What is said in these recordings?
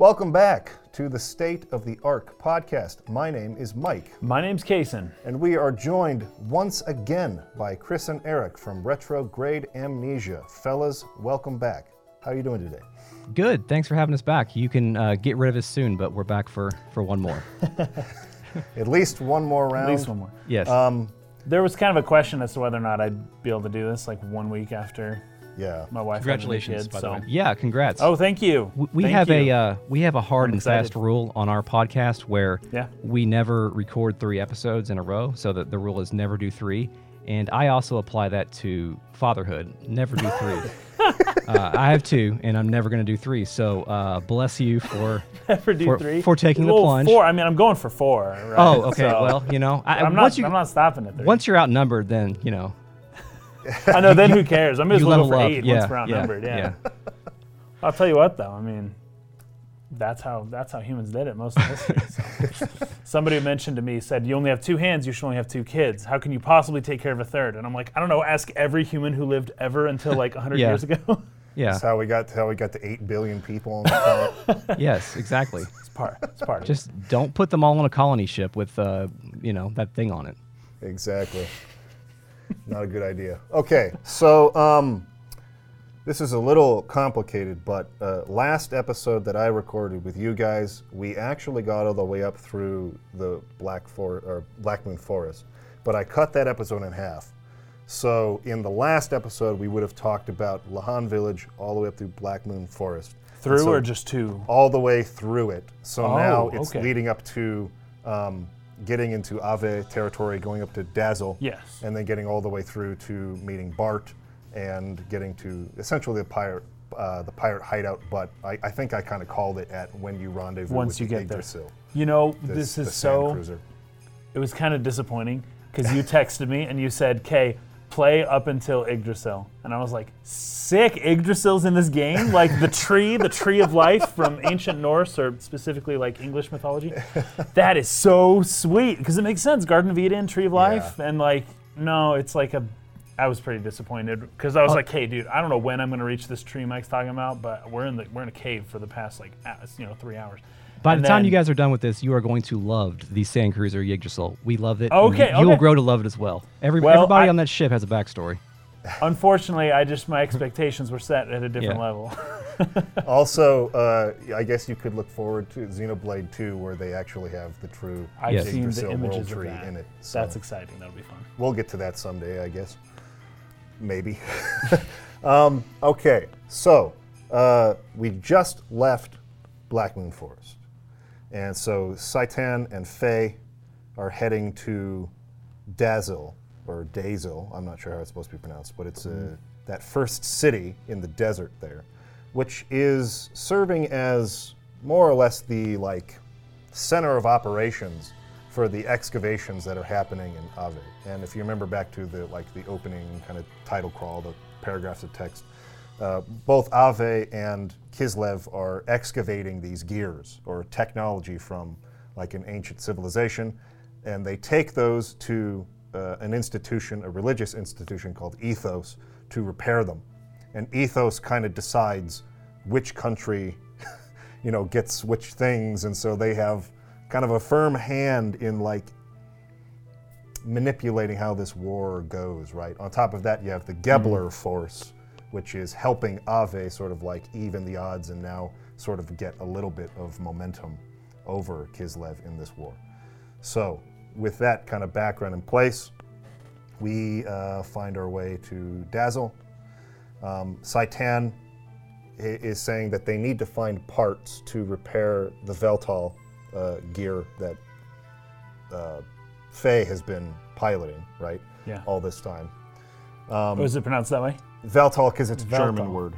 Welcome back to the State of the Arc podcast. My name is Mike, My name's Kason. and we are joined once again by Chris and Eric from Retrograde Amnesia. Fellas, welcome back. How are you doing today? Good. Thanks for having us back. You can uh, get rid of us soon, but we're back for for one more. At least one more round. At least one more. Yes. Um, There was kind of a question as to whether or not I'd be able to do this like one week after yeah. my wife had a Congratulations, kid, by the so. way. yeah. Congrats. Oh, thank you. W- we Thank have you. a uh, we have a hard I'm and fast rule on our podcast where Yeah. we never record three episodes in a row, so that the rule is never do three. And I also apply that to fatherhood. Never do three. uh, I have two, and I'm never going to do three. So uh, bless you for. Never do For- three. for taking the plunge. Four. I mean, I'm going for four. Right? Oh, okay. So- well, you know, I, I'm not. you I'm not stopping at three. once you're outnumbered, then you know I know. Then who cares? I'm just you well go level for up. eight yeah, once we're outnumbered. yeah, Yeah. I'll tell you what, though. I mean, that's how that's how humans did it most of history. So. Somebody mentioned to me said, "You only have two hands. You should only have two kids. How can you possibly take care of a third? And I'm like, I don't know. Ask every human who lived ever until like 100 Yeah. years ago. yeah. That's how we got how we got to eight billion people on the planet. yes, exactly. it's part. It's part. Just don't put them all on a colony ship with, uh, you know, that thing on it. exactly. Not a good idea. Okay, so um, this is a little complicated, but uh, last episode that I recorded with you guys, we actually got all the way up through the Black For- or Black Moon Forest, but I cut that episode in half. So in the last episode, we would have talked about Lahan Village all the way up through Black Moon Forest. through so- or just two. all the way through it. So Oh, now it's okay. leading up to um, getting into Aveh territory, going up to Dazil, Yes. and then getting all the way through to meeting Bart and getting to essentially the pirate. Uh, the pirate hideout, but I, I think I kind of called it at when you rendezvous Once with you get there. Yggdrasil, You know, this the is sand so. cruiser. It was kind of disappointing because you texted me and you said, "Kay, play up until Yggdrasil," and I was like, "Sick! Yggdrasil's in this game, like the tree, the tree of life from ancient Norse or specifically like English mythology. That is so sweet because it makes sense. Garden of Eden, tree of life, and like no, it's like a. I was pretty disappointed because I was oh. like, "Hey, dude, I don't know when I'm gonna reach this tree Mike's talking about, but we're in the we're in a cave for the past like you know three hours." By And the time then- you guys are done with this, you are going to love the Sand Cruiser Yggdrasil. We love it. Okay, You, you will okay. grow to love it as well. Every, Well, everybody I- on that ship has a backstory. Unfortunately, I just my expectations were set at a different Yeah. level. Also, uh, I guess you could look forward to Xenoblade 2, where they actually have the true I've Yes. seen the Yggdrasil world images of tree that. in it. So That's exciting. That'll be fun. we'll get to that someday, I guess. Maybe. um, okay, so uh, we just left Black Moon Forest. And so Citan and Fei are heading to Dazil, or Dazel, I'm not sure how it's supposed to be pronounced, but it's uh, that first city in the desert there, which is serving as more or less the like center of operations for the excavations that are happening in Aveh. And if you remember back to the like the opening kind of title crawl, the paragraphs of text, uh, both Aveh and Kislev are excavating these gears or technology from like an ancient civilization, and they take those to uh, an institution, a religious institution called Ethos, to repair them. And Ethos kind of decides which country you know, gets which things, and so they have kind of a firm hand in like manipulating how this war goes, right? On top of that, you have the Gebler force, which is helping Aveh sort of like even the odds and now sort of get a little bit of momentum over Kislev in this war. So, with that kind of background in place, we uh, find our way to Dazil. Um, Citan is saying that they need to find parts to repair the Veltal uh, gear that uh, Fei has been piloting, right? Yeah. All this time. oh, is it pronounced that way? Veltal, because it's a. German word,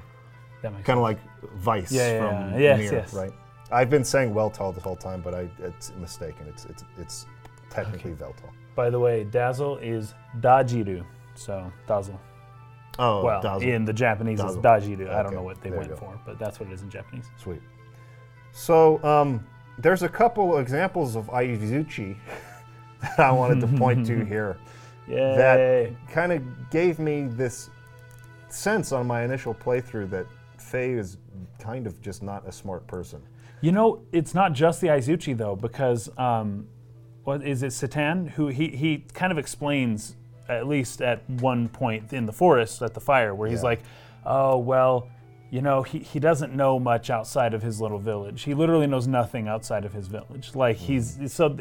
That makes kind of like vice Yeah, yeah, from yeah. Yes, Nier, yes. right? I've been saying Weltal this whole time, but I, it's mistaken. It's it's it's technically Veltal. By the way, Dazil is Dajiru. So Dazil. Oh, well, Dazil. in the Japanese, Dazil. it's Dajiru. I don't Okay, know what they there you went go. for, but that's what it is in Japanese. Sweet. So um, there's a couple examples of Aizuchi that I wanted to point to here Yay. that kind of gave me this sense on my initial playthrough that Fei is kind of just not a smart person. You know, it's not just the Aizuchi though, because um, what is it, Citan? Who he he kind of explains at least at one point in the forest at the fire, where he's Yeah. like, "Oh well, you know, he he doesn't know much outside of his little village. He literally knows nothing outside of his village. Like he's so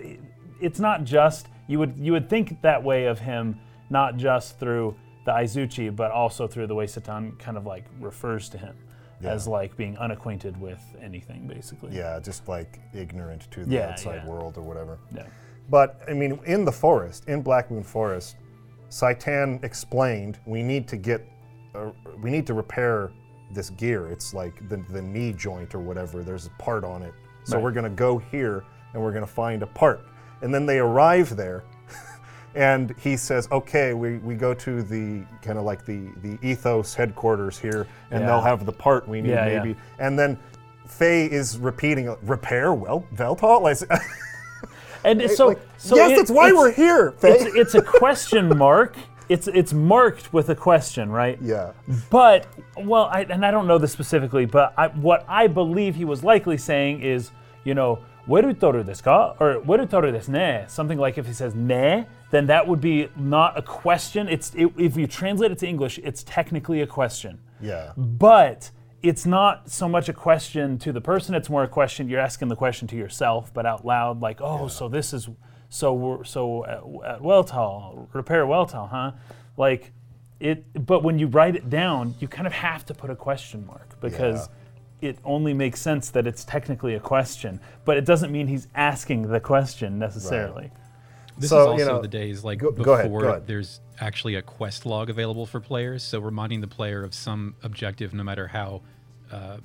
it's not just you would you would think that way of him, not just through the Aizuchi, but also through the way Citan kind of like refers to him." As like being unacquainted with anything, basically. Yeah, just like ignorant to the Yeah, outside yeah. world or whatever. Yeah. But I mean, in the forest, in Black Moon Forest, Citan explained we need to get, uh, we need to repair this gear. It's like the, the knee joint or whatever. There's a part on it. So Right. we're gonna go here and we're gonna find a part. And then they arrive there, and he says, "Okay, we, we go to the kind of like the the Ethos headquarters here, and they'll have the part we need Yeah, yeah. maybe." And then Fei is repeating, "Repair well, Veltal." Like, And so, like, so yes, it- that's why we're here. Fei. It's, it's a question mark. It's it's marked with a question, right? yeah. But well, I, and I don't know this specifically, but I, what I believe he was likely saying is, you know, "Werutoru desu ka?" or "Werutoru desu ne?" Something like if he says "ne," then that would be not a question. It's it, if you translate it to English, it's technically a question. Yeah. But it's not so much a question to the person, it's more a question, you're asking the question to yourself, but out loud, like, oh, so this is, so we're, so at, at Weltall, repair Weltall, huh? Like, it, but when you write it down, you kind of have to put a question mark because it only makes sense that it's technically a question, but it doesn't mean he's asking the question necessarily. This So, is you also know, the days like go- before go ahead, go ahead. there's actually a quest log available for players. So reminding the player of some objective, no matter how uh,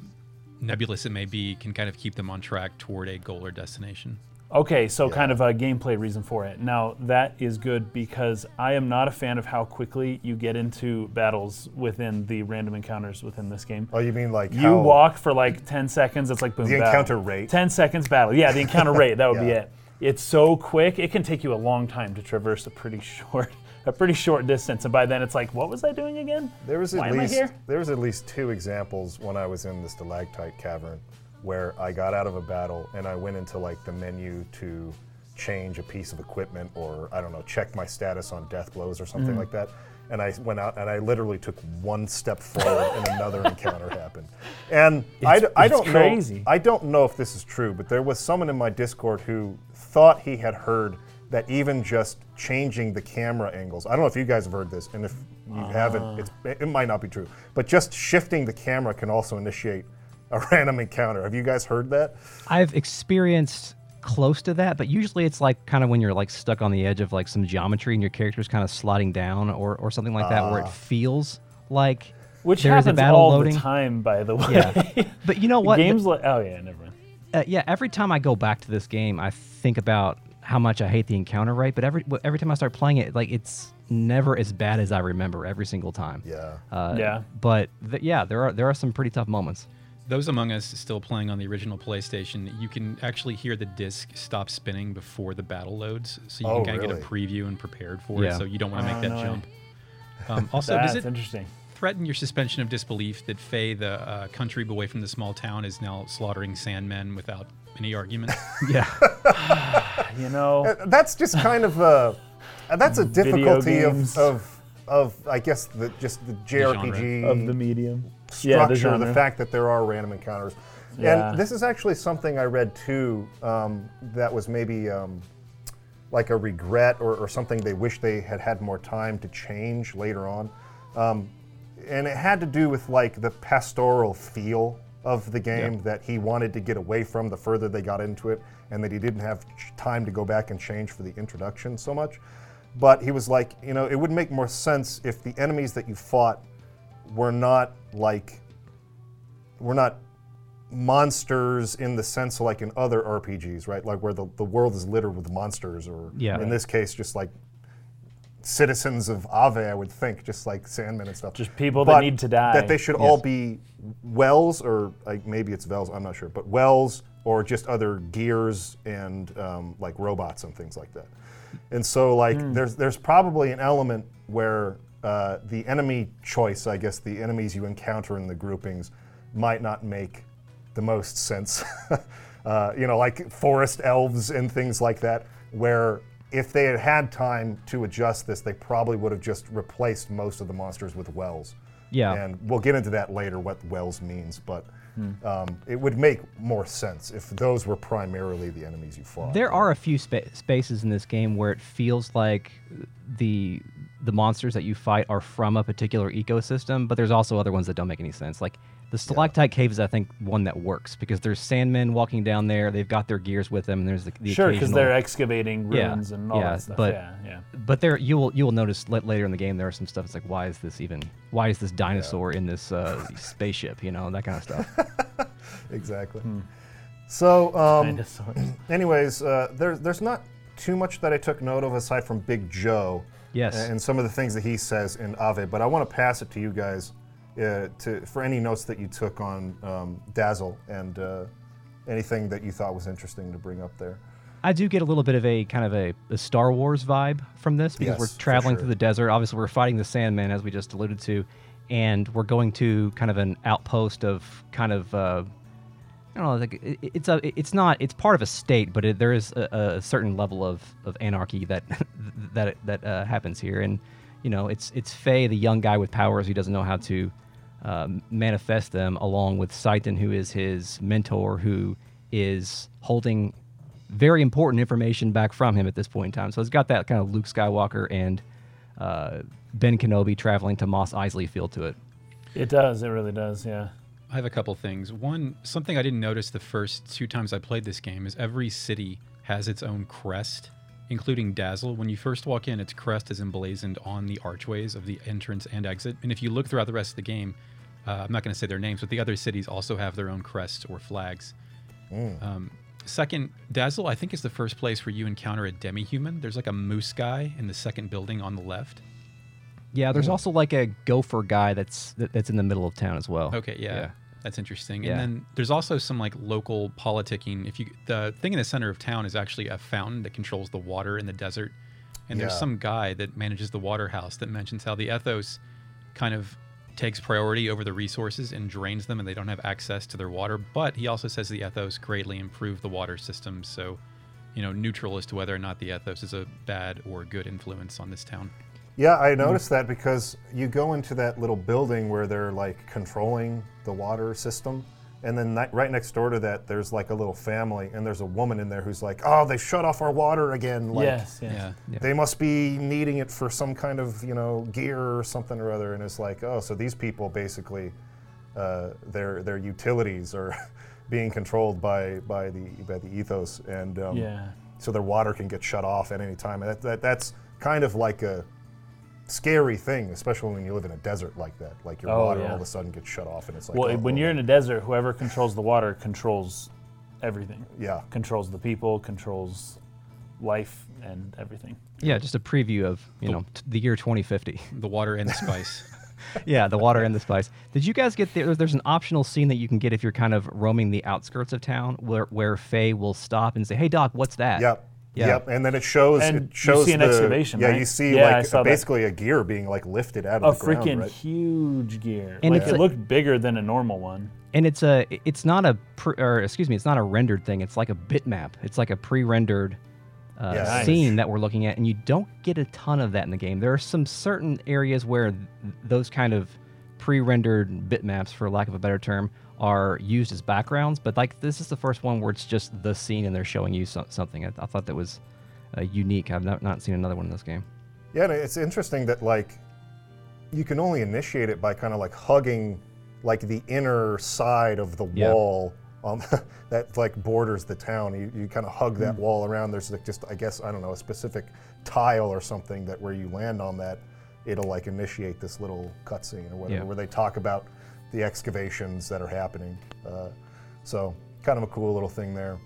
nebulous it may be, can kind of keep them on track toward a goal or destination. Okay, so kind of a gameplay reason for it. Now, that is good because I am not a fan of how quickly you get into battles within the random encounters within this game. Oh, you mean like You walk for like 10 seconds, it's like boom, The battle. encounter rate. 10 seconds battle. Yeah, the encounter rate, that would be it. It's so quick, it can take you a long time to traverse a pretty short a pretty short distance and by then it's like, what was I doing again? There was at Why am I least here? there was at least two examples when I was in the stalactite cavern where I got out of a battle and I went into like the menu to change a piece of equipment or I don't know check my status on death blows or something Mm. like that. And I went out and I literally took one step forward and another encounter happened. And I, d- I it's don't crazy. know I don't know if this is true, but there was someone in my Discord who thought he had heard that even just changing the camera angles. I don't know if you guys have heard this, and if you haven't, it's, it might not be true. But just shifting the camera can also initiate a random encounter. Have you guys heard that? I've experienced close to that, but usually it's like kind of when you're like stuck on the edge of like some geometry and your character's kind of sliding down or, or something like that, where it feels like Which there is a happens battle all loading. the time, by the way. Yeah. But you know what? Games like, oh yeah, never mind. uh, yeah, every time I go back to this game, I think about how much I hate the encounter rate. But every every time I start playing it, like it's never as bad as I remember every single time. Yeah. Uh, Yeah. But th- yeah, there are there are some pretty tough moments. Those among us still playing on the original PlayStation, you can actually hear the disc stop spinning before the battle loads, so you Oh, can kind of really? get a preview and prepared for Yeah. it. So you don't want to Oh, make that no jump. Um, also, That's does it interesting. threaten your suspension of disbelief that Fei, the uh, country boy from the small town, is now slaughtering sandmen without any argument? Yeah. You know, Uh, That's just kind of a that's a difficulty of, of of I guess the just the JRPG of the medium. Structure, yeah, the, the, fact that there are random encounters. Yeah. And this is actually something I read too um, that was maybe um, like a regret or, or something they wish they had had more time to change later on. Um, and it had to do with like the pastoral feel of the game that he wanted to get away from the further they got into it, and that he didn't have time to go back and change for the introduction so much. But he was like, you know, it would make more sense if the enemies that you fought were not like we're not monsters in the sense like in other RPGs, right? Like where the, the world is littered with monsters, or Yeah. in this case, just like citizens of Aveh, I would think, just like Sandmen and stuff. Just people that need to die. That they should all be Wels, or like maybe it's Vels, I'm not sure, but Wels or just other gears and um, like robots and things like that. And so like Hmm. there's there's probably an element where uh, the enemy choice, I guess, the enemies you encounter in the groupings might not make the most sense. uh, you know, like forest elves and things like that, where if they had had time to adjust this, they probably would have just replaced most of the monsters with Wels. Yeah. And we'll get into that later, what Wels means, but um, it would make more sense if those were primarily the enemies you fought. There are a few spa- spaces in this game where it feels like the the monsters that you fight are from a particular ecosystem, but there's also other ones that don't make any sense. Like the stalactite cave is, I think, one that works because there's sandmen walking down there. They've got their gears with them, and there's the, the Sure, because they're excavating Yeah, ruins and all yeah, that stuff. but- yeah, yeah. But there, you will you will notice la- later in the game there are some stuff. It's like, why is this even? Why is this dinosaur in this uh, spaceship? You know that kind of stuff. exactly. So, um, anyways, uh, there, there's not too much that I took note of aside from Big Joe. Yes. And some of the things that he says in Aveh, but I want to pass it to you guys uh, to for any notes that you took on um, Dazil and uh, anything that you thought was interesting to bring up there. I do get a little bit of a kind of a, a Star Wars vibe from this because Yes, we're traveling sure. through the desert. Obviously, we're fighting the Sandman as we just alluded to, and we're going to kind of an outpost of kind of uh, I don't know. Like it, it's a it's not it's part of a state, but it, there is a, a certain level of, of anarchy that that that uh, happens here, and you know it's it's Fei, the young guy with powers who doesn't know how to um, manifest them, along with Citan, who is his mentor, who is holding very important information back from him at this point in time. So it's got that kind of Luke Skywalker and uh, Ben Kenobi traveling to Mos Eisley feel to it. It does. It really does. Yeah. I have a couple things. One, something I didn't notice the first two times I played this game is every city has its own crest, including Dazil. When you first walk in, its crest is emblazoned on the archways of the entrance and exit. And if you look throughout the rest of the game, uh, I'm not going to say their names, but the other cities also have their own crests or flags. Um, second, Dazil, I think, is the first place where you encounter a demi-human. There's like a moose guy in the second building on the left. Yeah, there's also like a gopher guy that's that, that's in the middle of town as well. Okay, yeah. Yeah. That's interesting. Yeah. And then there's also some like local politicking. If you the thing in the center of town is actually a fountain that controls the water in the desert. And there's some guy that manages the water house that mentions how the ethos kind of takes priority over the resources and drains them and they don't have access to their water. But he also says the ethos greatly improve the water system. So, you know, neutral as to whether or not the ethos is a bad or good influence on this town. Yeah, I noticed that because you go into that little building where they're like controlling the water system, and then ni- right next door to that, there's like a little family, and there's a woman in there who's like, "Oh, they shut off our water again." Like, yes. Yes. Yeah. They must be needing it for some kind of you know gear or something or other, and it's like, oh, so these people basically, uh, their their utilities are being controlled by by the by the ethos, and um, Yeah. so their water can get shut off at any time. And that, that that's kind of like a scary thing, especially when you live in a desert like that. Like your Oh, water yeah. all of a sudden gets shut off, and it's like, Well, oh, when oh, you're in a desert, whoever controls the water controls everything. yeah, Controls the people. Controls life and everything. Yeah, just a preview of you know t- the year 2050. The water and the spice. yeah, the water and the spice. Did you guys get there? There's an optional scene that you can get if you're kind of roaming the outskirts of town, where where Fei will stop and say, "Hey, Doc, what's that?" Yep. Yeah. Yep, and then it shows. And it you shows see an the, excavation, Yeah, right? you see Yeah, I like saw that. basically a gear being like lifted out A of the ground. A freaking right? huge gear. And like it a- looked bigger than a normal one. And it's a it's not a pre, or excuse me, it's not a rendered thing. It's like a bitmap. It's like a pre-rendered uh, Yeah, nice. scene that we're looking at, and you don't get a ton of that in the game. There are some certain areas where th- those kind of pre-rendered bitmaps, for lack of a better term, are used as backgrounds. But like this is the first one where it's just the scene and they're showing you so- something. I, I thought that was uh, unique. I've not, not seen another one in this game. Yeah, and it's interesting that like you can only initiate it by kind of like hugging like the inner side of the Yeah. wall um, that like borders the town. You, you kind of hug that wall around. There's like just I guess I don't know a specific tile or something that where you land on that, it'll like initiate this little cutscene or whatever Yeah. where they talk about the excavations that are happening. Uh, so kind of a cool little thing there.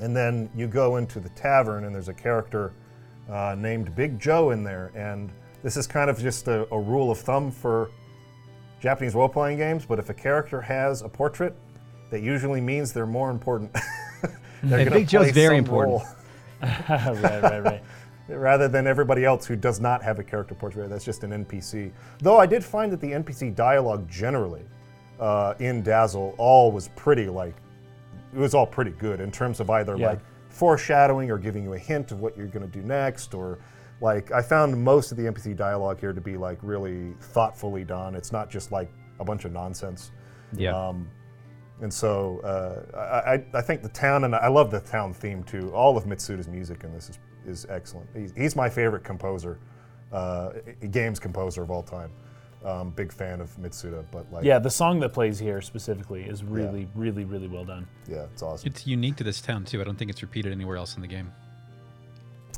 And then you go into the tavern, and there's a character uh, named Big Joe in there. And this is kind of just a, a rule of thumb for Japanese role playing games, but if a character has a portrait, that usually means they're more important. they're Big Joe's very important. right, right, right. rather than everybody else who does not have a character portrait. That's just an NPC. Though I did find that the NPC dialogue generally uh, in Dazil all was pretty like it was all pretty good in terms of either Yeah. like foreshadowing or giving you a hint of what you're going to do next, or like I found most of the NPC dialogue here to be like really thoughtfully done. It's not just like a bunch of nonsense. Yeah. Um, and so uh, I, I, I think the town, and I love the town theme too. All of Mitsuda's music in this is, is excellent. He's, he's my favorite composer, uh, games composer of all time. Um, big fan of Mitsuda, but like, Yeah, the song that plays here specifically is really, really, really well done. yeah, it's awesome. It's unique to this town too. I don't think it's repeated anywhere else in the game.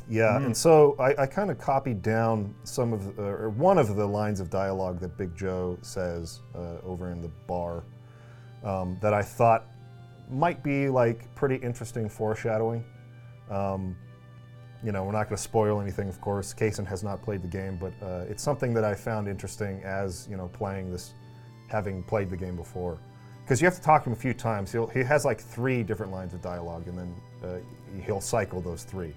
Yeah, and so I, I kind of copied down some of, the, or one of the lines of dialogue that Big Joe says uh, over in the bar um, that I thought might be like pretty interesting foreshadowing. Um, you know, we're not going to spoil anything, of course. Kaysen has not played the game, but uh, it's something that I found interesting as you know playing this, having played the game before. Because you have to talk to him a few times. He'll, he has like three different lines of dialogue, and then uh, he'll cycle those three.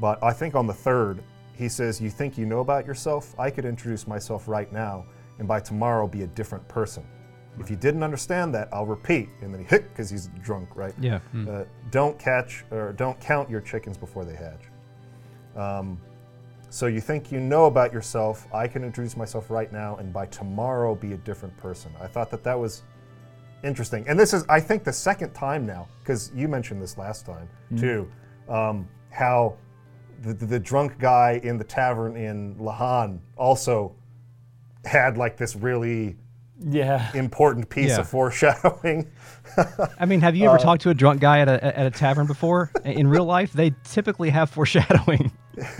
But I think on the third, he says, You think you know about yourself? I could introduce myself right now, and by tomorrow be a different person. If you didn't understand that, I'll repeat. And then he hit because he's drunk, right? yeah. Uh, don't catch or don't count your chickens before they hatch. Um, so you think you know about yourself? I can introduce myself right now, and by tomorrow be a different person. I thought that that was interesting, and this is I think the second time now because you mentioned this last time too. Um, how the, the, the drunk guy in the tavern in Lahan also had like this really Yeah. important piece Yeah. of foreshadowing. I mean, have you Uh, ever talked to a drunk guy at a at a tavern before? In real life, they typically have foreshadowing.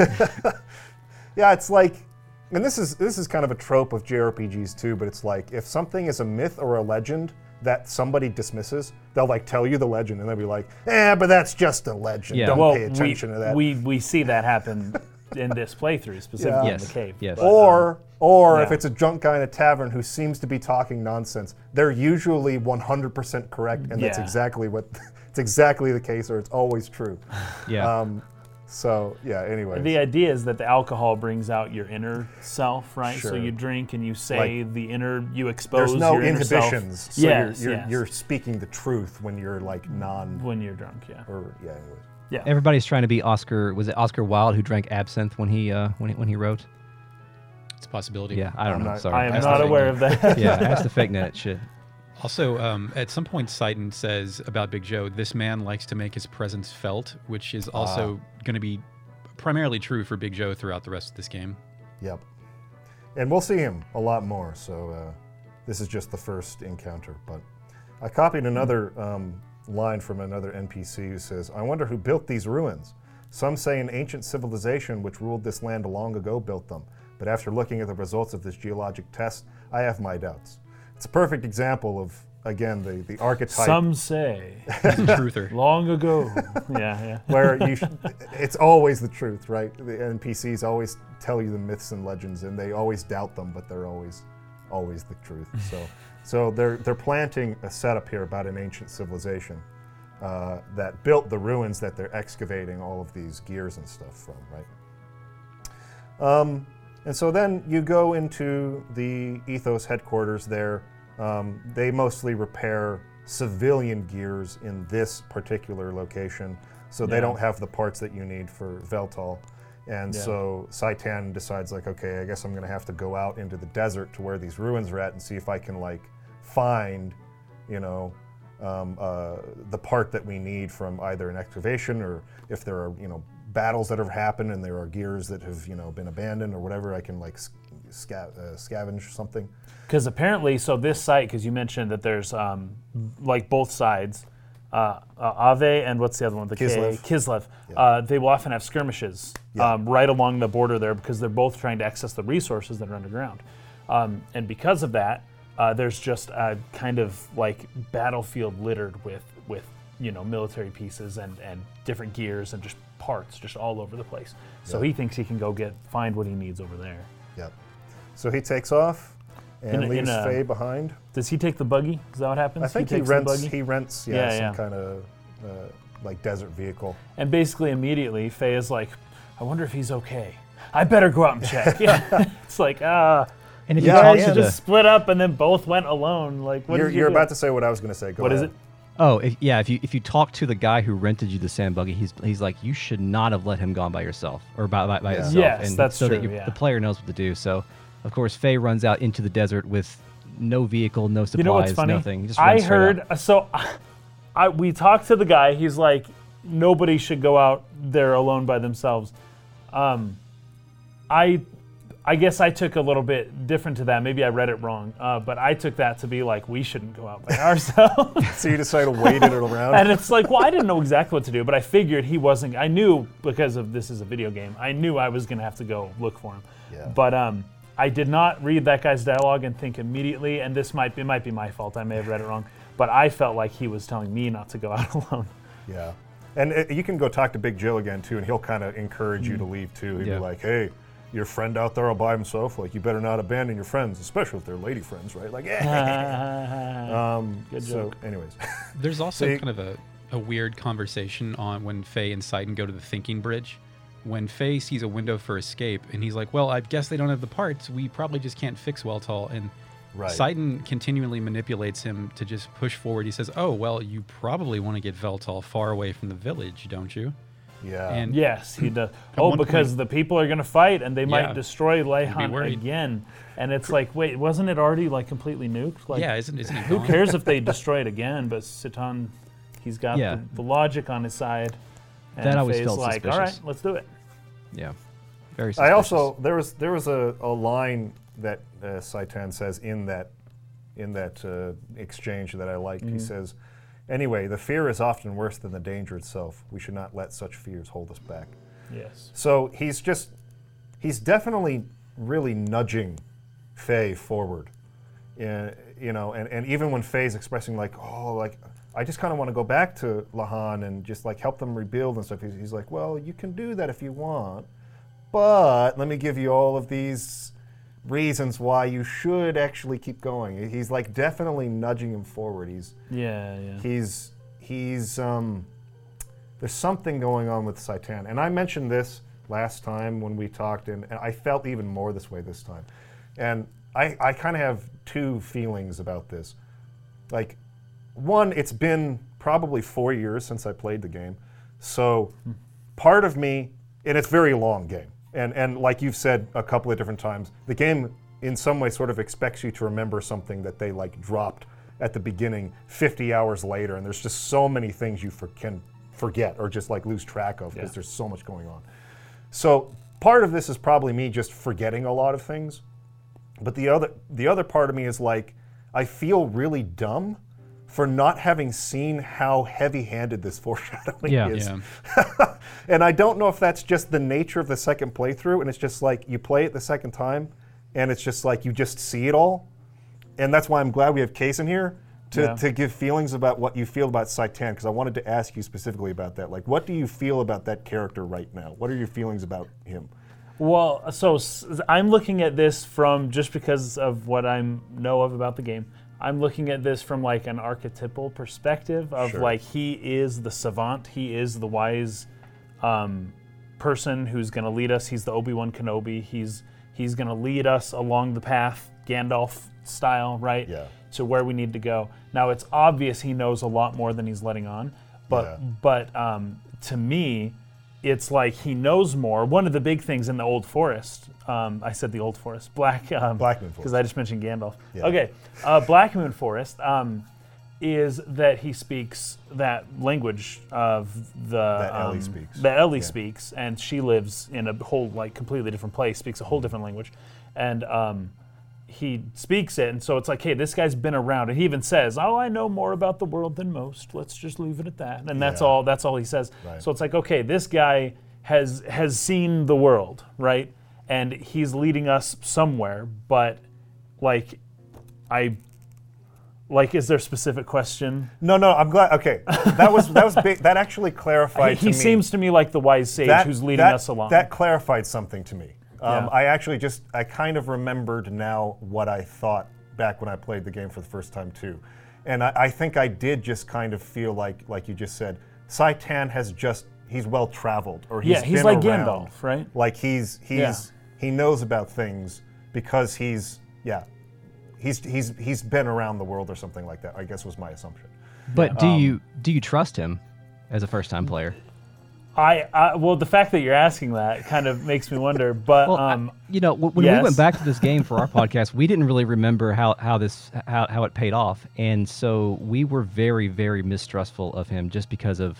Yeah, it's like, and this is this is kind of a trope of JRPGs too. But it's like if something is a myth or a legend that somebody dismisses, they'll like tell you the legend, and they'll be like, "Eh, but that's just a legend. Yeah. Don't well, pay attention we, to that." we we see that happen in this playthrough, specifically Yeah. in the cave. yes. But, um, or or if yeah. it's a drunk guy in a tavern who seems to be talking nonsense, they're usually 100% correct, and that's Yeah. exactly what it's exactly the case, or it's always true. Yeah. Um, so yeah. Anyway, The idea is that the alcohol brings out your inner self, right? So Sure. you drink and you say the inner, you expose there's no your inner self. inhibitions. So yes, you're, you're, yes. you're speaking the truth when you're like non when you're drunk, yeah. or yeah. Anyways. Yeah. Everybody's trying to be Oscar. Was it Oscar Wilde who drank absinthe when he uh, when he, when he wrote? It's a possibility. Yeah, I don't I'm know. not- Sorry, I am That's not aware fake of that. yeah, that's the fake net shit. Also, um, at some point, Citan says about Big Joe, this man likes to make his presence felt, which is also going to be primarily true for Big Joe throughout the rest of this game. Yep. And we'll see him a lot more. So uh, this is just the first encounter. But I copied another um, line from another NPC who says, "I wonder who built these ruins. Some say an ancient civilization which ruled this land long ago built them. But after looking at the results of this geologic test, I have my doubts." It's a perfect example of again the the archetype. Some say Truther. long ago. yeah, yeah. where you sh- it's always the truth, right? The NPCs always tell you the myths and legends, and they always doubt them, but they're always, always the truth. So, so they're they're planting a setup here about an ancient civilization uh, that built the ruins that they're excavating all of these gears and stuff from, right? Um, and so then you go into the Ethos headquarters there. Um, they mostly repair civilian gears in this particular location, so they don't have the parts that you need for Veltal. And Yeah. so Citan decides, like, okay, I guess I'm going to have to go out into the desert to where these ruins are at and see if I can, like, find, you know, um, uh, the part that we need from either an excavation or if there are, you know, battles that have happened and there are gears that have, you know, been abandoned or whatever, I can, like, sca- uh, scavenge something. Because apparently, so this site, because you mentioned that there's um, like both sides, uh, uh, Aveh and what's the other one? The K- Kislev. Kislev. Uh, they will often have skirmishes Yeah. um, right along the border there because they're both trying to access the resources that are underground. Um, and because of that, uh, there's just a kind of like battlefield littered with with you know military pieces and and different gears and just parts just all over the place. So Yeah. he thinks he can go get find what he needs over there. Yep. So he takes off and In a- in leaves a- Fei behind. Does he take the buggy? Is that what happens? I think he, takes the rents. buggy? He rents, yeah, Yeah, some yeah. kind of uh, like desert vehicle. And basically, immediately, Fei is like, I wonder if he's okay. I better go out and check. Yeah. it's like, ah, And if Yeah, you you talk guys to just split up and then both went alone. Like, what you're did you you're do? about to say what I was going to say. Go What is ahead. it? Oh, if, yeah. If you if you talk to the guy who rented you the sand buggy, he's he's like, you should not have let him go on by yourself or by by, by Yeah. itself. Yes, and that's so true, That you- yeah. The player knows what to do. So, of course, Fei runs out into the desert with no vehicle, no supplies, You know what's funny? nothing. Just I runs straight heard out. so. I we talked to the guy. He's like, nobody should go out there alone by themselves. Um, I, I guess I took a little bit different to that. Maybe I read it wrong, uh, but I took that to be like we shouldn't go out by ourselves. So you decided to wait it around. and it's like, well, I didn't know exactly what to do, but I figured he wasn't. I knew because of this is a video game. I knew I was gonna have to go look for him. Yeah. But um, I did not read that guy's dialogue and think immediately. And this might be, it might be my fault. I may have read it wrong. But I felt like he was telling me not to go out alone. Yeah. And uh, you can go talk to Big Joe again too, and he'll kind of encourage you to Mm. leave too. He'd Yeah. be like, "Hey, your friend out there all by himself. Like, you better not abandon your friends, especially if they're lady friends, right? Like, yeah." um, Good so, joke. anyways, There's also See- kind of a, a weird conversation on when Fei and Citan go to the thinking bridge. When Fei sees a window for escape, and he's like, "Well, I guess they don't have the parts. We probably just can't fix Weltall." And Right. Citan continually manipulates him to just push forward. He says, "Oh, well, you probably want to get Veltal far away from the village, don't you?" yeah. And Yes, he does. oh, because point- the people are going to fight and they might Yeah. destroy Lahan worried. again. And it's like, wait, wasn't it already like completely nuked? Like, yeah, isn't isn't he who cares if they destroy it again? But Citan, he's got Yeah. the, the logic on his side. And That always Fei's felt like, all right, let's do it. Yeah. Very. Simple. I also there was there was a, a line that uh, Citan says in that in that uh, exchange that I liked. Mm-hmm. He says, "Anyway, the fear is often worse than the danger itself. We should not let such fears hold us back." Yes. So he's just, he's definitely really nudging Fei forward. Uh, you know, and, and even when Fei's expressing like, oh, like, I just kind of want to go back to Lahan and just like help them rebuild and stuff, he's, he's like, well, you can do that if you want, but let me give you all of these reasons why you should actually keep going. He's like definitely nudging him forward. He's, Yeah, yeah. he's he's um, there's something going on with Citan, and I mentioned this last time when we talked, and, and I felt even more this way this time, and I I kind of have two feelings about this, like one, it's been probably four years since I played the game, so part of me, and it's a very long game, and and like you've said a couple of different times, the game in some way sort of expects you to remember something that they like dropped at the beginning 50 hours later, and there's just so many things you for, can forget or just like lose track of because Yeah. there's so much going on. So part of this is probably me just forgetting a lot of things, but the other the other part of me is like I feel really dumb for not having seen how heavy-handed this foreshadowing Yeah. is. Yeah. and I don't know if that's just the nature of the second playthrough, and it's just like you play it the second time, and it's just like you just see it all. And that's why I'm glad we have Case in here to, Yeah. to give feelings about what you feel about Citan, because I wanted to ask you specifically about that. Like, what do you feel about that character right now? What are your feelings about him? Well, so I'm looking at this from just because of what I know of about the game. I'm looking at this from like an archetypal perspective of Sure. like he is the savant, he is the wise um, person who's going to lead us. He's the Obi Wan Kenobi. He's he's going to lead us along the path, Gandalf style, right? Yeah. To where we need to go. Now it's obvious he knows a lot more than he's letting on, but Yeah. but um, to me, it's like he knows more. One of the big things in the Old Forest, um, I said the Old Forest, Black um, Black Moon because I just mentioned Gandalf. Yeah. Okay, uh, Black Moon Forest um, is that he speaks that language of the That Elly um, speaks. That Elly Yeah. speaks, and she lives in a whole like completely different place, speaks a whole different language, and um, he speaks it, and so it's like, hey, this guy's been around, and he even says, "Oh, I know more about the world than most. Let's just leave it at that." And that's Yeah. all. That's all he says. Right. So it's like, okay, this guy has has seen the world, right? And he's leading us somewhere, but like, I. Like, is there a specific question? No, no, I'm glad. Okay, that was that was big. That actually clarified. he to me. seems to me like the wise sage that, who's leading that- us along. That clarified something to me. Um, Yeah. I actually just, I kind of remembered now what I thought back when I played the game for the first time too. And I, I think I did just kind of feel like, like you just said, Citan has just, he's well traveled, or he's Yeah, he's been like around. Gandalf, right? Like he's, he's, Yeah. he knows about things because he's, yeah, he's he's he's been around the world or something like that. I guess was my assumption. But do Um, you do you trust him as a first time player? I, I well, the fact that you're asking that kind of makes me wonder. But Well, I- um, you know, when we went back to this game for our podcast, we didn't really remember how, how this how, how it paid off, and so we were very very mistrustful of him just because of,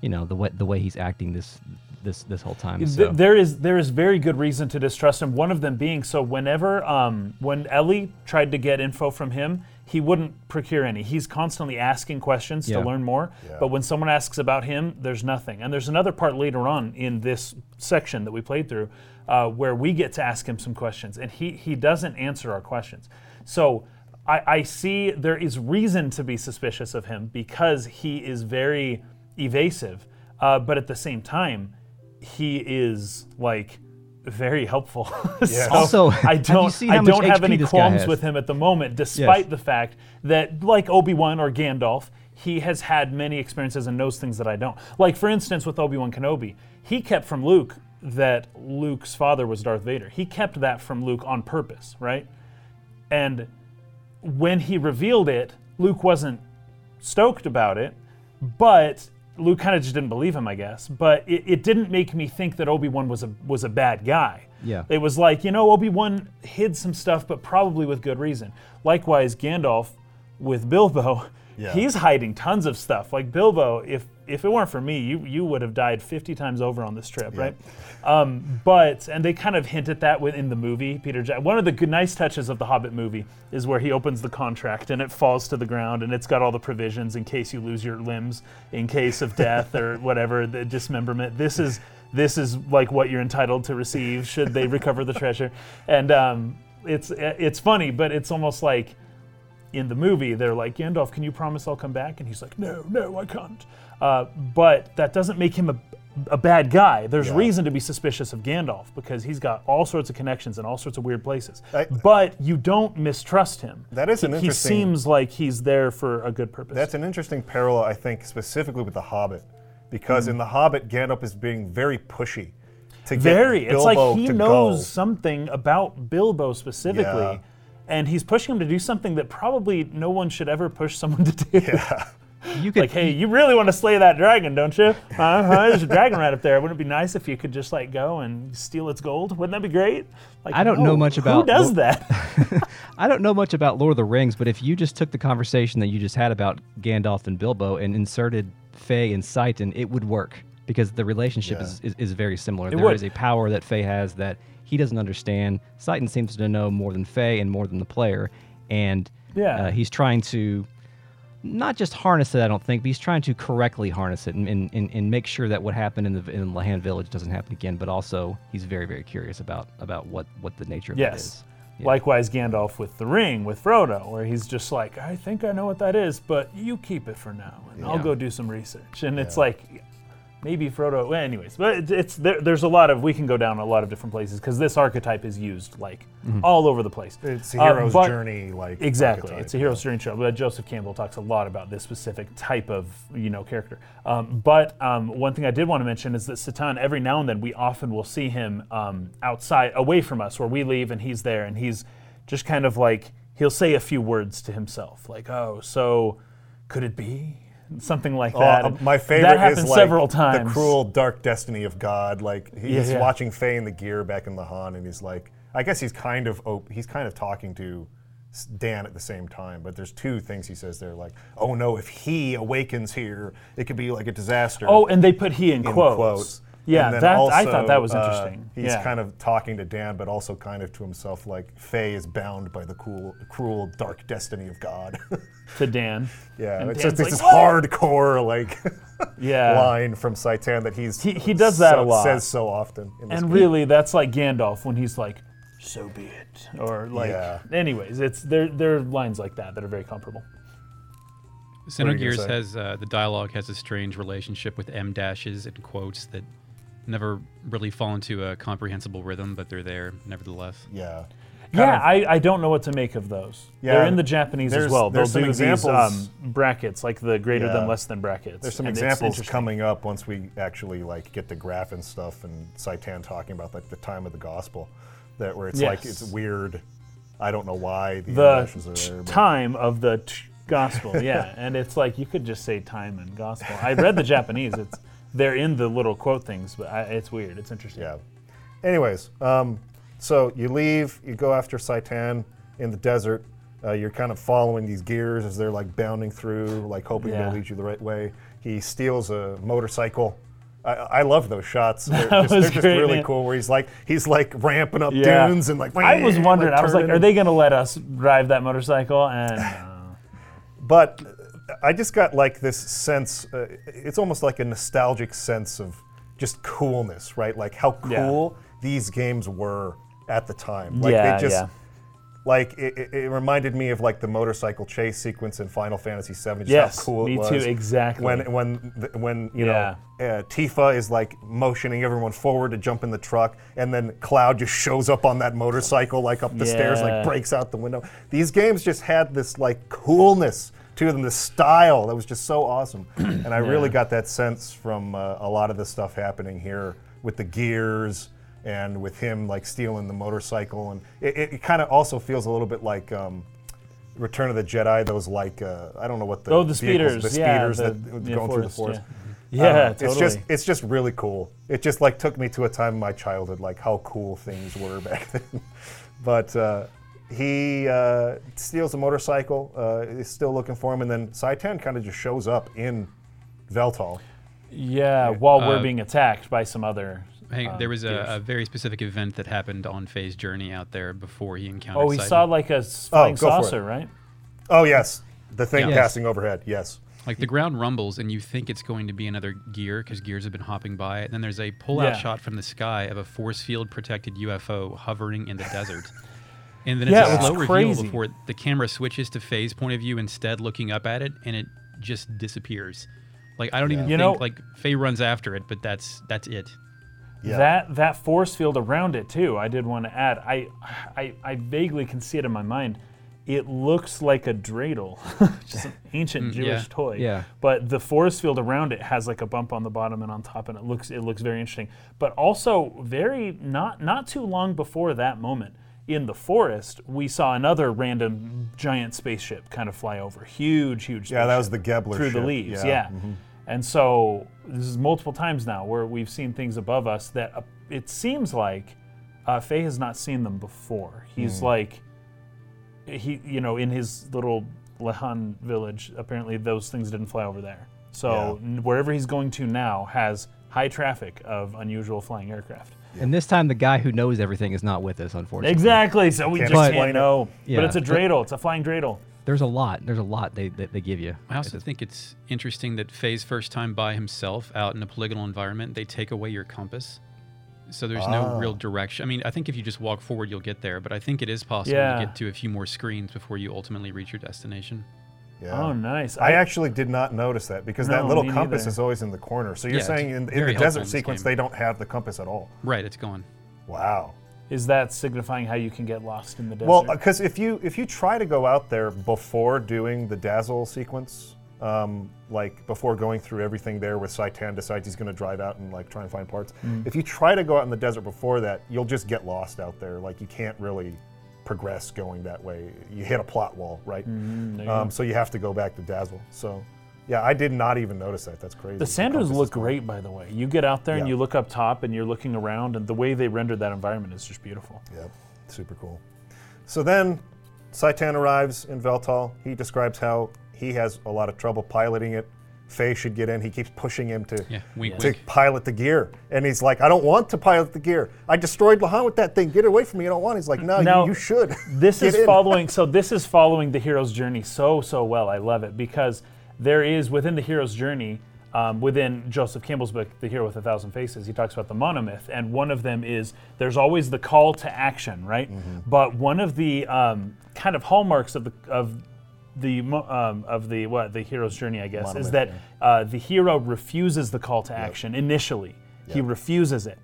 you know, the way the way he's acting this this this whole time. So. there is there is very good reason to distrust him. One of them being so whenever um, when Elly tried to get info from him, he wouldn't procure any. He's constantly asking questions Yeah. to learn more. Yeah. But when someone asks about him, there's nothing. And there's another part later on in this section that we played through uh, where we get to ask him some questions, and he he doesn't answer our questions. So. I, I see there is reason to be suspicious of him because he is very evasive, uh, but at the same time, he is like very helpful. Yes. so Also, I don't seen I don't have any qualms with him at the moment, despite the fact that like Obi Wan or Gandalf, he has had many experiences and knows things that I don't. Like for instance, with Obi Wan Kenobi, he kept from Luke that Luke's father was Darth Vader. He kept that from Luke on purpose, right? And when he revealed it, Luke wasn't stoked about it, but Luke kind of just didn't believe him, I guess. But it, it didn't make me think that Obi Wan was a was a bad guy. Yeah. It was like, you know, Obi Wan hid some stuff, but probably with good reason. Likewise, Gandalf with Bilbo, Yeah. he's hiding tons of stuff. Like Bilbo, if if it weren't for me, you you would have died 50 times over on this trip, right? Um, but and they kind of hint at that within the movie. Peter Jack. One of the good, nice touches of the Hobbit movie is where he opens the contract and it falls to the ground and it's got all the provisions in case you lose your limbs, in case of death or whatever, the dismemberment. This is this is like what you're entitled to receive should they recover the treasure, and um, it's it's funny, but it's almost like in the movie, they're like, Gandalf, can you promise I'll come back? And he's like, No, no, I can't. Uh, but that doesn't make him a, a bad guy. There's Yeah. reason to be suspicious of Gandalf because he's got all sorts of connections in all sorts of weird places. I- but you don't mistrust him. That is an He- interesting- He seems like he's there for a good purpose. That's an interesting parallel, I think, specifically with The Hobbit, Hmm. because in The Hobbit, Gandalf is being very pushy to get very. It's like he knows go. something about Bilbo specifically. Yeah. And he's pushing him to do something that probably no one should ever push someone to do. You could Like, hey, you really want to slay that dragon, don't you? Uh-huh, there's a dragon right up there. Wouldn't it be nice if you could just like go and steal its gold? Wouldn't that be great? Like, I don't know no, much who about does lo- that. I don't know much about Lord of the Rings, but if you just took the conversation that you just had about Gandalf and Bilbo and inserted Fei and Citan, it would work because the relationship Yeah. is, is, is very similar. There would. is a power that Fei has that he doesn't understand. Citan seems to know more than Fei and more than the player, and Yeah. uh, he's trying to not just harness it, I don't think, but he's trying to correctly harness it and, and, and, and make sure that what happened in the in Lahan village doesn't happen again. But also, he's very very curious about about what what the nature of that yes. is. Yeah. Likewise, Gandalf with the ring with Frodo, where he's just like, I think I know what that is, but you keep it for now, and I'll go do some research. And it's like, maybe Frodo. Well, anyways, but it's, it's there, there's a lot of we can go down a lot of different places because this archetype is used like all over the place. It's a Uh, hero's but- journey, like Exactly, archetype, it's a hero's journey show. But Joseph Campbell talks a lot about this specific type of you know character. Um, but um, one thing I did want to mention is that Citan, every now and then, we often will see him um, outside, away from us, where we leave, and he's there, and he's just kind of like he'll say a few words to himself, like, "Oh, so could it be?" Something like Oh, that. uh, my favorite that happened is like several times. the cruel, dark destiny of God. Like he's Yeah, yeah. watching Fei in the gear back in the Han, and he's like, I guess he's kind of op- he's kind of talking to Dan at the same time. But there's two things he says there, like, oh no, if he awakens here, it could be like a disaster. Oh, and they put he in, in quotes. quotes. Yeah, And then that I thought that was uh, interesting. he's yeah. kind of talking to Dan, but also kind of to himself, like Fei is bound by the cool, cruel, dark destiny of God. to Dan. yeah, And it's Dan's just this "What?" hardcore like Yeah. line from Citan that he's He- he does that so- a lot. says so often. In this And game. really, that's like Gandalf when he's like, "So be it," or like. Yeah. Anyways, it's there. There are lines like that that are very comparable. What are Xenogears has uh, the dialogue has a strange relationship with m dashes and quotes that never really fall into a comprehensible rhythm, but they're there nevertheless. yeah, yeah, I, I don't know what to make of those. Yeah, They're in the Japanese as there's- well. They'll there's some do these examples- um, brackets, like the greater Yeah. than, less than brackets. there's some and it's examples interesting. coming up once we actually like get the graph and stuff, and Citan talking about like the time of the gospel, that where it's like Yes. it's weird. I don't know why the, the internationals are t- there. but- time of the t- gospel. Yeah, and it's like you could just say time and gospel. I read the Japanese. It's they're in the little quote things, but I, it's weird. It's interesting. Yeah. Anyways, um, so you leave, you go after Citan in the desert. Uh, you're kind of following these gears as they're like bounding through, like hoping Yeah. they'll lead you the right way. He steals a motorcycle. I, I love those shots. They're That just, was they're just great, really man. cool. Where he's like he's like ramping up Yeah. dunes and like. I was wondering. I was like, turning. are they going to let us drive that motorcycle? And uh, But I just got like this sense. Uh, it's almost like a nostalgic sense of just coolness, right? Like how Yeah. cool these games were at the time. Like yeah, they just yeah. like it, it, it reminded me of like the motorcycle chase sequence in Final Fantasy VII. Just Yes, how cool me it was. too, exactly. When when the- when you Yeah. know uh, Tifa is like motioning everyone forward to jump in the truck, and then Cloud just shows up on that motorcycle like up the stairs, like breaks out the window. These games just had this like coolness to them, the style that was just so awesome, and I really got that sense from uh, a lot of the stuff happening here with the gears and with him like stealing the motorcycle, and it, it, it kind of also feels a little bit like. Um, Return of the Jedi, those like uh, I don't know what the oh, the vehicles- speeders, the yeah, speeders the, that yeah, going through the forest, forest. Yeah, yeah know. totally. It's just it's just really cool. It just like took me to a time in my childhood, like how cool things were back then. but uh, he uh, steals a motorcycle. Uh, is still looking for him, and then Citan kind of just shows up in Weltall. yeah, while we're Uh, being attacked by some other. Hang, um, there was a, a very specific event that happened on Fei's journey out there before he encountered. Oh, he Citan. saw like a s- flying go for it. saucer, right? Oh yes, the thing Yes. passing overhead. Yes. Like the ground rumbles, and you think it's going to be another gear because gears have been hopping by it. And then there's a pull-out Yeah. shot from the sky of a force field protected UFO hovering in the desert. And then Yeah, it's a it's slow reveal crazy. before the camera switches to Fei's point of view instead, looking up at it, and it just disappears. Like I don't even You think know- like Fei runs after it, but that's that's it. Yeah. That that force field around it too. I did want to add. I, I I vaguely can see it in my mind. It looks like a dreidel, just an ancient mm, Jewish yeah. toy. Yeah. But the force field around it has like a bump on the bottom and on top, and it looks it looks very interesting. But also very not not too long before that moment in the forest, we saw another random giant spaceship kind of fly over. Huge, huge. Yeah, that was the Gebler through the leaves. Yeah, mm-hmm. And so this is multiple times now where we've seen things above us that uh, it seems like uh, Fei has not seen them before. He's Hmm. like, he, you know, in his little Lahan village, apparently those things didn't fly over there. So n- wherever he's going to now has high traffic of unusual flying aircraft. And this time, the guy who knows everything is not with us, unfortunately. Exactly. So we Can't just explain can't it. know. Yeah, but it's a dreidel. It's a flying dreidel. There's a lot. There's a lot they they, they give you. I also It's- think it's interesting that Fei's first time by himself out in a polygonal environment, they take away your compass. So there's no ah. real direction. I mean, I think if you just walk forward, you'll get there, but I think it is possible Yeah. to get to a few more screens before you ultimately reach your destination. Yeah. Oh, nice. I actually did not notice that because that little compass neither. is always in the corner. So you're Yeah, saying in, in the desert sequence game. they don't have the compass at all. Right, it's gone. Wow. Is that signifying how you can get lost in the desert? Well, because if you if you try to go out there before doing the Dazil sequence, um, like before going through everything there, where Citan decides he's going to drive out and like try and find parts. Mm. If you try to go out in the desert before that, you'll just get lost out there. Like you can't really progress going that way. You hit a plot wall, right? Mm-hmm, Um, so you have to go back to Dazil. So, yeah, I did not even notice that. That's crazy. The Sanders look great, by the way. You get out there and you look up top and you're looking around, and the way they rendered that environment is just beautiful. Yep, super cool. So then Citan arrives in Weltall. He describes how he has a lot of trouble piloting it. Fei should get in. He keeps pushing him to, Yeah, wink, to wink. pilot the gear. And he's like, I don't want to pilot the gear. I destroyed Lahan with that thing. Get away from me. I don't want. it." He's like, No, Now, you, you should. This is in." following. So this is following the hero's journey so so well. I love it because there is within the hero's journey, um, within Joseph Campbell's book, The Hero with a Thousand Faces, he talks about the monomyth, and one of them is there's always the call to action, right? But one of the um, kind of hallmarks of the of the um, of the what the hero's journey, I guess, is that uh, the hero refuses the call to action initially. He refuses it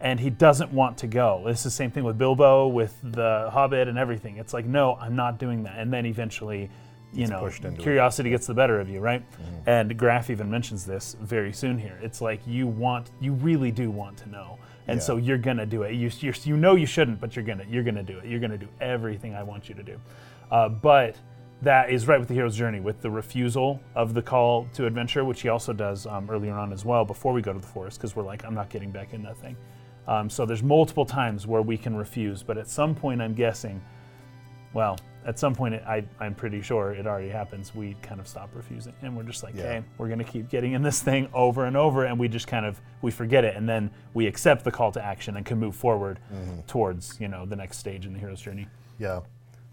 and he doesn't want to go. It's the same thing with Bilbo, with the Hobbit, and everything. It's like, no, I'm not doing that. And then eventually, you know, pushed into it. Mm-hmm. curiosity gets the better of you, right? And Grahf even mentions this very soon here. It's like you want, you really do want to know. and so you're gonna do it. You you're, you know you shouldn't, but you're gonna you're gonna do it. You're gonna do everything I want you to do. Uh, but that is right with the hero's journey, with the refusal of the call to adventure, which he also does um, earlier on as well, before we go to the forest, because we're like, I'm not getting back in that thing. Um, so there's multiple times where we can refuse, but at some point, I'm guessing, well, at some point, it, I, I'm pretty sure it already happens. We kind of stop refusing, and we're just like, Yeah. hey, we're gonna keep getting in this thing over and over, and we just kind of we forget it, and then we accept the call to action and can move forward towards you know the next stage in the hero's journey. Yeah.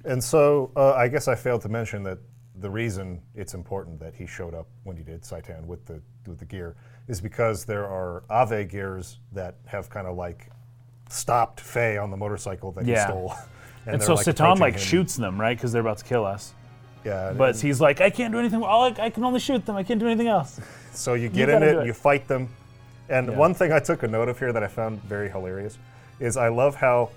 And so uh, I guess I failed to mention that the reason it's important that he showed up when he did, Citan, with the with the gear, is because there are Aveh gears that have kind of like stopped Fei on the motorcycle that Yeah. he stole. And, so like, approaching like him. shoots them right because they're about to kill us. Yeah. But he's like, I can't do anything. All I, I can only shoot them. I can't do anything else. so you get gotta in do it, it. you fight them, and one thing I took a note of here that I found very hilarious is I love how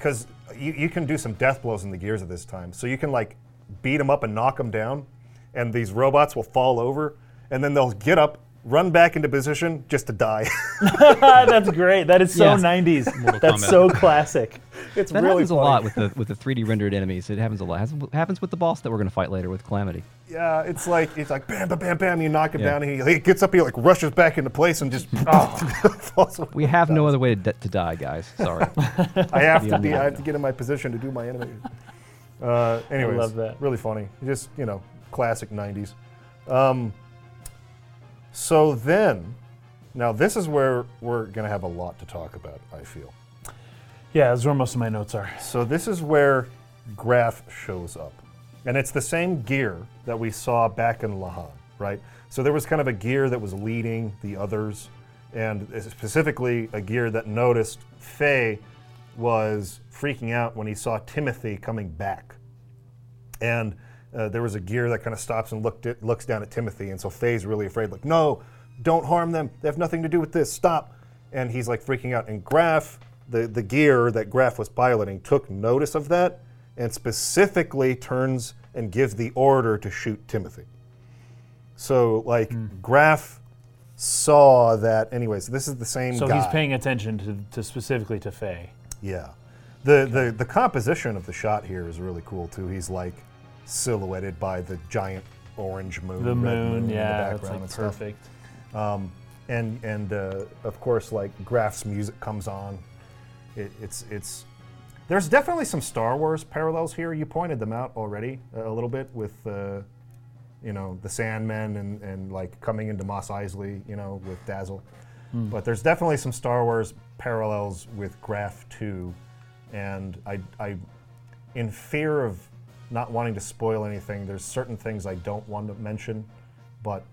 because you, you can do some death blows in the gears at this time. So you can like beat them up and knock them down, and these robots will fall over, and then they'll get up, run back into position just to die. That's great. That is so Yes. 90s. That's Kombat. so classic. it's That really happens a lot with the with the 3D rendered enemies. It happens a lot. Has- happens with the boss that we're going to fight later with Calamity. Yeah, it's like it's like bam, bam, bam, bam. You knock him Yeah. down, and he, he gets up, he like rushes back into place and just falls away. We have no other way to, d- to die, guys. Sorry. I have to be. I have to get in my position to do my animation. Uh, anyways, love that. Really funny. Just you know, classic '90s. Um, so then, now this is where we're gonna have a lot to talk about. I feel. Yeah, that's where most of my notes are. So this is where Grahf shows up. And it's the same gear that we saw back in Lahan, right? So there was kind of a gear that was leading the others, and specifically a gear that noticed Fei was freaking out when he saw Timothy coming back. And uh, there was a gear that kind of stops and looked at, looks down at Timothy, and so Fei's really afraid, like, no, don't harm them. They have nothing to do with this. Stop. And he's like freaking out. And Grahf, the, the gear that Grahf was piloting, took notice of that and specifically turns and gives the order to shoot Timothy. So, like, Grahf saw that. Anyways, this is the same So guy. he's paying attention to, to specifically to Fei. Yeah. The, the the composition of the shot here is really cool too. He's like silhouetted by the giant orange moon, The red moon, in the yeah, that's background like and stuff. perfect. And and uh, of course, like Grahf's music comes on. It, it's it's there's definitely some Star Wars parallels here. You pointed them out already a, a little bit with uh, you know the Sandmen and and like coming into Mos Eisley, you know, with Dazil. But there's definitely some Star Wars parallels with Grahf 2, and I, I, in fear of not wanting to spoil anything, there's certain things I don't want to mention, but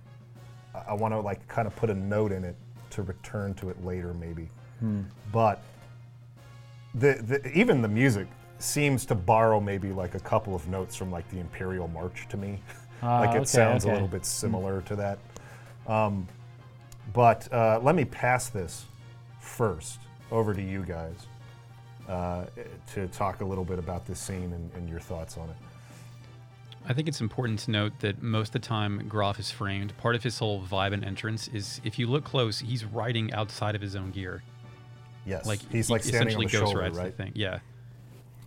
I, I want to like kind of put a note in it to return to it later, maybe. But the, the even the music seems to borrow maybe like a couple of notes from like the Imperial March to me. Ah, like it okay, sounds a little bit similar to that. Um, but uh, let me pass this first over to you guys uh, to talk a little bit about this scene and, and your thoughts on it. I think it's important to note that most of the time Grahf is framed. Part of his whole vibe and entrance is if you look close, he's riding outside of his own gear. Yes, Like he's he like standing on essentially the ghost shoulder, rides right? the thing. Yeah.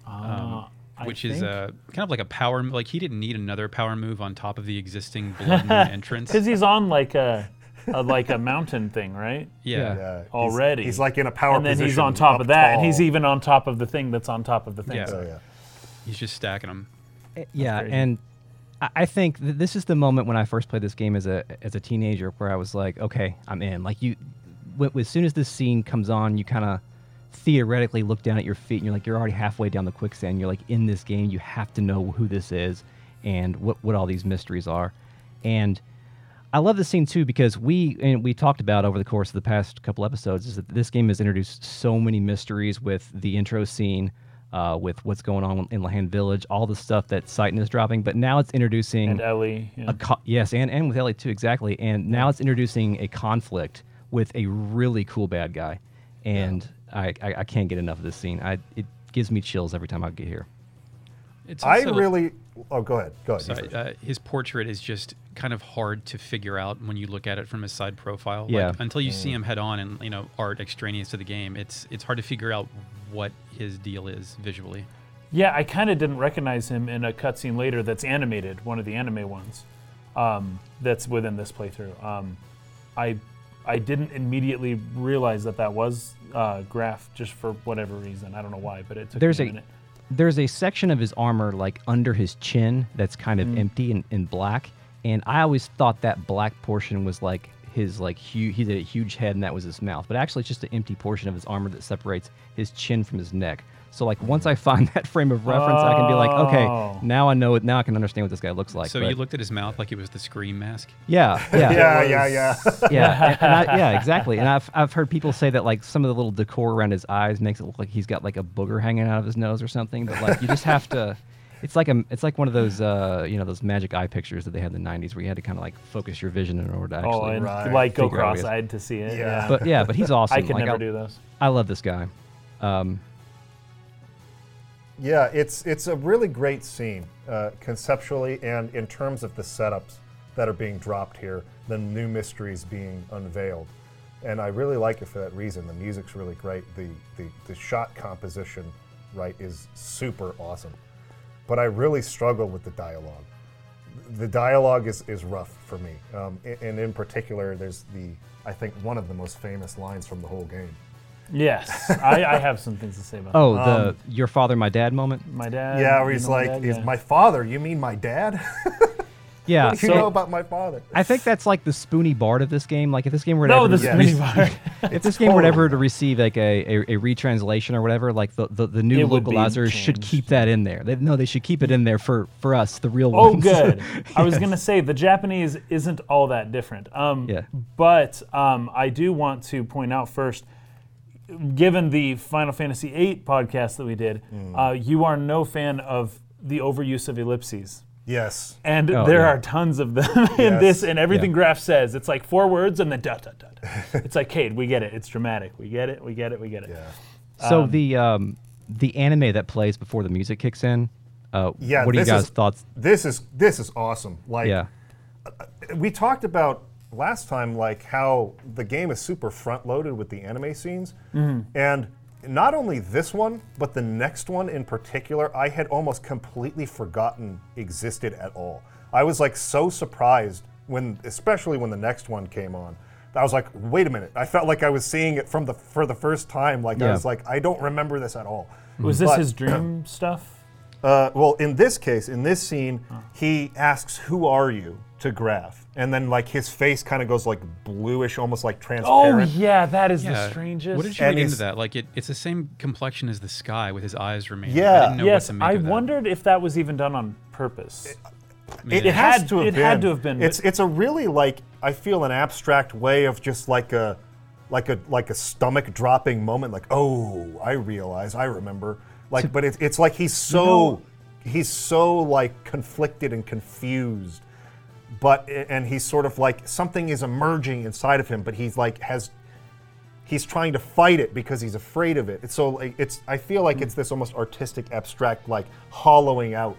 Uh, I which is think- uh, kind of like a power like he didn't need another power move on top of the existing blood moon entrance. Because he's on like a, a like a mountain thing, right? Yeah. Yeah. Yeah, he's- Already. he's, like in a power and then he's on top of that, and he's even on top of the thing that's on top of the thing. Yeah. Oh, yeah. He's just stacking them. Uh, yeah, crazy. and I- think th- this is the moment when I first played this game as a as a teenager, where I was like, okay, I'm in. Like you, as soon as this scene comes on, you kind of theoretically look down at your feet, and you're like, you're already halfway down the quicksand. You're like, in this game, you have to know who this is and what what all these mysteries are, and. I love this scene too because we and we talked about over the course of the past couple episodes is that this game has introduced so many mysteries with the intro scene, uh, with what's going on in Lahan Village, all the stuff that Citan is dropping. But now it's introducing And Elly. yeah. a co- yes, and and with Elly too, exactly. And now it's introducing a conflict with a really cool bad guy, and I, I I can't get enough of this scene. I it gives me chills every time I get here. It's I really. Oh, go ahead. Go ahead. Sorry, uh, his portrait is just kind of hard to figure out when you look at it from his side profile. Yeah. Like, until you Mm. see him head on and you know art extraneous to the game, it's it's hard to figure out what his deal is visually. Yeah, I kind of didn't recognize him in a cutscene later that's animated, one of the anime ones, um, that's within this playthrough. Um, I I didn't immediately realize that that was uh, Grahf just for whatever reason. I don't know why, but it took There's me a a minute. There's a section of his armor like under his chin that's kind of Mm. empty and, and black, and I always thought that black portion was like his like hu- he a huge head and that was his mouth, but actually it's just an empty portion of his armor that separates his chin from his neck. So like once I find that frame of reference, I can be like, Oh. okay, now I know it. Now I can understand what this guy looks like. so but- you looked at his mouth like it was the scream mask. yeah, yeah, yeah, yeah, yeah. yeah, and, and I, yeah, exactly. And I've I've heard people say that like some of the little decor around his eyes makes it look like he's got like a booger hanging out of his nose or something. But like you just have to. It's like a it's like one of those uh, you know those magic eye pictures that they had in the '90s where you had to kind of like focus your vision in order to actually. Oh, and Right. like go figure out what he is. cross-eyed to see it. Yeah. Yeah, But yeah, but he's awesome. I could like, never I, do those. I love this guy. Um, Yeah, it's it's a really great scene uh, conceptually and in terms of the setups that are being dropped here, the new mysteries being unveiled, and I really like it for that reason. The music's really great. The the, the shot composition, right, is super awesome. But I really struggle with the dialogue. The dialogue is, is rough for me, um, and in particular, there's the I think one of the most famous lines from the whole game. Yes, I, I have some things to say about oh, that. the your father, my dad moment. my dad. yeah, where you he's know my like, dad? "Is Yeah. my father? You mean my dad? Yeah, what do you so know about my father?" I think that's like the spoony bard of this game. Like if this game were to no ever the to spinning Yes. bar. if this game were ever to receive like a, a, a retranslation or whatever, like the, the, the new It would be localizers should changed. keep that in there. They, no, they should keep it in there for, for us, the real ones. Oh, ones. good. I was gonna say the Japanese isn't all that different. Um, Yeah. But um, I do want to point out first, given the Final Fantasy VIII podcast that we did, Hmm. uh, you are no fan of the overuse of ellipses. Yes. And Oh, there yeah. are tons of them in Yes. this, and everything Yeah. Grahf says. It's like four words and then dot, dot, dot. it's like, Cade, we get it. It's dramatic. We get it. We get it. We get it. Yeah. So the um, the anime that plays before the music kicks in, uh, Yeah, what are you this guys' is- thoughts? This is this is awesome. Like Yeah. we talked about last time, like how the game is super front loaded with the anime scenes, and not only this one, but the next one in particular, I had almost completely forgotten existed at all. I was like so surprised when, especially when the next one came on. I was like, wait a minute! I felt like I was seeing it from the for the first time. Like I was like, I don't remember this at all. Was this But- his dream stuff? Uh, well, in this case, in this scene, he asks, "Who are you?" to Grahf, and then like his face kind of goes like bluish, almost like transparent. Oh, transparent. yeah. That is Yeah. the strangest. What did you And read into he's- that? Like it, it's the same complexion as the sky with his eyes remaining. Yeah. I didn't know yes, what to make I of that. woned if that was even done on purpose. It, It has had- to have it been. had to have been, It's it's a really like I feel an abstract way of just like a like a like a stomach dropping moment. Like oh, I realize, I remember. Like, but it's it's like he's so he's so like conflicted and confused. But and he's sort of like something is emerging inside of him, but he's like has he's trying to fight it because he's afraid of it. It's so like it's I feel like it's this almost artistic abstract like hollowing out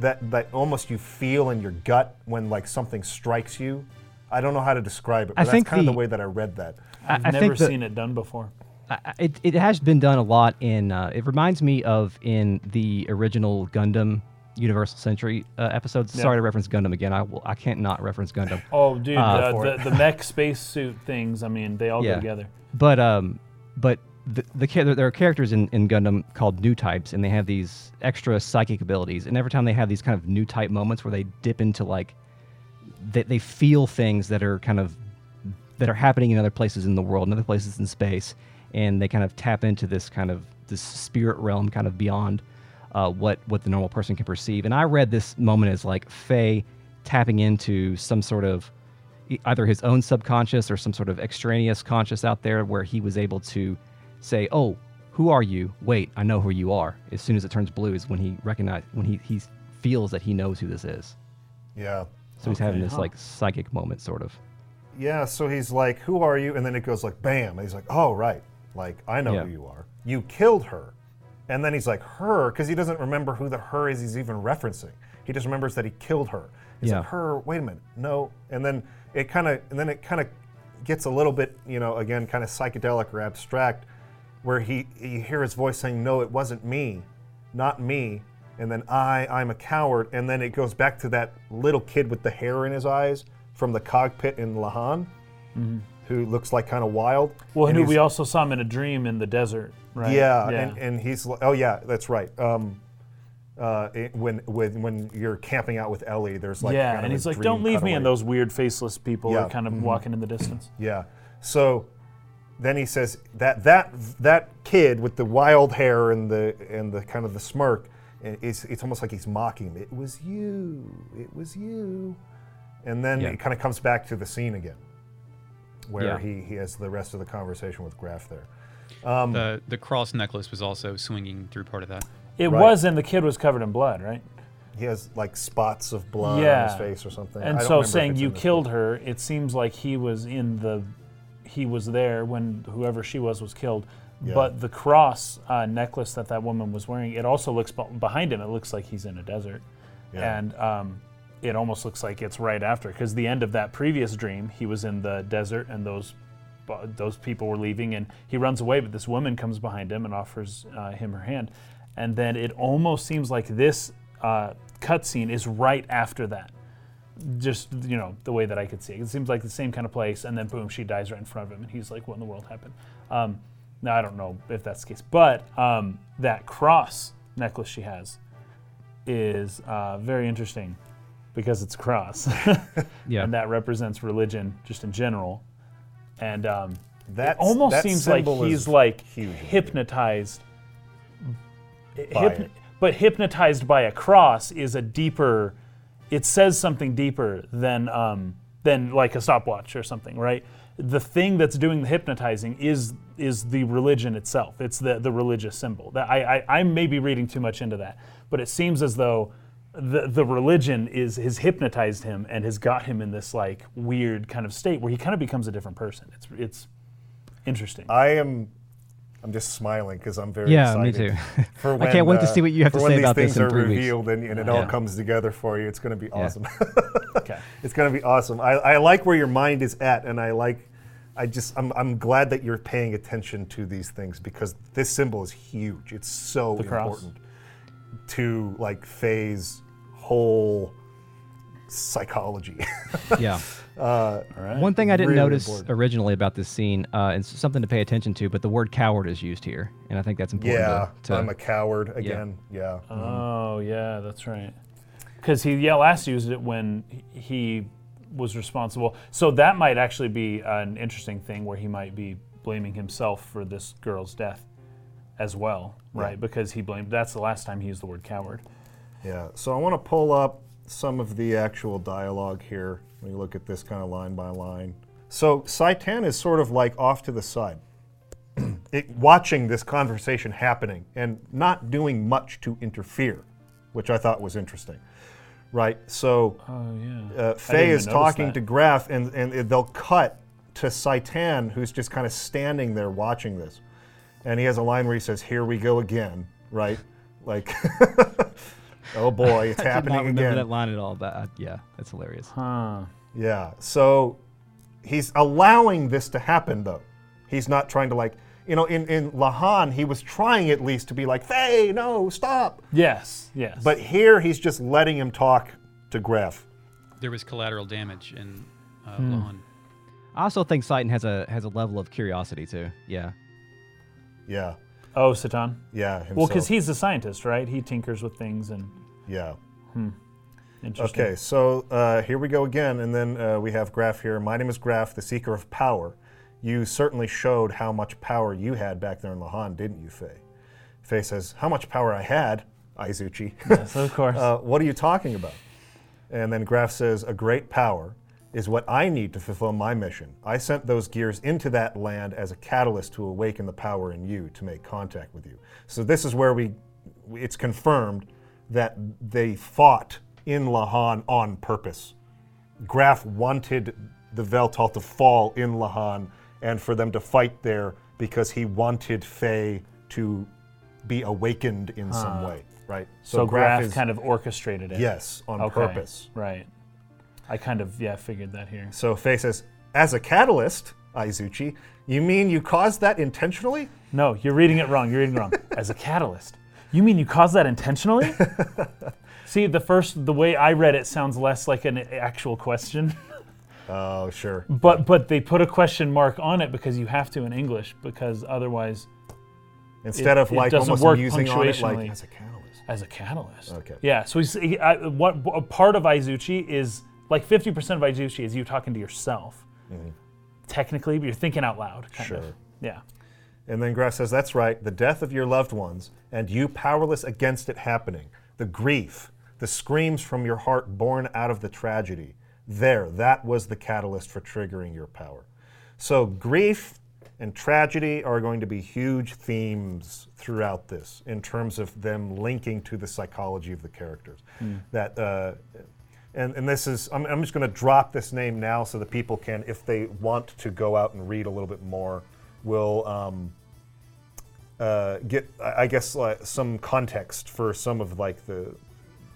that that almost you feel in your gut when like something strikes you. I don't know how to describe it, but I that's think kind of the- the way that I read that. I, I've I never think that- seen it done before. I- I- it, it has been done a lot in uh, it reminds me of in the original gundam universal century uh, episodes sorry to reference gundam again i will i can't not reference gundam Oh, dude, Uh, the, it. the mech spacesuit things. I mean, they all Yeah. go together. but um but the, the there are characters in, in gundam called new types and they have these extra psychic abilities and every time they have these kind of new type moments where they dip into like they, they feel things that are kind of that are happening in other places in the world, in other places in space, and they kind of tap into this kind of this spirit realm, kind of beyond uh, what what the normal person can perceive. And I read this moment as like Fei tapping into some sort of either his own subconscious or some sort of extraneous conscious out there, where he was able to say, "Oh, who are you? Wait, I know who you are." As soon as it turns blue, is when he recognize when he he feels that he knows who this is. Yeah. So he's having this huh. like psychic moment, sort of. Yeah, so he's like, "Who are you?" And then it goes like, "Bam!" And he's like, "Oh, right. Like I know Yeah. who you are. You killed her." And then he's like, her, because he doesn't remember who the her is he's even referencing. He just remembers that he killed her. He's Yeah. like, her, wait a minute, no. And then it kind of, and then it kind of gets a little bit, you know, again, kind of psychedelic or abstract, where he, you hear his voice saying, no, it wasn't me, not me. And then I, I'm a coward. And then it goes back to that little kid with the hair in his eyes from the cockpit in Lahan, mm-hmm. Who looks like kind of wild. Mm-hmm. Well, And who we also saw him in a dream in the desert, right? yeah, And, and he's oh yeah, that's right. Um, uh, it- when when when you're camping out with Elly, there's like yeah, kind of and he's like, "Don't leave me," and those weird faceless people Yeah, are kind of mhm. walking in the distance. Yeah. So then he says that that that kid with the wild hair and the and the kind of the smirk, it's it's almost like he's mocking him. It was you. It was you. And then Yeah. it kind of comes back to the scene again, where Yeah. he he has the rest of the conversation with Grahf there. the the cross necklace was also swinging through part of that. It Right. was, and the kid was covered in blood, right? He has like spots of blood on his face or something. I And don't so saying you killed book. her, it seems like he was in the, he was there when whoever she was was killed. Yeah. But the cross uh, necklace that that woman was wearing, it also looks be- behind him. It looks like he's in a desert, Yeah. and um, it almost looks like it's right after because the end of that previous dream, he was in the desert and those. Those people were leaving, and he runs away. But this woman comes behind him and offers uh, him her hand, and then it almost seems like this uh, cutscene is right after that just you know the way that I could see it. It seems like the same kind of place, and then boom, she dies right in front of him, and he's like, "What in the world happened?" Um, now I don't know if that's the case, but um, that cross necklace she has is uh, very interesting because it's a cross, Yeah. and that represents religion just in general, and um, That's- it almost that seems like symbol he's is like huge in the game. hypnotized. By hyp- it. But hypnotized by a cross is a deeper. It says something deeper than um, than like a stopwatch or something, right? The thing that's doing the hypnotizing is is the religion itself. It's the the religious symbol. That I, I I may be reading too much into that, but it seems as though the the religion is has hypnotized him and has got him in this like weird kind of state where he kind of becomes a different person. It's it's interesting. I am. I'm just smiling because I'm very Yeah, me excited. too. For when, I can't wait to uh, see what you have to say these about this things in are three weeks. revealed and, and it all Yeah. comes together for you. It's going to be awesome. okay. it's going to be awesome. I, I like where your mind is at, and I like. I just I'm, I'm glad that you're paying attention to these things because this symbol is huge. It's so The cross. important to like Fei's whole psychology. yeah. All right. One thing I didn't Really notice important. originally about this scene, uh, and something to pay attention to, but the word coward is used here, and I think that's important. yeah, to, to I'm a coward again. Yeah. Oh yeah, that's right. Because he yeah last used it when he- he was responsible. So that might actually be an interesting thing where he might be blaming himself for this girl's death as well, right? Because he blamed. That's the last time he used the word coward. Yeah, so I want to pull up some of the actual dialogue here. When you look at this kind of line by line. So Citan is sort of like off to the side, it, watching this conversation happening and not doing much to interfere, which I thought was interesting. Right. So Oh yeah. uh, Fei is talking that. to Grahf, and, and it- they'll cut to Citan, who's just kind of standing there watching this. And he has a line where he says, Here we go again, right? Like, oh boy, it's I did not happening remember again. that line at all. But uh, yeah, that's hilarious. Huh. Yeah. So he's allowing this to happen, though. He's not trying to, like, you know, in, in Lahan, he was trying at least to be like, Fei, no, stop. Yes. Yes. But here, he's just letting him talk to Grahf. There was collateral damage in uh, Hmm. Lahan. I also think Satan has a has a level of curiosity too. Yeah. Yeah. Oh, Satan. Yeah. Himself. Well, because he's a scientist, right? He tinkers with things and Yeah. interesting. Okay, so uh, here we go again, and then uh, we have Grahf here. My name is Grahf, the Seeker of Power. You certainly showed how much power you had back there in Lahan, didn't you, Fei? Fei says, How much power I had, Aizuchi. Yes, of course. uh, what are you talking about? And then Grahf says, A great power is what I need to fulfill my mission. I sent those gears into that land as a catalyst to awaken the power in you to make contact with you. So this is where we, it's confirmed that they fought in Lahan on purpose. Grahf wanted the Weltall to fall in Lahan and for them to fight there because he wanted Fei to be awakened in some ah. way, right? So, Grahf is kind of orchestrated it. yes on Okay. purpose. Right. I kind of yeah figured that here. So Fei says, as a catalyst, Aizuchi, you mean you caused that intentionally? No, you're reading it wrong. You're reading it wrong. As a catalyst. You mean you caused that intentionally? See, the first the way I read it sounds less like an actual question, Oh, sure. but but they put a question mark on it because you have to in English because otherwise Instead It- of like doesn't almost on it like as a catalyst. as a catalyst. Okay. Yeah. So he's, he, I, what a part of Aizuchi is like 50% of Aizuchi is you talking to yourself. Technically, but you're thinking out loud. Kind Of. Sure. Yeah. And then Grahf says, That's right, the death of your loved ones, and you powerless against it happening, the grief, the screams from your heart born out of the tragedy. There, that was the catalyst for triggering your power. So, grief and tragedy are going to be huge themes throughout this in terms of them linking to the psychology of the characters. That, uh, and, and this is, I'm, I'm just going to drop this name now so that people can, if they want to go out and read a little bit more, will um, uh, get, I I guess, like, some context for some of like the,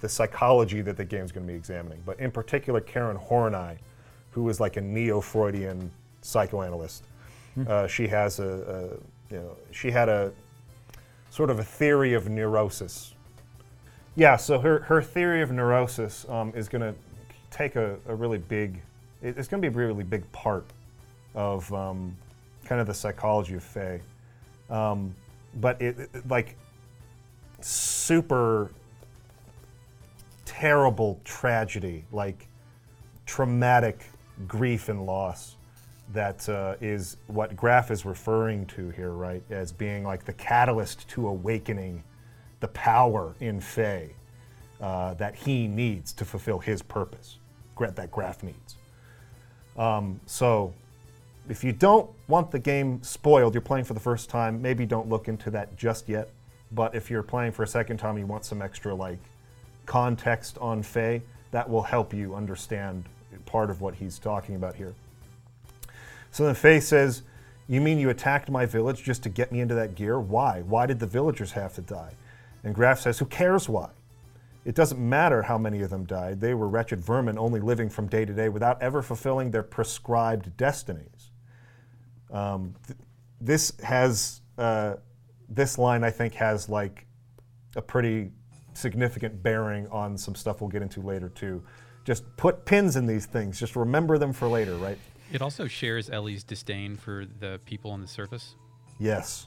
the psychology that the game's going to be examining. But in particular, Karen Horney, who is like a neo-Freudian psychoanalyst, uh, she has a, a, you know, she had a sort of a theory of neurosis. Yeah, so her, her theory of neurosis um, is going to take a, a really big, it- it's going to be a really big part of um, kind of the psychology of Fei. Um, but it, it- like super terrible tragedy, like traumatic grief and loss that uh, is what Grahf is referring to here, right? As being like the catalyst to awakening the power in Fei uh, that he needs to fulfill his purpose, that Grahf needs. Um, so if you don't want the game spoiled, you're playing for the first time, maybe don't look into that just yet. But if you're playing for a second time, you want some extra like context on Fei, that will help you understand part of what he's talking about here. So then Fei says, You mean you attacked my village just to get me into that gear? Why? Why did the villagers have to die? And Grahf says, Who cares why? It doesn't matter how many of them died. They were wretched vermin only living from day to day without ever fulfilling their prescribed destinies. Um, th- this has, uh, this line I think has like a pretty significant bearing on some stuff we'll get into later too. Just put pins in these things. Just remember them for later, right? It also shares Elly's disdain for the people on the surface. Yes.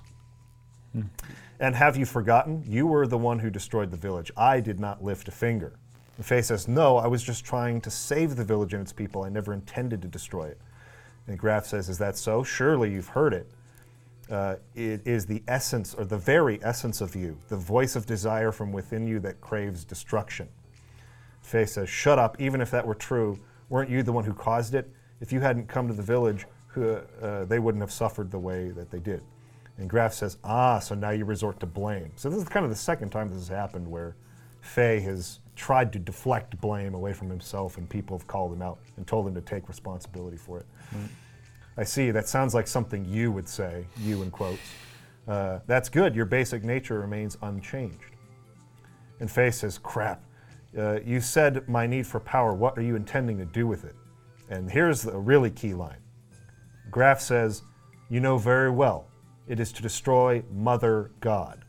And have you forgotten? You were the one who destroyed the village. I did not lift a finger. And Fei says, No, I was just trying to save the village and its people. I never intended to destroy it. And Grahf says, Is that so? Surely you've heard it. Uh, it is the essence, or the very essence of you, the voice of desire from within you that craves destruction. Fei says, Shut up, even if that were true. Weren't you the one who caused it? If you hadn't come to the village, uh, they wouldn't have suffered the way that they did. And Grahf says, Ah, so now you resort to blame. So this is kind of the second time this has happened where Fei has tried to deflect blame away from himself and people have called him out and told him to take responsibility for it. I see, that sounds like something you would say, you in quotes. Uh, that's good, your basic nature remains unchanged. And Fei says, Crap, uh, you said my need for power. What are you intending to do with it? And here's a really key line Grahf says, You know very well, it is to destroy Mother God.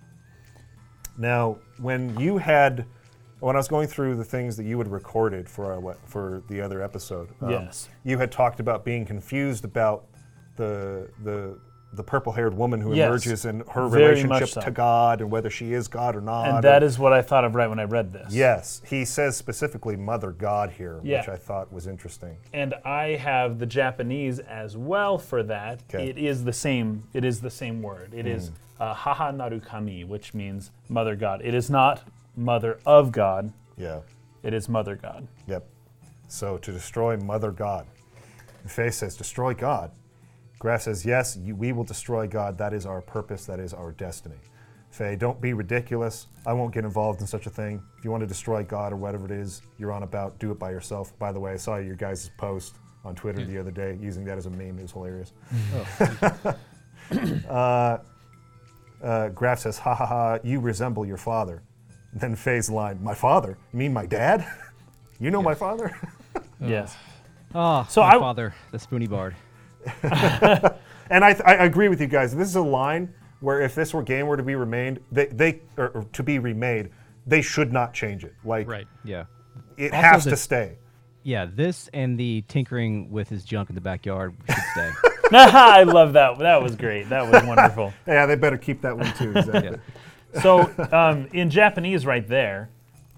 Now, when you had, when I was going through the things that you had recorded for our for the other episode, um, Yes. you had talked about being confused about the the the purple-haired woman who Yes. emerges and her relationship so. to God and whether she is God or not. And or- that is what I thought of right when I read this. Yes, he says specifically Mother God here, which I thought was interesting. And I have the Japanese as well for that. Okay. It is the same. It is the same word. It is uh, Haha Narukami, which means Mother God. It is not Mother of God. Yeah, It is Mother God. yep. So to destroy Mother God. Fei says, destroy God. Grahf says, yes, you, we will destroy God. That is our purpose. That is our destiny. Fei, don't be ridiculous. I won't get involved in such a thing. If you want to destroy God or whatever it is you're on about, do it by yourself. By the way, I saw your guys' post on Twitter the other day using that as a meme. It was hilarious. Uh, uh, Grahf says, "Ha ha ha! You resemble your father." Then Fei's line, "My father? You mean my dad? you know my father?" Yes. Oh, So my I- father, the Spoony Bard. And I, th- I agree with you guys. This is a line where if this were game were to be remade, they, they or, or to be remade, they should not change it. Like Right. Yeah. it Also has the- to stay. Yeah, this and the tinkering with his junk in the backyard should stay. I love that. That was great. That was wonderful. Yeah, they better keep that one too. Exactly. So um, in Japanese, right there,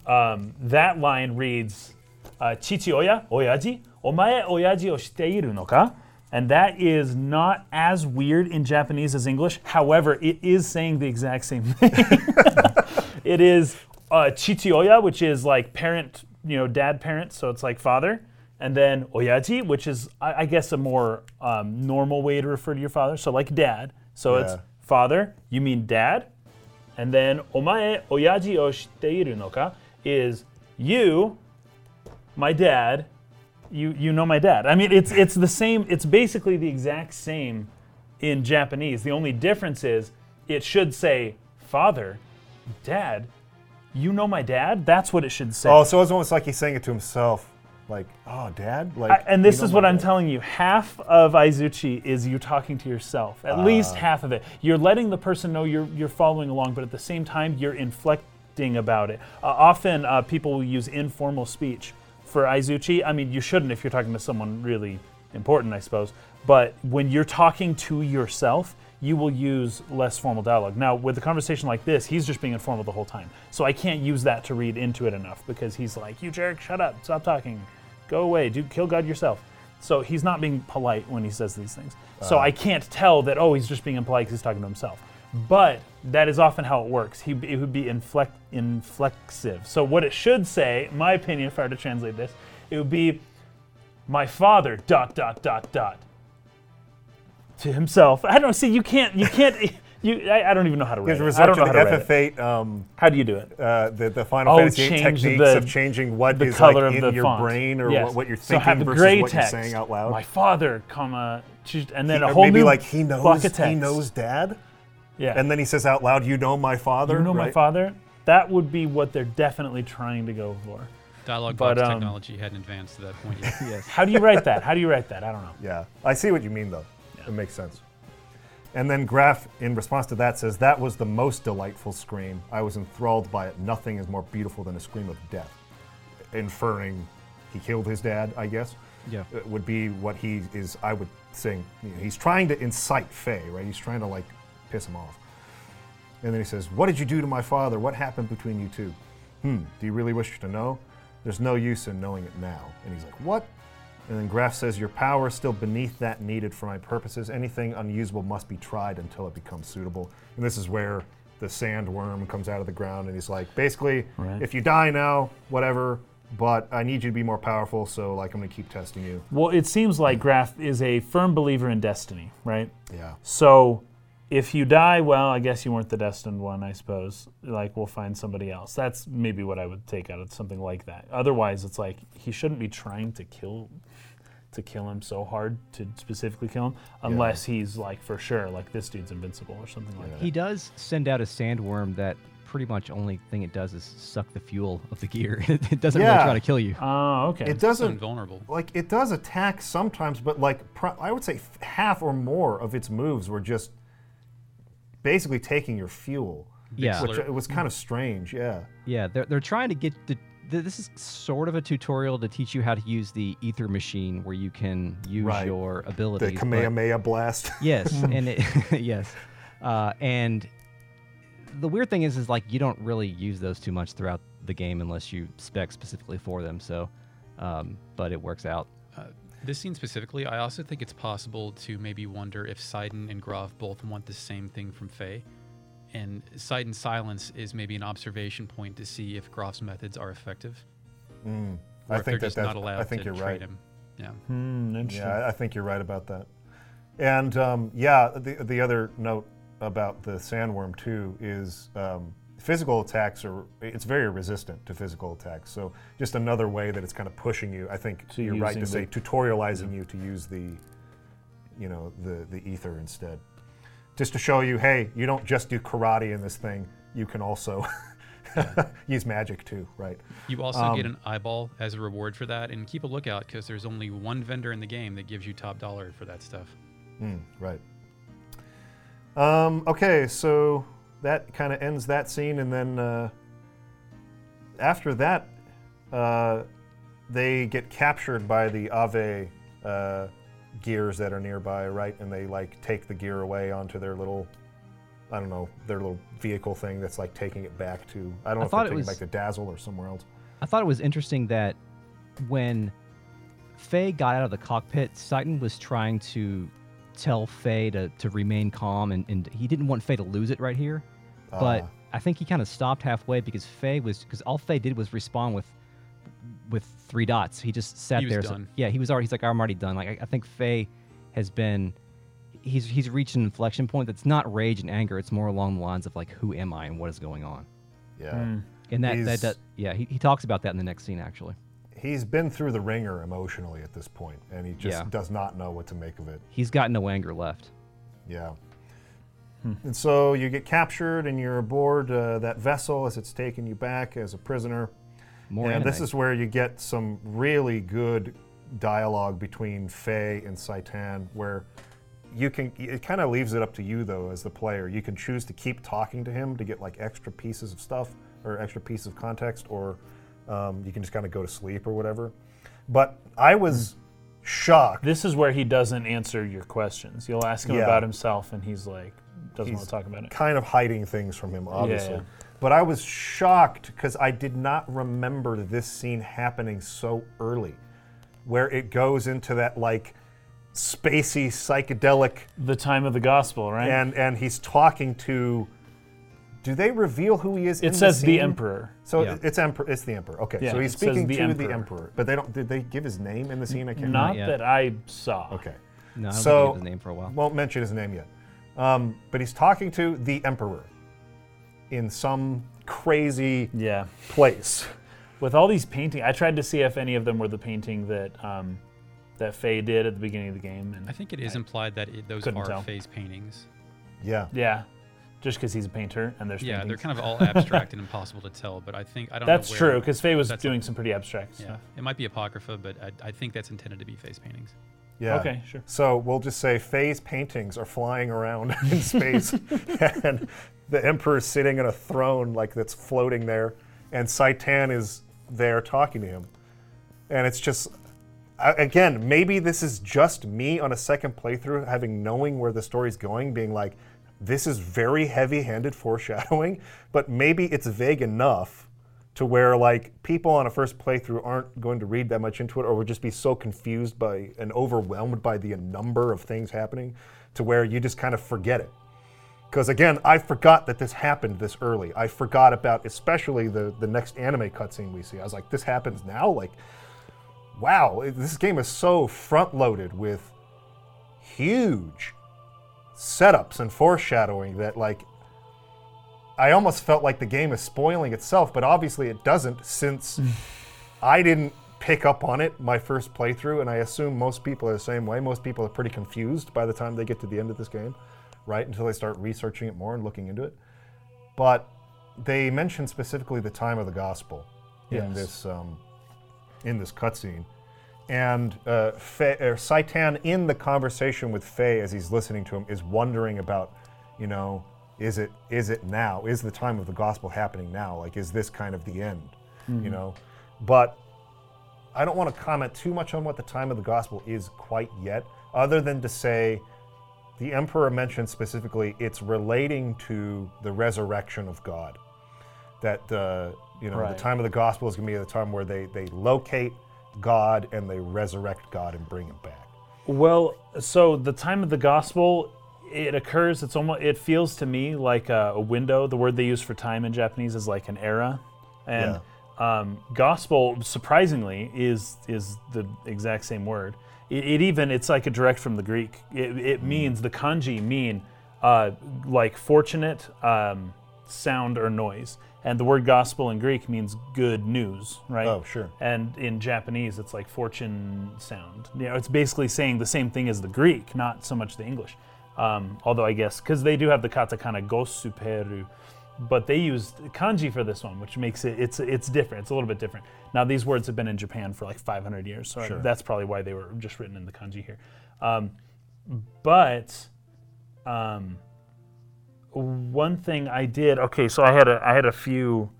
um, that line reads, uh, "Chichi oya oyaji, omae oyaji o shite iru no ka?" And that is not as weird in Japanese as English. However, it is saying the exact same thing. it is uh, chichi oya, which is like parent, you know, dad parent, so it's like father. And then oyaji, which is, I, I guess, a more um, normal way to refer to your father. So like dad. So it's Yeah. father, you mean dad. And then omae oyaji o shite iru no ka is you, my dad, you you know my dad. I mean, it's it's the same. It's basically the exact same in Japanese. The only difference is it should say father, dad. You know my dad. That's what it should say. Oh, so it's almost like he's saying it to himself, like, "Oh, Dad." Like, I- and this is what I'm dad. telling you. Half of Aizuchi is you talking to yourself. At least Ah. half of it. You're letting the person know you're you're following along, but at the same time you're inflecting about it. Uh, often uh, people will use informal speech for Aizuchi. I mean, you shouldn't if you're talking to someone really important, I suppose. But when you're talking to yourself, you will use less formal dialogue. Now, with a conversation like this, he's just being informal the whole time. So I can't use that to read into it enough because he's like, "You jerk, shut up, stop talking, go away, do kill God yourself." So he's not being polite when he says these things. So uh-huh. I can't tell that oh he's just being impolite because he's talking to himself. But that is often how it works. He it would be inflect inflexive. So what it should say, my opinion, if I were to translate this, it would be, "My father dot dot dot dot." To himself. I don't know. See, you can't. You can't. You. I, I don't even know how to He's it. I don't know how to write. FF8, um, How do you do it? uh, the, the Final Oh, Fantasy techniques the- of changing what the is color like of in the your font. brain or Yes. what, what you're so thinking have versus gray what text, you're saying out loud. My father, comma, and then Or a whole maybe new like he block knows of text. he knows Dad, Yeah. and then he says out loud, "You know my father." you know my father. That would be what they're definitely trying to go for. Dialogue But, box um, technology hadn't advanced to that point yet. yes. How do you write that? How do you write that? I don't know. Yeah, I see what you mean though. It makes sense. And then Grahf, in response to that, says, That was the most delightful scream. I was enthralled by it. Nothing is more beautiful than a scream of death. Inferring he killed his dad, I guess. Yeah. It would be what he is, I would think. You know, he's trying to incite Fei, right? He's trying to, like, piss him off. And then he says, What did you do to my father? What happened between you two? Hmm, do you really wish to know? There's no use in knowing it now. And he's like, What? And then Grahf says, Your power is still beneath that needed for my purposes. Anything unusable must be tried until it becomes suitable. And this is where the sandworm comes out of the ground. And he's like, Basically, Right. if you die now, whatever, but I need you to be more powerful, so like I'm going to keep testing you. Well, it seems like Grahf is a firm believer in destiny, right? Yeah. So if you die, well, I guess you weren't the destined one, I suppose. Like, we'll find somebody else. That's maybe what I would take out of something like that. Otherwise, it's like he shouldn't be trying to kill to kill him so hard to specifically kill him unless he's like for sure like this dude's invincible or something like that. He does send out a sandworm that pretty much only thing it does is suck the fuel of the gear. it, it doesn't Yeah. really try to kill you. Oh, okay. It doesn't invulnerable. like it does attack sometimes, but like pro- I would say f- half or more of its moves were just basically taking your fuel. yeah. Which it was kind of strange, yeah. Yeah, they're, they're trying to get the, this is sort of a tutorial to teach you how to use the ether machine where you can use Right. your The abilities. but- Kamehameha blast. Yes, and it, yes, uh, and the weird thing is, is like you don't really use those too much throughout the game unless you spec specifically for them. So, um, but it works out. This scene specifically, I also think it's possible to maybe wonder if Citan and Grahf both want the same thing from Fei. And Citan's silence is maybe an observation point to see if Grahf's methods are effective. Or Mm. I if think they're that just that's- not allowed I think to you're trade right. him. Yeah. Hmm. Yeah, I- I think you're right about that. And um, yeah, the the other note about the sandworm too is um, physical attacks are it's very resistant to physical attacks. So just another way that it's kind of pushing you. I think To you're right using to say the- tutorializing you to use the you know the the ether instead. just to show you, hey, you don't just do karate in this thing. You can also use magic too, right? You also Um, get an eyeball as a reward for that, and keep a lookout because there's only one vendor in the game that gives you top dollar for that stuff. Mm, right. Um, okay, so that kind of ends that scene, and then uh, after that, uh, they get captured by the Aveh uh, gears that are nearby, right? And they like take the gear away onto their little, I don't know, their little vehicle thing that's like taking it back to, I don't know I if they're it taking it was- back to Dazil or somewhere else. I thought it was interesting that when Fei got out of the cockpit, Citan was trying to tell Fei to, to remain calm, and, and he didn't want Fei to lose it right here. But Ah. I think he kind of stopped halfway because Fei was because all Fei did was respond with with three dots. He just sat He was there. so- yeah, he was already. He's like, I'm already done. Like I, I think Fei has been. He's he's reached an inflection point that's not rage and anger. It's more along the lines of like, who am I and what is going on. Yeah. Hmm. And that, that, that yeah, he, he talks about that in the next scene actually. He's been through the ringer emotionally at this point, and he just Yeah. does not know what to make of it. He's got no anger left. Yeah. And so you get captured and you're aboard uh, that vessel as it's taking you back as a prisoner. More and this is where you get some really good dialogue between Fei and Citan, where you can. It kind of leaves it up to you though, as the player. You can choose to keep talking to him to get like extra pieces of stuff or extra pieces of context, or um, you can just kind of go to sleep or whatever. But I was shocked. This is where he doesn't answer your questions. You'll ask him Yeah. about himself, and he's like, doesn't He's want to talk about it. kind of hiding things from him, obviously. yeah. But I was shocked because I did not remember this scene happening so early, where it goes into that like spacey psychedelic, The time of the gospel, right? and and he's talking to. Do they reveal who he is? in the scene? it says the scene? emperor. So Yeah. it's emperor. It's the emperor. Okay, Yeah, so he's speaking the to the emperor. emperor, but they don't. Did they give his name in the scene? I can't. Not yet. that I saw. Okay. No, I don't So- think his name for a while. Won't mention his name yet. Um, but he's talking to the emperor in some crazy Yeah. place. With all these paintings, I tried to see if any of them were the painting that um, that Fei did at the beginning of the game, and I think it is implied that it, those are tell. Fei's paintings. Yeah. yeah, just because he's a painter and there's Yeah, they're kind of all abstract and impossible to tell. But I think I don't. That's know where, true because Fei was that's doing some pretty abstract Yeah, stuff. it might be apocrypha, but I, I think that's intended to be Fei's paintings. Yeah. Okay, sure. So we'll just say Fei's paintings are flying around in space, and the Emperor's sitting on a throne like that's floating there, and Citan is there talking to him, and it's just. I- Again, maybe this is just me on a second playthrough, having knowing where the story's going, being like, this is very heavy-handed foreshadowing, but maybe it's vague enough to where like people on a first playthrough aren't going to read that much into it or would just be so confused by and overwhelmed by the number of things happening to where you just kind of forget it. Because again i forgot that this happened this early. I forgot about especially the the next anime cutscene we see. I was like this happens now? Like wow this game is so front loaded with huge setups and foreshadowing that like I almost felt like the game is spoiling itself, but obviously it doesn't since I didn't pick up on it my first playthrough, and I assume most people are the same way. Most people are pretty confused by the time they get to the end of this game, right? Until they start researching it more and looking into it. But they mention specifically the time of the gospel in Yes. this um, in this cutscene. And uh, or Citan, in the conversation with Fei as he's listening to him, is wondering about, you know, is it is it now? Is the time of the gospel happening now? Like, is this kind of the end? You know, but I don't want to comment too much on what the time of the gospel is quite yet, other than to say the emperor mentioned specifically it's relating to the resurrection of God. That uh, you know Right. the time of the gospel is going to be the time where they they locate God and they resurrect God and bring him back. Well, so the time of the gospel, it occurs. It's almost. It feels to me like a, a window. The word they use for time in Japanese is like an era, and um, gospel, surprisingly, is is the exact same word. It, it even it's like a direct from the Greek. It, it means the kanji mean uh, like fortunate um, sound or noise, and the word gospel in Greek means good news, right? Oh, sure. And in Japanese, it's like fortune sound. You know, it's basically saying the same thing as the Greek, not so much the English. Um, although I guess because they do have the katakana gosuperu, but they used kanji for this one, which makes it it's it's different. It's a little bit different. Now these words have been in Japan for like 500 years, so I- that's probably why they were just written in the kanji here. Um, but um, one thing I did okay, so I had a I had a few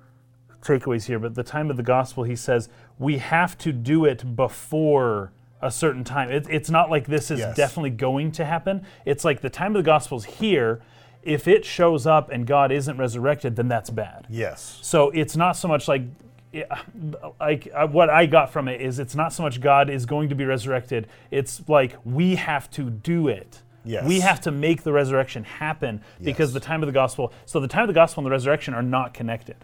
takeaways here, but the time of the gospel, he says we have to do it before a certain time. It, it's not like this is Yes. definitely going to happen. It's like the time of the gospel's here. If it shows up and God isn't resurrected, then that's bad. Yes. So it's not so much like, like uh, what I got from it is it's not so much God is going to be resurrected. It's like we have to do it. Yes. We have to make the resurrection happen because Yes. the time of the gospel. So the time of the gospel and the resurrection are not connected.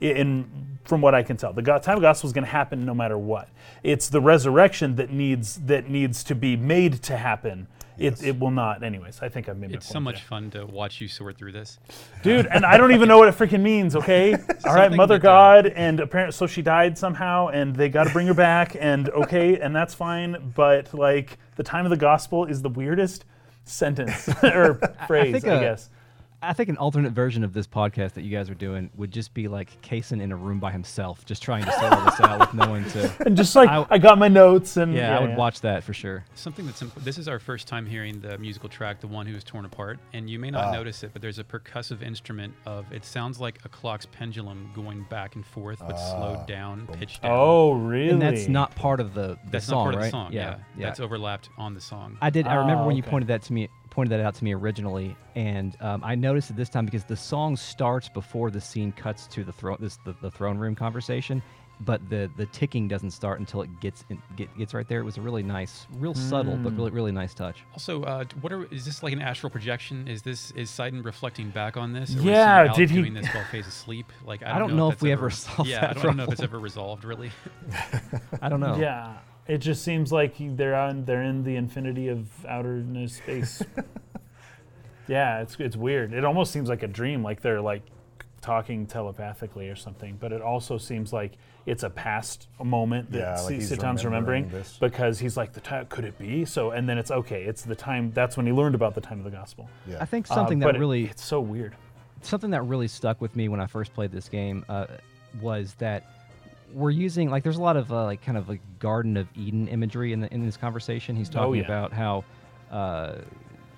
In from what I can tell, the go- time of the gospel is going to happen no matter what. It's the resurrection that needs that needs to be made to happen. Yes. It, it will not. Anyways, I think I've made my It's so point much there. fun to watch you sort through this. dude. And I don't even know what it freaking means. Okay, all right, Something Mother that, God, and apparently, so she died somehow, and they got to bring her back, and okay, and that's fine. But like, the time of the gospel is the weirdest sentence or phrase, I, uh, guess. I think an alternate version of this podcast that you guys are doing would just be like Kaysen in a room by himself, just trying to sort all this out with no one to. And just like I- I, got my notes, and Yeah, I would watch that for sure. Something that's imp- this is our first time hearing the musical track, "The One Who Is Torn Apart," and you may not Ah. notice it, but there's a percussive instrument of it sounds like a clock's pendulum going back and forth, but Ah. slowed down, pitched down. Oh, really? And that's not part of the, the that's song, not part right? of the song. Yeah, yeah. that's overlapped on the song. I did. I remember Ah, when you pointed that to me, pointed that out to me originally, and um, I noticed it this time because the song starts before the scene cuts to the throne, this the, the throne room conversation, but the the ticking doesn't start until it gets in, get, gets right there. It was a really nice, real subtle, but Hmm. really really nice touch. Also, uh, what are is this like an astral projection? Is this is Citan reflecting back on this? Or Yeah, is he out did he- doing this while Fei's asleep? Like I I don't, don't know if that's we ever, ever solved Yeah, that I don't know if it's ever resolved really. I don't know. Yeah, it just seems like they're on, they're in the infinity of outer space. yeah, it's it's weird. It almost seems like a dream, like they're like talking telepathically or something. But it also seems like it's a past moment that Yeah, like Si- Citan's remembering, remembering this. because he's like the time. Could it be? So and then it's okay. It's the time. That's when he learned about the time of the gospel. Yeah. I think Uh, something but that it- really it's so weird. something that really stuck with me when I first played this game uh, was that we're using like there's a lot of uh, like kind of like Garden of Eden imagery in the, in this conversation. He's talking Oh, yeah. about how uh,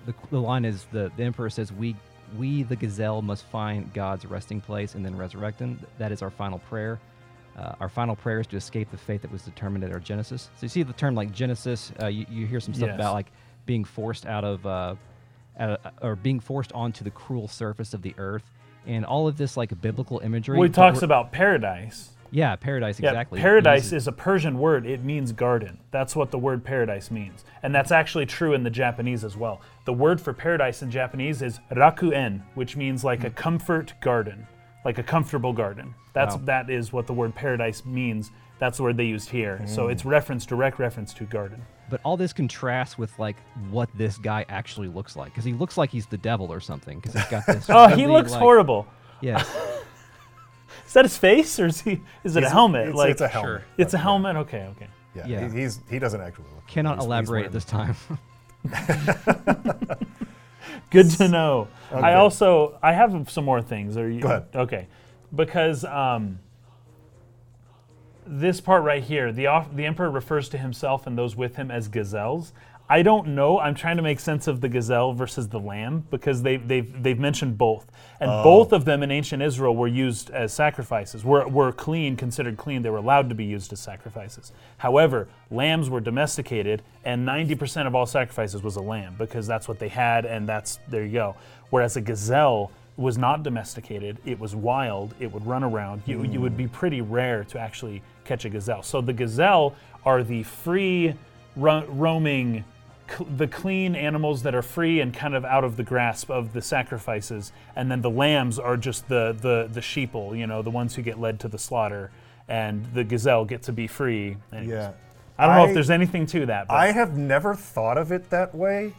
the, the line is the the emperor says we we the gazelle must find God's resting place and then resurrect him. That is our final prayer. Uh, our final prayer is to escape the fate that was determined at our Genesis. So you see the term like Genesis. Uh, you, you hear some stuff Yes. about like being forced out of uh, uh, or being forced onto the cruel surface of the earth, and all of this like biblical imagery. Well, he talks about paradise. Yeah, paradise exactly. He paradise is a Persian word. It means garden. That's what the word paradise means. And that's actually true in the Japanese as well. The word for paradise in Japanese is rakuen, which means like a hmm. comfort garden, like a comfortable garden. That's Wow. that is what the word paradise means. That's the word they used here. So hmm. it's reference, direct reference to garden. But all this contrasts with like what this guy actually looks like, because he looks like he's the devil or something. Because he's got this. Oh, he looks like- horrible. Yeah, Is that his face or is he is it a helmet? It's, like it's a helmet. Sure. it's a but helmet. Okay, okay. Yeah, Yeah. He, he's he doesn't actually look. cannot he's- he's elaborate wearing at this time. Good to know. I also I have some more things. Are you Go ahead. Okay, because um, this part right here, the off, the emperor refers to himself and those with him as gazelles. I don't know. I'm trying to make sense of the gazelle versus the lamb because they, they've they've mentioned both, and Oh. both of them in ancient Israel were used as sacrifices. Were were clean, considered clean. They were allowed to be used as sacrifices. However, lambs were domesticated, and 90% of all sacrifices was a lamb because that's what they had, and that's there you go. Whereas a gazelle was not domesticated. It was wild. It would run around. You, you would be pretty rare to actually catch a gazelle. So the gazelle are the free ro- roaming, cl- the clean animals that are free and kind of out of the grasp of the sacrifices. And then the lambs are just the, the, the sheeple, you know, the ones who get led to the slaughter. And the gazelle get to be free. Anyways. Yeah. I don't know I- if there's anything to that. But I have never thought of it that way.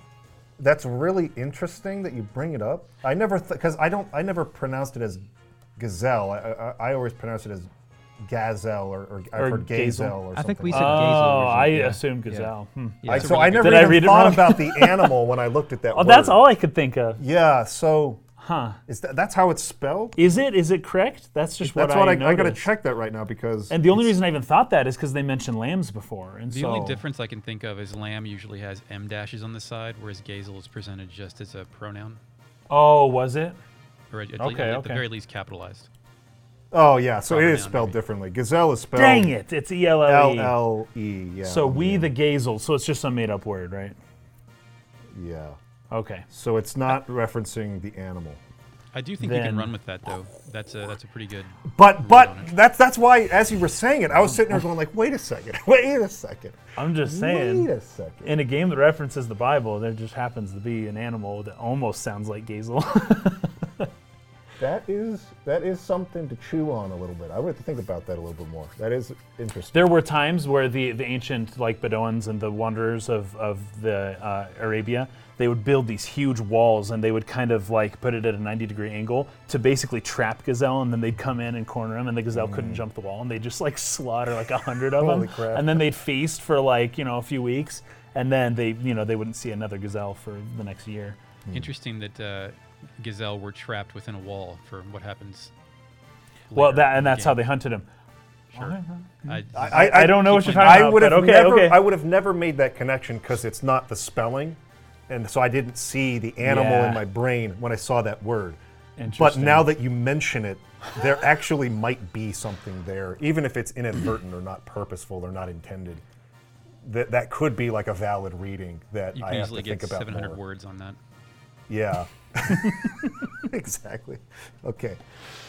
That's really interesting that you bring it up. I never because I don't I never pronounced it as gazelle. I, I, I always pronounced it as gazelle or, or I've Or heard gazel. gazelle or something. I think we said that. gazel Oh, I originally, yeah. assumed Yeah. gazelle. Hmm. Yeah. I, so really I never Did I even read thought wrong? about the animal when I looked at that Oh, word. that's all I could think of. Yeah, so Huh? is that, that's how it's spelled? Is it? Is it correct? That's just That's what, what I, I I, got to check that right now because And the only reason I even thought that is because they mentioned lambs before, and The so only difference I can think of is lamb usually has M dashes on the side, whereas gazel is presented just as a pronoun, Oh, was it? or at, at, Okay, at okay. the very least capitalized. Oh yeah, so it Proper is noun, spelled maybe. differently. Gazelle is spelled Dang it! It's E L L L E. L E. Yeah. So we yeah, the gazel. So it's just some made-up word, right? yeah. Okay. So it's not referencing the animal. I do think you Then- can run with that though. That's a that's a pretty good. But but that's that's why as you were saying it, I was sitting there going like, wait a second, wait a second, I'm just saying. wait a second. In a game that references the Bible, there just happens to be an animal that almost sounds like gazel. That is that is something to chew on a little bit. I would have to think about that a little bit more. That is interesting. there were times where the, the ancient like Bedouins and the wanderers of, of the uh, Arabia, they would build these huge walls and they would kind of like put it at a 90 degree angle to basically trap gazelle and then they'd come in and corner them and the gazelle couldn't jump the wall and they'd just like slaughter like a hundred of Mm. Holy them crap. and then they'd feast for like you know a few weeks and then they you know they wouldn't see another gazelle for the next year. Hmm. Interesting that uh, gazelle were trapped within a wall for what happens. Well, that and the that's how they hunted him. Sure. I, I, I don't know what you're keep talking I about, would but have okay, never okay. I would have never made that connection because it's not the spelling, and so I didn't see the animal Yeah. in my brain when I saw that word. But Interesting. now that you mention it, there actually might be something there, even if it's inadvertent or not purposeful or not intended. That that could be like a valid reading that You I can have easily to think about 700 more. words on that. Yeah. exactly. Okay.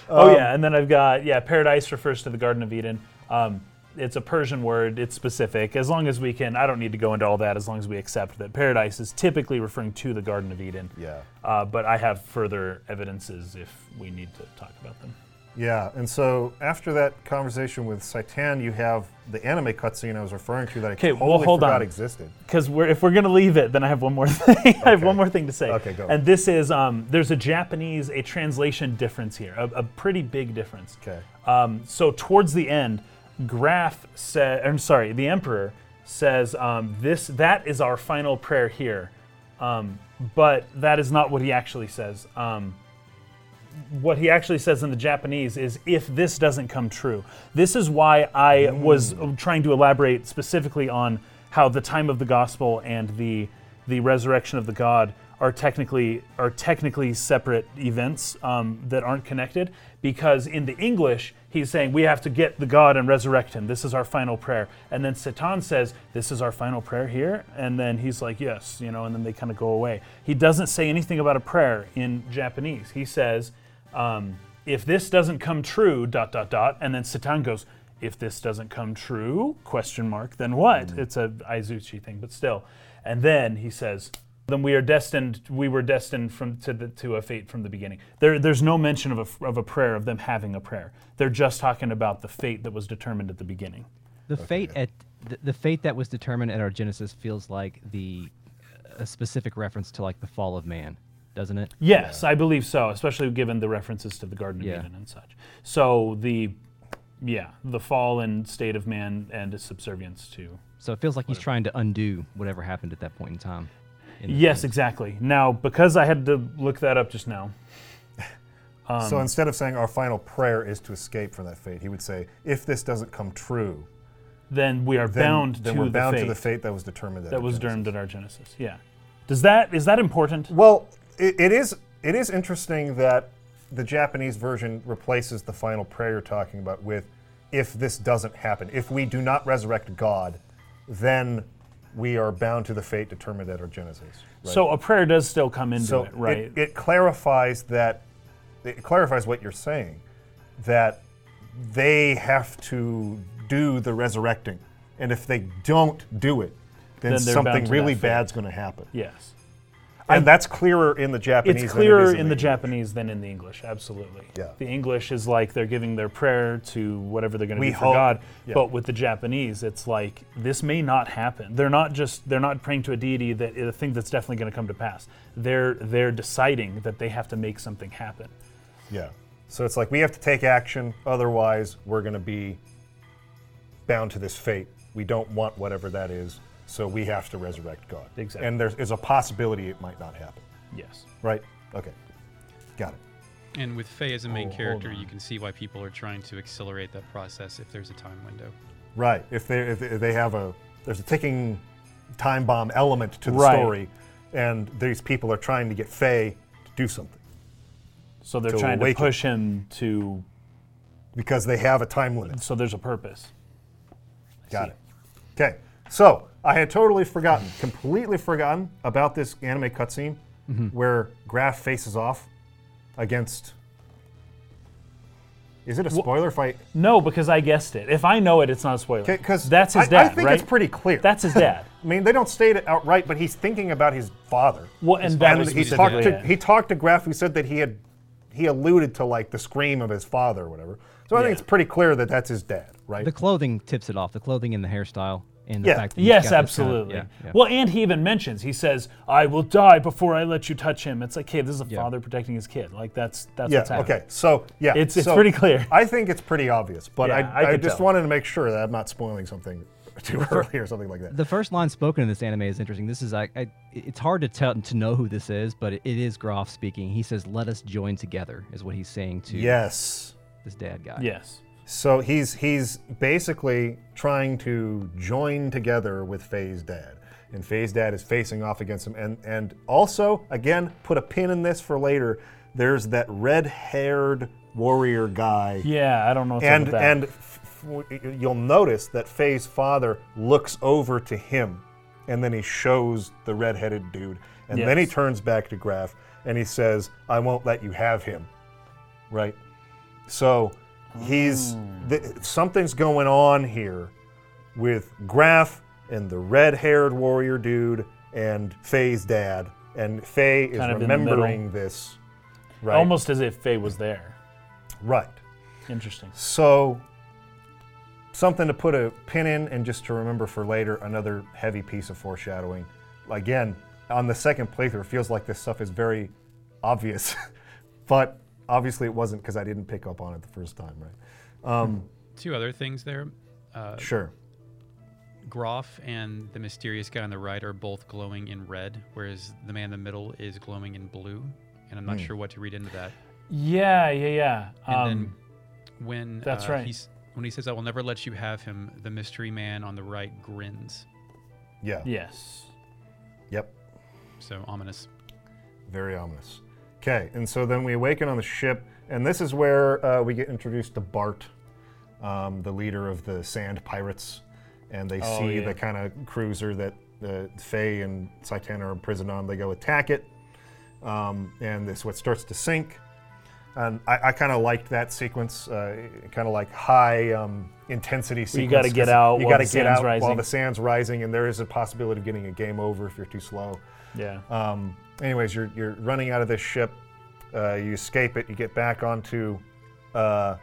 Oh Um, yeah, and then I've got yeah, paradise refers to the Garden of Eden. Um, it's a Persian word. It's specific. As long as we can, I don't need to go into all that. As long as we accept that paradise is typically referring to the Garden of Eden. Yeah. Uh, but I have further evidences if we need to talk about them. Yeah, and so after that conversation with Citan, you have the anime cutscene I was referring to that I totally well, hold forgot on. existed. Because we're, if we're gonna leave it, then I have one more thing. I have one more thing to say. Okay, go. And this is um, there's a Japanese a translation difference here, a, a pretty big difference. Okay. Um, so towards the end, Grahf said, I'm sorry, the Emperor says, um, "This that is our final prayer here," um, but that is not what he actually says. Um, what he actually says in the Japanese is, "If this doesn't come true." This is why I was trying to elaborate specifically on how the time of the gospel and the the resurrection of the God are technically are technically separate events um, that aren't connected because in the English he's saying we have to get the God and resurrect him. This is our final prayer, and then Citan says this is our final prayer here, and then he's like yes, you know, and then they kind of go away. He doesn't say anything about a prayer in Japanese. He says um, if this doesn't come true, dot dot dot, and then Citan goes. If this doesn't come true, question mark, then what? It's a Aizuchi thing, but still. And then he says, then we are destined. We were destined from to the, to a fate from the beginning. There, there's no mention of a, of a prayer of them having a prayer. They're just talking about the fate that was determined at the beginning. The fate at the, the fate that was determined at our Genesis feels like the a specific reference to like the fall of man, doesn't it? Yes, I believe so, especially given the references to the Garden of Yeah. Eden and such. So the, yeah, the fallen state of man and his subservience to. So it feels like he's trying to undo whatever happened at that point in time. in the Yes, game. exactly. Now, because I had to look that up just now, Um, so instead of saying our final prayer is to escape from that fate, he would say, if this doesn't come true, then we are then, bound then to we're the bound fate to the fate that was determined. at that our was Genesis. determined at our Genesis. Yeah. Does that is that important? Well, it, it is. It is interesting that the Japanese version replaces the final prayer you're talking about with, "If this doesn't happen, if we do not resurrect God, then we are bound to the fate determined at our Genesis." right? So a prayer does still come into so it, right? It, it clarifies that. It clarifies what you're saying, that they have to do the resurrecting, and if they don't do it, then, Then something really bad's going to happen. yes. And that's clearer in the Japanese. It's than it clearer in the English. Japanese than in the English, absolutely. Yeah. The English is like they're giving their prayer to whatever they're going to do for hope- God, yeah. but with the Japanese, it's like this may not happen. They're not just they're not praying to a deity that a thing that's definitely going to come to pass. They're they're deciding that they have to make something happen. Yeah. So it's like we have to take action, otherwise we're going to be bound to this fate. We don't want whatever that is, so we have to resurrect God. Exactly. And there's, there's a possibility it might not happen. Yes. Right? Okay. Got it. And with Fei as a main Oh, character, you can see why people are trying to accelerate that process if there's a time window. Right. If they if they have a there's a ticking time bomb element to the Right. story, and these people are trying to get Fei to do something So they're To trying awaken. to push him to. because they have a time limit. So there's a purpose. Got it. Okay. So I had totally forgotten, completely forgotten about this anime cutscene where Grahf faces off against. Is it a spoiler fight? No, because I guessed it. If I know it, it's not a spoiler. Because that's his I, dad, I think right? it's pretty clear. That's his dad. I mean, they don't state it outright, but he's thinking about his father. Well, and that and was he specifically talked to it. he talked to Grahf, who said that he had he alluded to like the scream of his father or whatever. So I Yeah. think it's pretty clear that that's his dad, right? The clothing tips it off. The clothing and the hairstyle, and the Yeah. fact that he's Yes, got this absolutely. yeah, yeah. Well, and he even mentions, he says, "I will die before I let you touch him." It's like, hey, this is a Yeah. father protecting his kid. Like that's that's yeah. what's happening. Okay. So yeah, It's- it's so pretty clear. I think it's pretty obvious, but Yeah, I, I I, just tell. wanted to make sure that I'm not spoiling something too early or something like that. The first line spoken in this anime is interesting. This is I, I it's hard to tell to know who this is, but it, it is Grahf speaking. He says, "Let us join together," is what he's saying to yes. this dad guy. Yes. So he's he's basically trying to join together with Fei's dad. And Fei's dad is facing off against him. And and also, again, put a pin in this for later. There's that red-haired warrior guy. Yeah, I don't know. And that. and f- f- you'll notice that Fei's father looks over to him, and then he shows the red-headed dude, and then he turns back to Grahf and he says, "I won't let you have him." Right. So he's th- something's going on here with Grahf and the red-haired warrior dude and Fei's dad, and Fei is Kind of in the middle. remembering this. Right. almost as if Fei was there. right. Interesting. So, something to put a pin in and just to remember for later, another heavy piece of foreshadowing. Again, on the second playthrough, it feels like this stuff is very obvious, but obviously it wasn't because I didn't pick up on it the first time, right? Um, Two other things there. Uh, sure. Grahf and the mysterious guy on the right are both glowing in red, whereas the man in the middle is glowing in blue. And I'm not Hmm. sure what to read into that. Yeah, yeah, yeah. And Um, then when that's uh, right. he's, when he says, "I will never let you have him," the mystery man on the right grins. Yeah. yes. Yep. So ominous. Very ominous. Okay, and so then we awaken on the ship, and this is where uh, we get introduced to Bart, um, the leader of the Sand Pirates, and they Oh, see yeah. the kind of cruiser that uh, Fei and Citan are imprisoned on. They go attack it, um, and this what starts to sink. And I, I kind of liked that sequence, uh, kind of like high um, intensity sequence. you gotta get 'cause out You while got to the get sand's out while rising. the sand's rising, and there is a possibility of getting a game over if you're too slow. Yeah. Um, anyways, you're, you're running out of this ship. Uh, you escape it. You get back onto uh,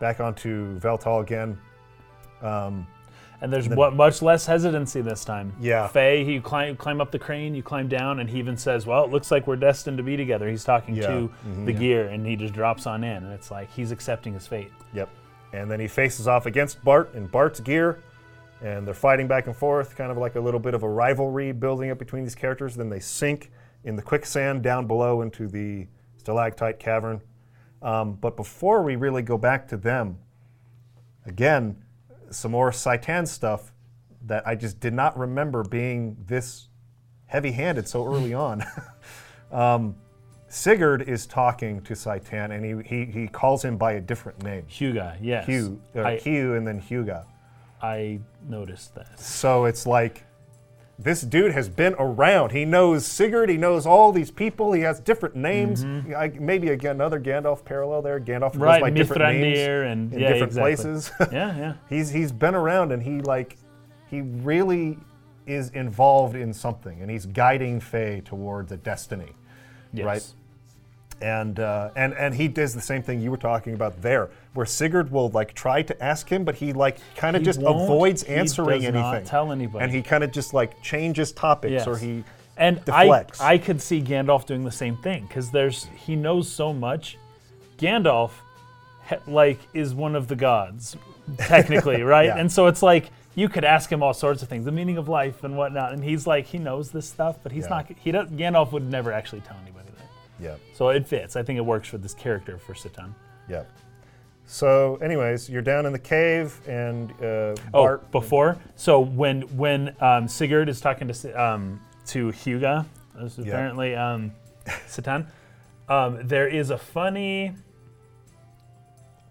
back onto Weltall again. Um, And there's what much less hesitancy this time. Yeah. Fei, he climb climb up the crane, you climb down, and he even says, "Well, it looks like we're destined to be together." He's talking Yeah. to Mhm. the gear, and he just drops on in, and it's like he's accepting his fate. yep. And then he faces off against Bart in Bart's gear, and they're fighting back and forth, kind of like a little bit of a rivalry building up between these characters. Then they sink in the quicksand down below into the stalactite cavern. Um, but before we really go back to them, again, some more Citan stuff that I just did not remember being this heavy-handed so early on. um, Sigurd is talking to Citan, and he, he, he calls him by a different name. Hyuga, yes. Hugh, uh, I, Hugh, and then Hyuga. I noticed that. So it's like this dude has been around. He knows Sigurd. He knows all these people. He has different names. Mm-hmm. I, maybe again another Gandalf parallel there. Gandalf goes Right, by different names and in yeah, different exactly. places. yeah, yeah. he's he's been around and he like he really is involved in something and he's guiding Fei towards a destiny. Yes. Right. And, uh, and and he does the same thing you were talking about there, where Sigurd will like try to ask him, but he like kind of He just won't. avoids He answering does anything. not tell anybody. And he kind of just like changes topics, Yes. or he And I, deflects. I could see Gandalf doing the same thing because there's he knows so much. Gandalf he- like is one of the gods, technically, right? Yeah. And so it's like you could ask him all sorts of things, the meaning of life and whatnot, and he's like he knows this stuff, but he's Yeah. not. He does, Gandalf would never actually tell anybody. Yeah. So it fits. I think it works for this character for Citan. Yeah. So, anyways, you're down in the cave, and uh, Oh, before so when when um, Sigurd is talking to um, to Hyuga, this is Yeah. apparently um, Citan. Um, there is a funny.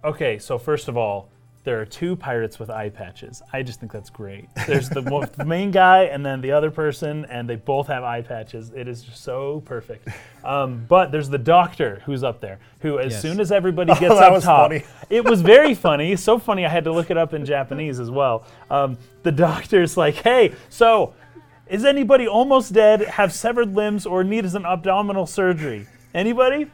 Okay, so first of all, there are two pirates with eye patches. I just think that's great. There's the, mo- the main guy and then the other person, and they both have eye patches. It is just so perfect. Um, but there's the doctor who's up there, who as Yes. soon as everybody gets that up was top, funny. it was very funny. So funny, I had to look it up in Japanese as well. Um, the doctor's like, "Hey, so is anybody almost dead, have severed limbs, or needs an abdominal surgery? Anybody?"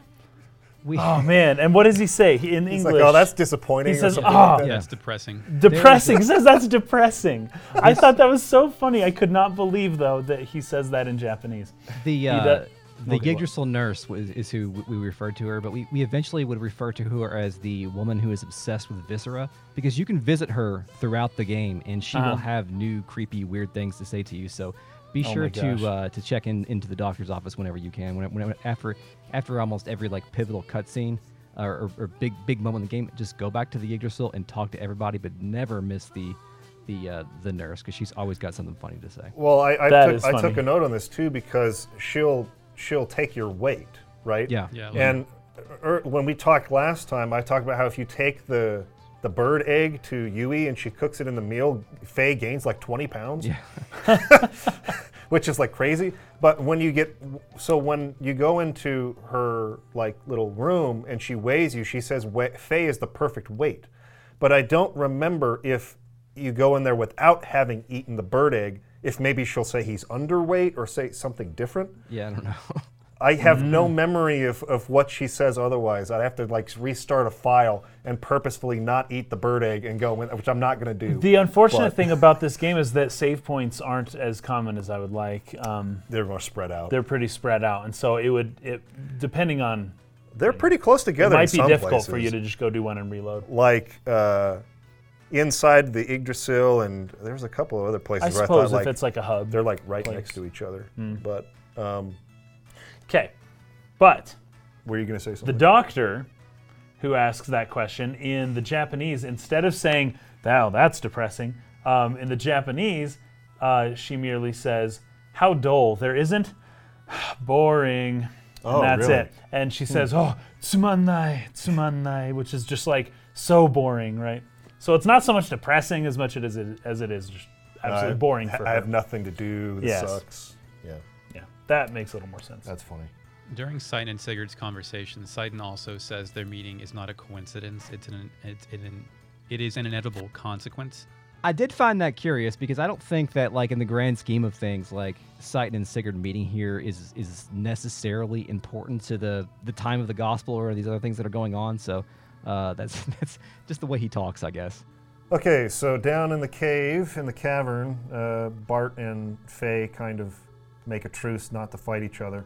We, Oh man! And what does he say He- in He's English? like, oh, that's disappointing. He or says, something "Ah." like that. Yeah. That's depressing. depressing. He says that's depressing. I thought that was so funny. I could not believe though that he says that in Japanese. the does- uh, the Okay, what? Yggdrasil nurse was, is who we referred to her, but we, we eventually would refer to her as the woman who is obsessed with viscera because you can visit her throughout the game and she Uh-huh. will have new creepy weird things to say to you. So be Oh sure my to uh, to check in into the doctor's office whenever you can. Whenever, whenever after after almost every like pivotal cutscene uh, or, or big big moment in the game, just go back to the Yggdrasil and talk to everybody, but never miss the the uh, the nurse because she's always got something funny to say. Well, I, I, That took, is I took a note on this too because she'll she'll take your weight, right? Yeah. Yeah. And er, when we talked last time, I talked about how if you take the the bird egg to Yui and she cooks it in the meal, Fei gains like 20 pounds, Yeah. which is like crazy. But when you get so when you go into her like little room and she weighs you, she says Fei is the perfect weight. But I don't remember if you go in there without having eaten the bird egg, if maybe she'll say he's underweight or say something different. Yeah, I don't know. I have Mm. no memory of, of what she says otherwise. I'd have to like restart a file and purposefully not eat the bird egg and go, in, which I'm not going to do. The unfortunate But- thing about this game is that save points aren't as common as I would like. Um, They're more spread out. they're pretty spread out, and so it would it depending on They're pretty close together. it might be difficult for you to just go do one and reload. like uh, inside the Yggdrasil, and there's a couple of other places I where I suppose thought if like it's like a hub. they're like right place. next to each other. Hmm. But um, Okay, but were you going to say something? the doctor who asks that question in the Japanese, instead of saying, "Wow, that's depressing," um, in the Japanese, uh, she merely says, "How dull! There isn't boring." Oh, and that's really? Hmm. it. And she says, "Oh, tsumannai, tsumannai," which is just like so boring, right? So it's not so much depressing as much as it as it is just absolutely boring for I her. have nothing to do. This Yes. sucks. Yeah, yeah, that makes a little more sense. that's funny. During Citan and Sigurd's conversation, Citan also says their meeting is not a coincidence. It's an it's an it is an inevitable consequence. I did find that curious because I don't think that, like in the grand scheme of things, like Citan and Sigurd meeting here is is necessarily important to the the time of the gospel or these other things that are going on. So uh, that's that's just the way he talks, I guess. Okay, so down in the cave, in the cavern, uh, Bart and Fei kind of make a truce not to fight each other.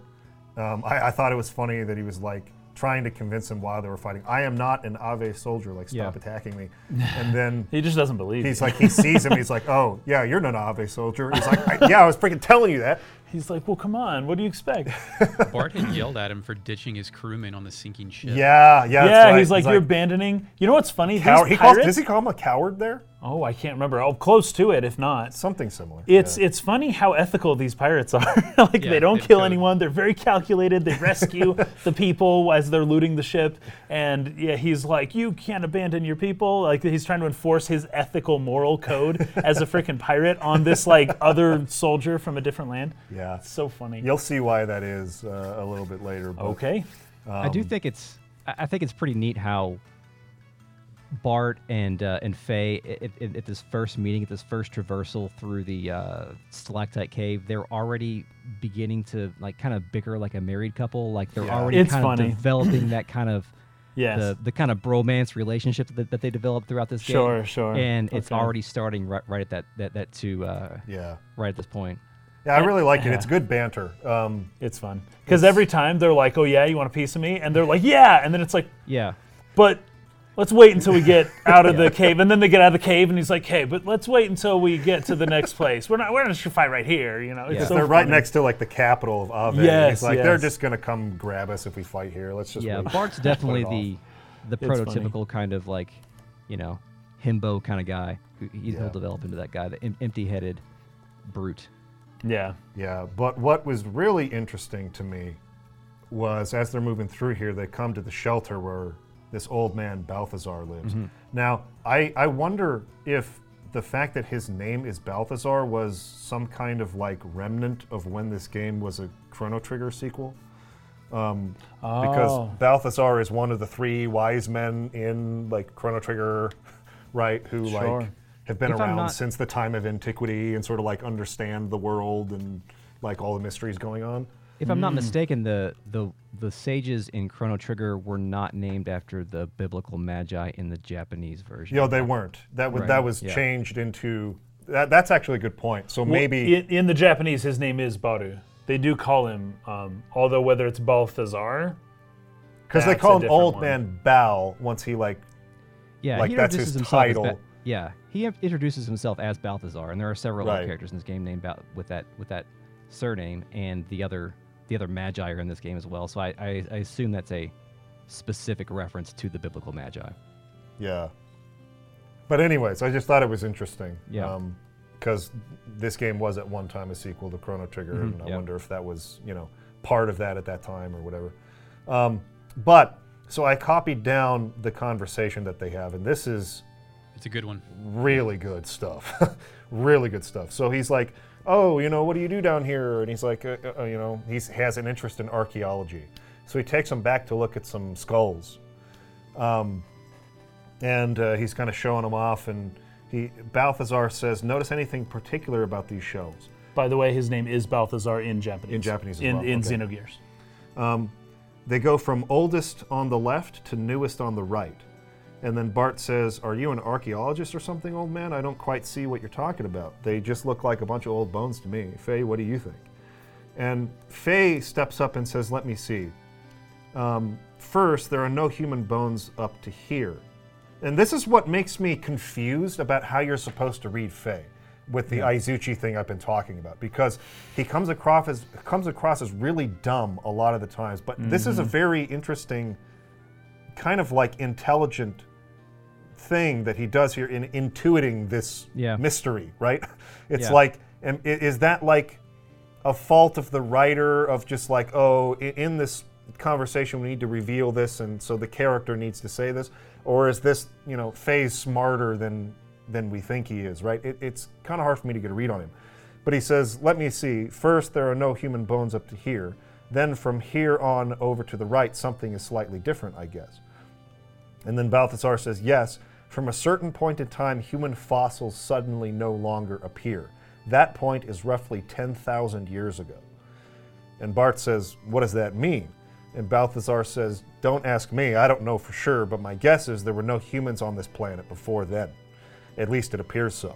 Um, I, I thought it was funny that he was like trying to convince him while they were fighting, I am not an Aveh soldier, like, stop Yeah. attacking me. And then he just doesn't believe. he's you. like, he sees him, he's like, oh, yeah, you're not an Aveh soldier. He's like, I, yeah, I was freaking telling you that. he's like, well, come on, what do you expect? Bart had yelled at him for ditching his crewmen on the sinking ship. Yeah, yeah. that's yeah, right. he's like, you're abandoning. You know what's funny? cow- These he calls, pirates- does he call him a coward there? Oh, I can't remember. Oh, close to it, if not. Something similar. It's yeah. it's funny how ethical these pirates are. like Yeah, they don't kill code. anyone. They're very calculated. They rescue the people as they're looting the ship. And yeah, he's like, you can't abandon your people. Like he's trying to enforce his ethical moral code as a freaking pirate on this like other soldier from a different land. yeah. It's so funny. You'll see why that is uh, a little bit later. But Okay. I do think it's I I think it's pretty neat how Bart and uh, and Fei at, at, at this first meeting, at this first traversal through the uh, stalactite cave, they're already beginning to like kind of bicker like a married couple. Like they're Yeah. already It's kind funny. of developing that kind of Yes. the the kind of bromance relationship that, that they developed throughout this game. Sure, sure. And it's already starting right, right at that that that to uh, Yeah. right at this point. Yeah, I really like it. It's good banter. Um, it's fun. Because every time they're like, oh, yeah, you want a piece of me? And they're like, yeah. And then it's like, Yeah. but let's wait until we get out of the cave, and then they get out of the cave, and he's like, "Hey, but let's wait until we get to the next place. We're not, we're not just gonna fight right here, you know." It's Yeah. so they're right funny. next to like the capital of Aveh. and Yes, he's like they're yes. just gonna come grab us if we fight here. Let's just Yeah, wait. Bart's definitely Put it the the It's funny. prototypical kind of like, you know, himbo kind of guy. Who he, Yeah. He'll develop into that guy, the em- empty-headed brute. Yeah, Yeah, but what was really interesting to me was as they're moving through here, they come to the shelter where this old man Balthazar lives. Now, I, I wonder if the fact that his name is Balthazar was some kind of like remnant of when this game was a Chrono Trigger sequel. Um, Because Oh. Balthazar is one of the three wise men in like Chrono Trigger, right? Who Sure. like have been If I'm around not- since the time of antiquity and sort of like understand the world and like all the mysteries going on. If I'm Mm. not mistaken, the the the sages in Chrono Trigger were not named after the biblical magi in the Japanese version. No, they weren't. That was Right, that was yeah. changed into. That, that's actually a good point. So Well, maybe in, in the Japanese, his name is Baru. They do call him, um, although whether it's Balthazar, because they call a him Old one. Man Bal once he like Yeah, Like, he that's introduces his himself as title. yeah, he introduces himself as Balthazar, and there are several Right. other characters in this game named Bal- with that with that surname, and the other the other magi are in this game as well. So I, I, I assume that's a specific reference to the biblical magi. Yeah. But anyways, I just thought it was interesting. Yeah. Because this game was at one time a sequel to Chrono Trigger, Mhm, and I yeah. wonder if that was, you know, part of that at that time or whatever. Um, but so I copied down the conversation that they have, and this is It's a good one. really good stuff. really good stuff. So he's like, "Oh, you know, what do you do down here?" And he's like, uh, uh, "You know, he has an interest in archaeology. So he takes him back to look at some skulls, um, and uh, he's kind of showing them off. And he Balthazar says, "Notice anything particular about these shells?" by the way, his name is Balthazar in Japanese. In Japanese as in, well, in okay. Xenogears. They go from oldest on the left to newest on the right. And then Bart says, Are you an archaeologist or something, old man? I don't quite see what you're talking about. They just look like a bunch of old bones to me. Fei, what do you think? And Fei steps up and says, Let me see. Um, first, there are no human bones up to here. And this is what makes me confused about how you're supposed to read Fei with the Aizuchi thing I've been talking about because he comes across as comes across as really dumb a lot of the times. But this is a very interesting, kind of like intelligent thing that he does here in intuiting this Yeah. mystery, right? It's Yeah. like, is that like a fault of the writer of just like, oh, in this conversation we need to reveal this, and so the character needs to say this, or is this, you know, Fei's smarter than than we think he is, right? It, it's kind of hard for me to get a read on him. But he says, let me see. First, there are no human bones up to here. Then from here on over to the right, something is slightly different, I guess. And then Balthasar says, Yes, from a certain point in time, human fossils suddenly no longer appear. That point is roughly 10,000 years ago. And Bart says, What does that mean? And Balthazar says, Don't ask me, I don't know for sure, but my guess is there were no humans on this planet before then. At least it appears so.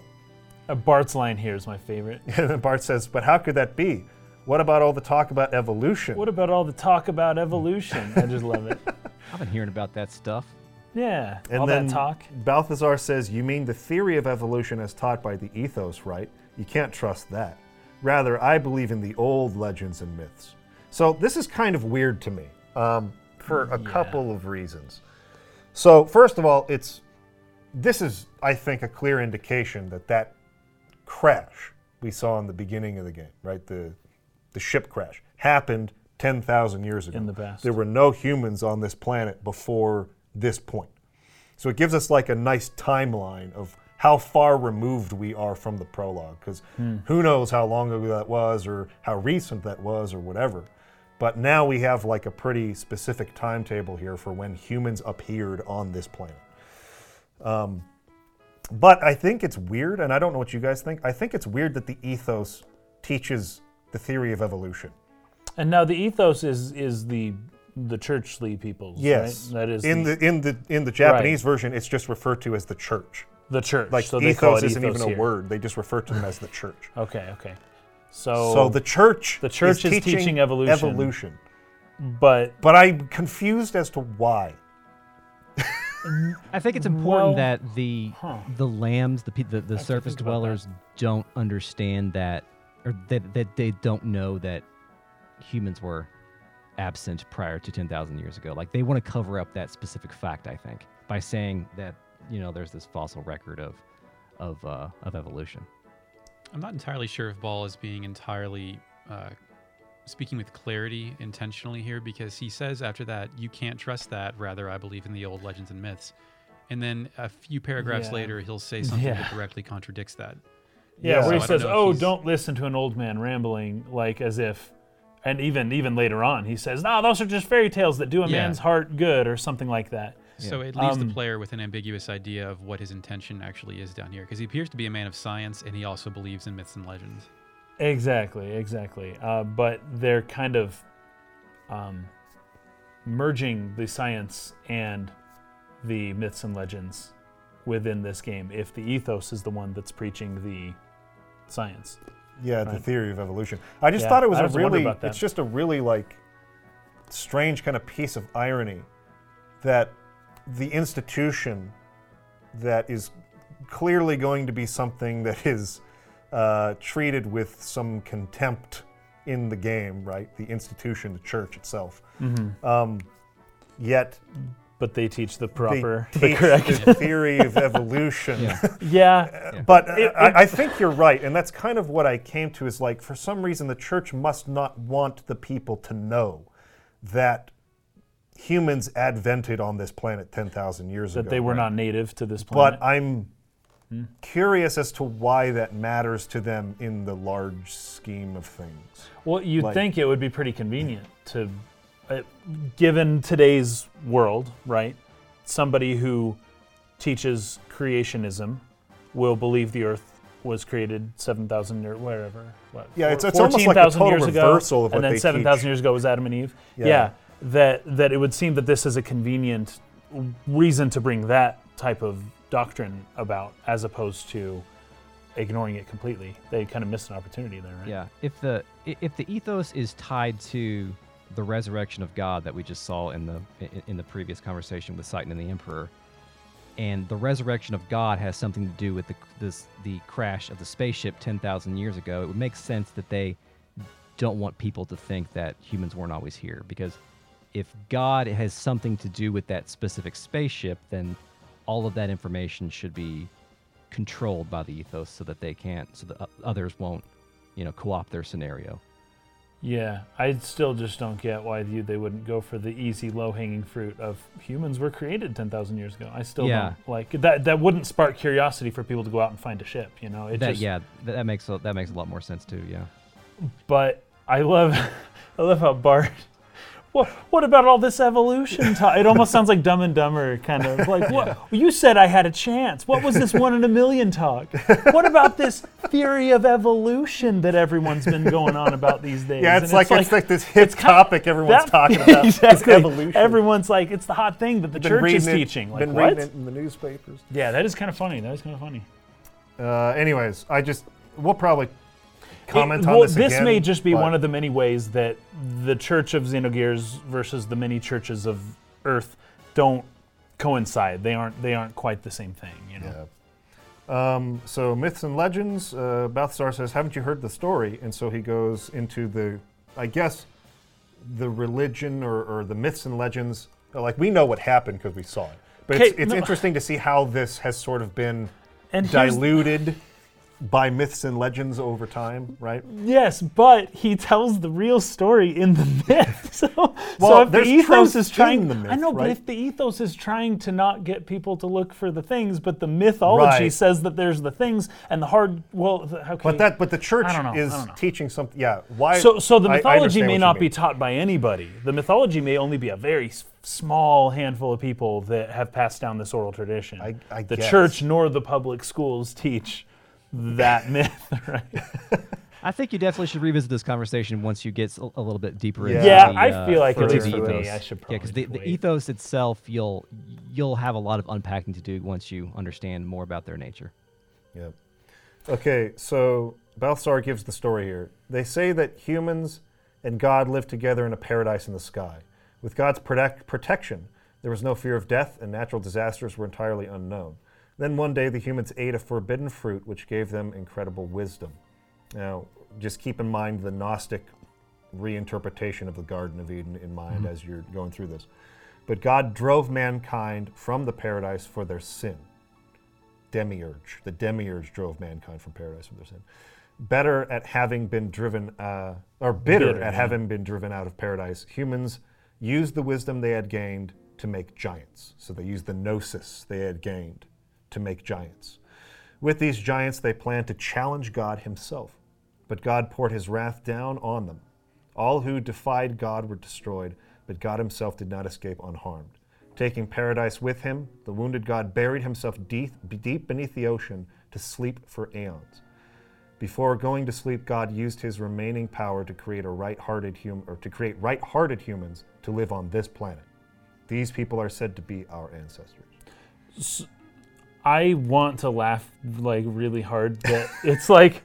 Uh, Bart's line here is my favorite. And then Bart says, But how could that be? What about all the talk about evolution? What about all the talk about evolution? I just love it. I've been hearing about that stuff. Yeah, And all then that talk. Balthazar says, You mean the theory of evolution as taught by the ethos, right? You can't trust that. Rather, I believe in the old legends and myths. So this is kind of weird to me um, for a couple of reasons. So, first of all, it's this is, I think, a clear indication that that crash we saw in the beginning of the game, right? The the ship crash happened 10,000 years ago. In the past. There were no humans on this planet before this point. So it gives us like a nice timeline of how far removed we are from the prologue, because who knows how long ago that was, or how recent that was, or whatever. But now we have like a pretty specific timetable here for when humans appeared on this planet. Um, but I think it's weird, and I don't know what you guys think. I think it's weird that the ethos teaches the theory of evolution. And now the ethos is is the the churchly people. Yes, right? that is in the, the in the in the Japanese version, it's just referred to as the church. the church. Like so they call ethos it isn't ethos even a word; they just refer to them as the church. Okay, okay. So, So the church, the church is teaching evolution. Evolution, but but I'm confused as to why. I think it's important Well, that the huh. the lambs, the pe- the, the surface think about that. dwellers, don't understand that, or that that they don't know that humans were absent prior to ten thousand years ago. Like they want to cover up that specific fact. I think by saying that you know there's this fossil record of of uh, of evolution. I'm not entirely sure if Ball is being entirely uh, speaking with clarity intentionally here because he says after that, you can't trust that. Rather, I believe in the old legends and myths. And then a few paragraphs Yeah. later, he'll say something Yeah. that directly contradicts that. Yeah, Yeah. where So he I don't says, "Oh, don't listen to an old man rambling," like as if, and even even later on, he says, "No, those are just fairy tales that do a Yeah. man's heart good," or something like that. So it leaves Um, the player with an ambiguous idea of what his intention actually is down here because he appears to be a man of science and he also believes in myths and legends. Exactly, exactly. Uh, but they're kind of um, merging the science and the myths and legends within this game. If the ethos is the one that's preaching the science, Yeah, the theory of evolution. I just Yeah, thought it was a was wondering really, it's just a really like strange kind of piece of irony that the institution that is clearly going to be something that is uh, treated with some contempt in the game, right? The institution, the church itself. Um, yet but they teach the proper, they the correct. the theory of evolution. Yeah. yeah, But uh, It- I, I think you're right, and that's kind of what I came to. Is like for some reason the church must not want the people to know that humans advented on this planet ten thousand years that ago. That they were right? not native to this planet. But I'm curious as to why that matters to them in the large scheme of things. Well, you'd Like- think it would be pretty convenient to, Uh, given today's world, right? Somebody who teaches creationism will believe the Earth was created seven thousand or wherever. What, Yeah, it's- four- it's almost like a 14,000 total years ago, reversal of what and then seven thousand years ago was Adam and Eve. Yeah. Yeah. that that it would seem that this is a convenient reason to bring that type of doctrine about, as opposed to ignoring it completely. They kind of missed an opportunity there, right? Yeah, if the if the ethos is tied to the resurrection of God that we just saw in the in, the previous conversation with Citan and the Emperor, and the resurrection of God has something to do with the this the crash of the spaceship ten thousand years ago, it would make sense that they don't want people to think that humans weren't always here because if God has something to do with that specific spaceship, then all of that information should be controlled by the ethos so that they can't so that others won't you know co-opt their scenario Yeah, I still just don't get why you, they wouldn't go for the easy, low-hanging fruit of humans were created ten thousand years ago. I still Yeah. don't like that. That wouldn't spark curiosity for people to go out and find a ship. You know, it that just. yeah that, that makes a, that makes a lot more sense too yeah But I love, I love how Bart. What, what about all this evolution talk? It almost sounds like Dumb and Dumber, kind of like what you said. I had a chance. What was this one in a million talk? What about this theory of evolution that everyone's been going on about these days? Yeah, And it's, like, it's like this hip kind of- topic everyone's that- talking about. exactly. evolution. Everyone's like, it's the hot thing that the Been church is it- teaching. Like been what? reading it in the newspapers. Yeah, that is kind of funny. That is kind of funny. Uh, anyways, I just we'll probably comment It- on well, this again. may just be but- one of the many ways that the Church of Xenogears versus the many churches of Earth don't coincide. They aren't. They aren't quite the same thing. You know. Yeah. Um, so myths and legends. Uh, Balthasar says, "Haven't you heard the story?" And so he goes into the, I guess, the religion or, or the myths and legends. Like we know what happened because we saw it, but it's, it's no. interesting to see how this has sort of been And diluted by myths and legends over time, right? Yes, but he tells the real story in the myth. So, so if the ethos is trying, in the I myth, know, but if the ethos is trying to not get people to look for the things, but the mythology Right. says that there's the things, and the hard, well, can But that, but the church know, is teaching something. Yeah, why? So, so the I- I mythology may not be taught by anybody. The mythology may only be a very small handful of people that have passed down this oral tradition. I- I the guess. church nor the public schools teach that myth, right? i think you definitely should revisit this conversation once you get a little bit deeper Yeah. into Yeah, the, I uh, feel like at into least the for me. I should yeah because the, the ethos itself you'll you'll have a lot of unpacking to do once you understand more about their nature Yeah. Okay, so Balthasar gives the story here. They say that humans and God live together in a paradise in the sky. With God's protect, protection, There was no fear of death, and natural disasters were entirely unknown. Then one day the humans ate a forbidden fruit which gave them incredible wisdom. Now, just keep in mind the Gnostic reinterpretation of the Garden of Eden in mind as you're going through this. But God drove mankind from the paradise for their sin. Demiurge. The demiurge drove mankind from paradise for their sin. Better at having been driven, uh, or bitter, Bitter, at having been driven out of paradise, humans used the wisdom they had gained to make giants. So they used the gnosis they had gained to make giants. With these giants, they planned to challenge God himself. But God poured his wrath down on them. All who defied God were destroyed, but God himself did not escape unharmed. Taking paradise with him, the wounded God buried himself deep, beneath the ocean to sleep for aeons. Before going to sleep, God used his remaining power to create a right-hearted hum- or to create right-hearted humans to live on this planet. These people are said to be our ancestors. I want to laugh like really hard that it's like,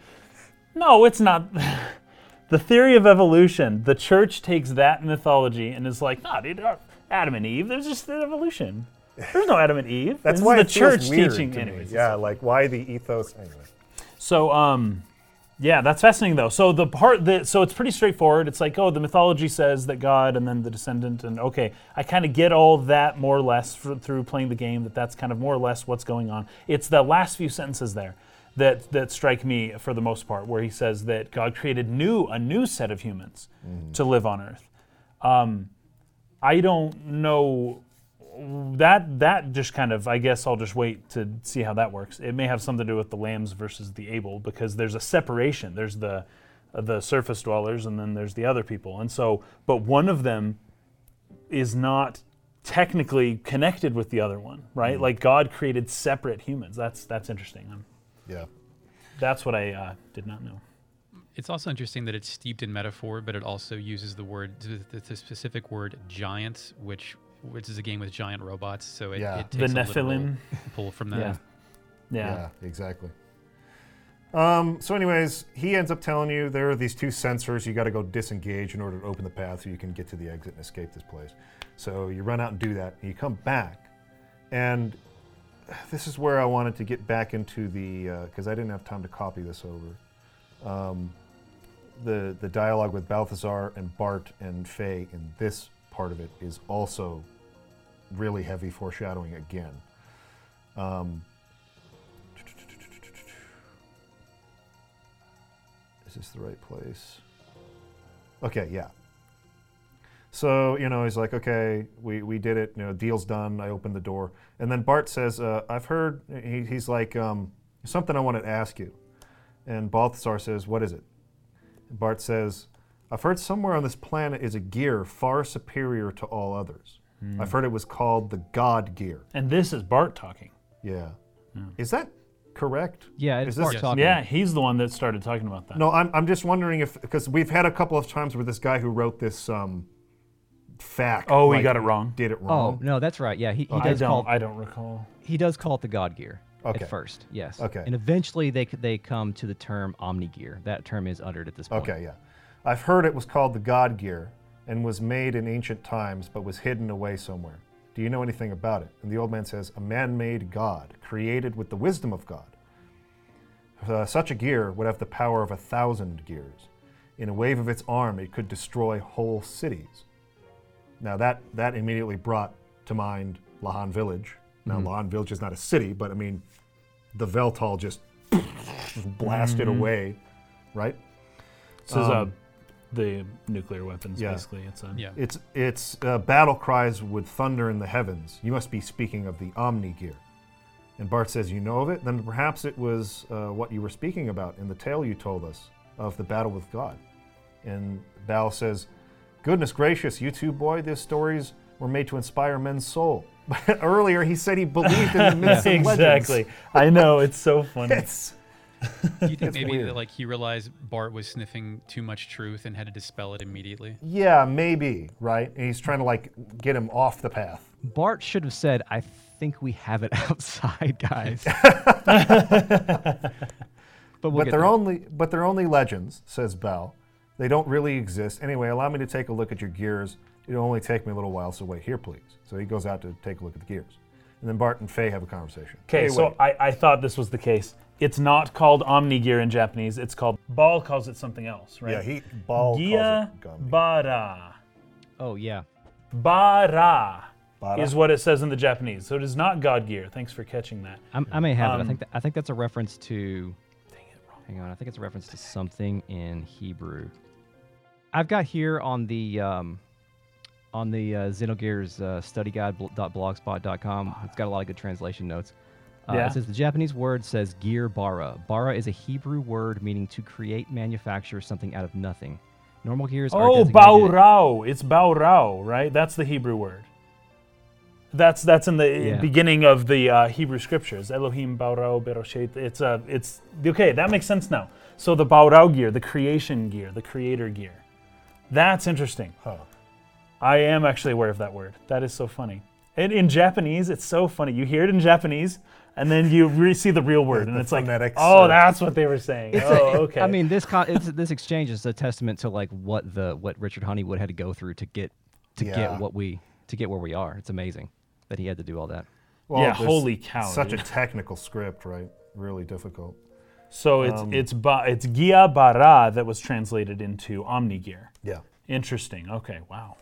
no, it's not. the theory of evolution, the church takes that mythology and is like, nah, dude, uh, Adam and Eve, there's just an evolution. There's no Adam and Eve. That's this why the church teaching. Anyways, Yeah, like why the ethos? Anyway. So, um, yeah, that's fascinating though. So the part that so it's pretty straightforward. It's like, oh, the mythology says that God and then the descendant, and okay, I kind of get all that more or less fr- through playing the game. That that's kind of more or less what's going on. It's the last few sentences there that that strike me for the most part, where he says that God created new a new set of humans to live on Earth. Um, I don't know that that just kind of I guess I'll just wait to see how that works. It may have something to do with the lambs versus the able because there's a separation. There's the uh, the surface dwellers and then there's the other people. And so but one of them is not technically connected with the other one, right? Like God created separate humans. That's that's interesting. Um, Yeah. that's what I uh, did not know. It's also interesting that it's steeped in metaphor, but it also uses the word, the, the specific word giants, which which is a game with giant robots. So it, Yeah. it The takes a literal Nephilim. pull from that. Yeah. Yeah, Yeah. exactly. Um, so, anyways, he ends up telling you there are these two sensors. You got to go disengage in order to open the path so you can get to the exit and escape this place. So you run out and do that. And you come back, and this is where I wanted to get back into the because I didn't have time to copy this over. Um, the the dialogue with Balthasar and Bart and Fei in this part of it is also really heavy foreshadowing again. Um, Is this the right place? Okay, yeah. So, you know, he's like, okay, we, we did it, you know, deal's done, I opened the door. And then Bart says, uh, I've heard, he, he's like, um, something I wanted to ask you. And Balthasar says, what is it? And Bart says, I've heard somewhere on this planet is a gear far superior to all others. I've heard it was called the God gear. And this is Bart talking. Yeah. Is that correct? Yeah, Is this- Bart talking. Yeah, he's the one that started talking about that. No, I'm, I'm just wondering if because we've had a couple of times where this guy who wrote this um, fact. Oh, he got it wrong. Did it wrong. Oh no, that's right. Yeah, he, he I does don't. call I don't recall. he does call it the God Gear Okay. at first. Yes. Okay. And eventually they they come to the term Omni Gear. That term is uttered at this point. Okay, yeah. I've heard it was called the God gear and was made in ancient times but was hidden away somewhere. Do you know anything about it? And the old man says, A man made God, created with the wisdom of God. Uh, such a gear would have the power of a thousand gears. In a wave of its arm, it could destroy whole cities. Now, that, that immediately brought to mind Lahan Village. Now, Lahan Village is not a city, but I mean, the Weltall just blasted away, right? This is uh, Um, the nuclear weapons, yeah. basically. It's a, Yeah. It's it's uh, battle cries with thunder in the heavens. You must be speaking of the Omni gear. And Bart says, "You know of it? Then perhaps it was uh, what you were speaking about in the tale you told us of the battle with God." And Bal says, "Goodness gracious, you two boy, these stories were made to inspire men's soul." But earlier he said he believed in the myths and legends. exactly. I know. It's so funny. It's Do you think maybe weird. that like he realized Bart was sniffing too much truth and had to dispel it immediately? yeah, maybe right. And he's trying to like get him off the path. Bart should have said, "I think we have it outside, guys." but we'll but they're there. only but they're only legends, says Bell. They don't really exist. Anyway, allow me to take a look at your gears. It'll only take me a little while, so wait here, please. So he goes out to take a look at the gears. And then Bart and Fei have a conversation. Okay, Hey, so. I, I thought this was the case. It's not called Omni Gear in Japanese. It's called Bal calls it something else, right? yeah, he ball Gia calls it Gumby. Bara. Oh yeah. Bara Bara? is what it says in the Japanese. So it is not God Gear. Thanks for catching that. I'm, I may have it. I Um, think that, I think that's a reference to. Hang on, I think it's a reference to something in Hebrew. I've got here on the um, on the uh, Xenogears uh, study guide bl- dot blogspot.com. It's got a lot of good translation notes. Uh, Yeah. It says the Japanese word says gear bara. Bara is a Hebrew word meaning to create, manufacture something out of nothing. Normal gears are Oh. Baurao. It's Baurao, right? That's the Hebrew word. That's that's in the Yeah. beginning of the uh, Hebrew scriptures. Elohim Baurao Beroshet. It's uh, it's okay. That makes sense now. So the Baurao gear, the creation gear, the creator gear. That's interesting. Huh. I am actually aware of that word. That is so funny. And in Japanese, it's so funny. You hear it in Japanese, and then you re- see the real word, and the it's like, phonetics oh, are- that's what they were saying. It's oh, a- okay. I mean, this con- it's, this exchange is a testament to like what the what Richard Honeywood had to go through to get to Yeah. get what we to get where we are. It's amazing that he had to do all that. Well, Yeah, holy cow, Such a technical script, right? Really difficult. So it's Um, it's ba, it's Gia Bara that was translated into Omni Gear. Yeah. Interesting. Okay. Wow.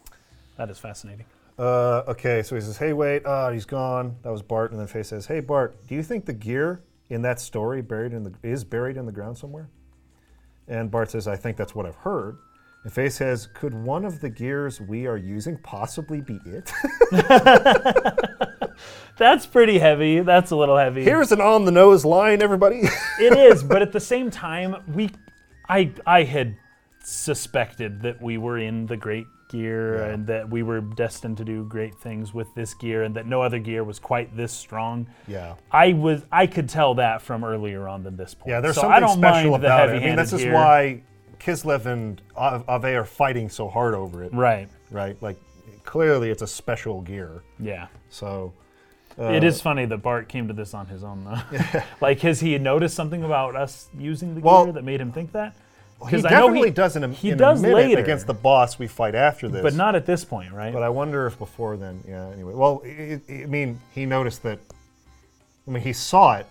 That is fascinating. Uh, okay, so he says, "Hey, wait, ah, he's gone." That was Bart, and then Fei says, "Hey, Bart, do you think the gear in that story buried in the is buried in the ground somewhere?" And Bart says, "I think that's what I've heard." And Fei says, "Could one of the gears we are using possibly be it?" That's pretty heavy. That's a little heavy. Here's an on the nose line, everybody. it is, but at the same time, we, I, I had suspected that we were in the great gear Yeah. and that we were destined to do great things with this gear and that no other gear was quite this strong. yeah. I was, I could tell that from earlier on than this point. Yeah, there's so something I don't special about it. I mean, this is gear. why Kislev and Aveh Aveh are fighting so hard over it, Right. right? Like, clearly it's a special gear. Yeah. So, uh, it is funny that Bart came to this on his own, though. like, has he noticed something about us using the Well, gear that made him think that? He I know definitely does in a, he in does a minute later, against the boss we fight after this. but not at this point, right? But I wonder if before then, yeah. Anyway, well, i i I mean, he noticed that. I mean, he saw it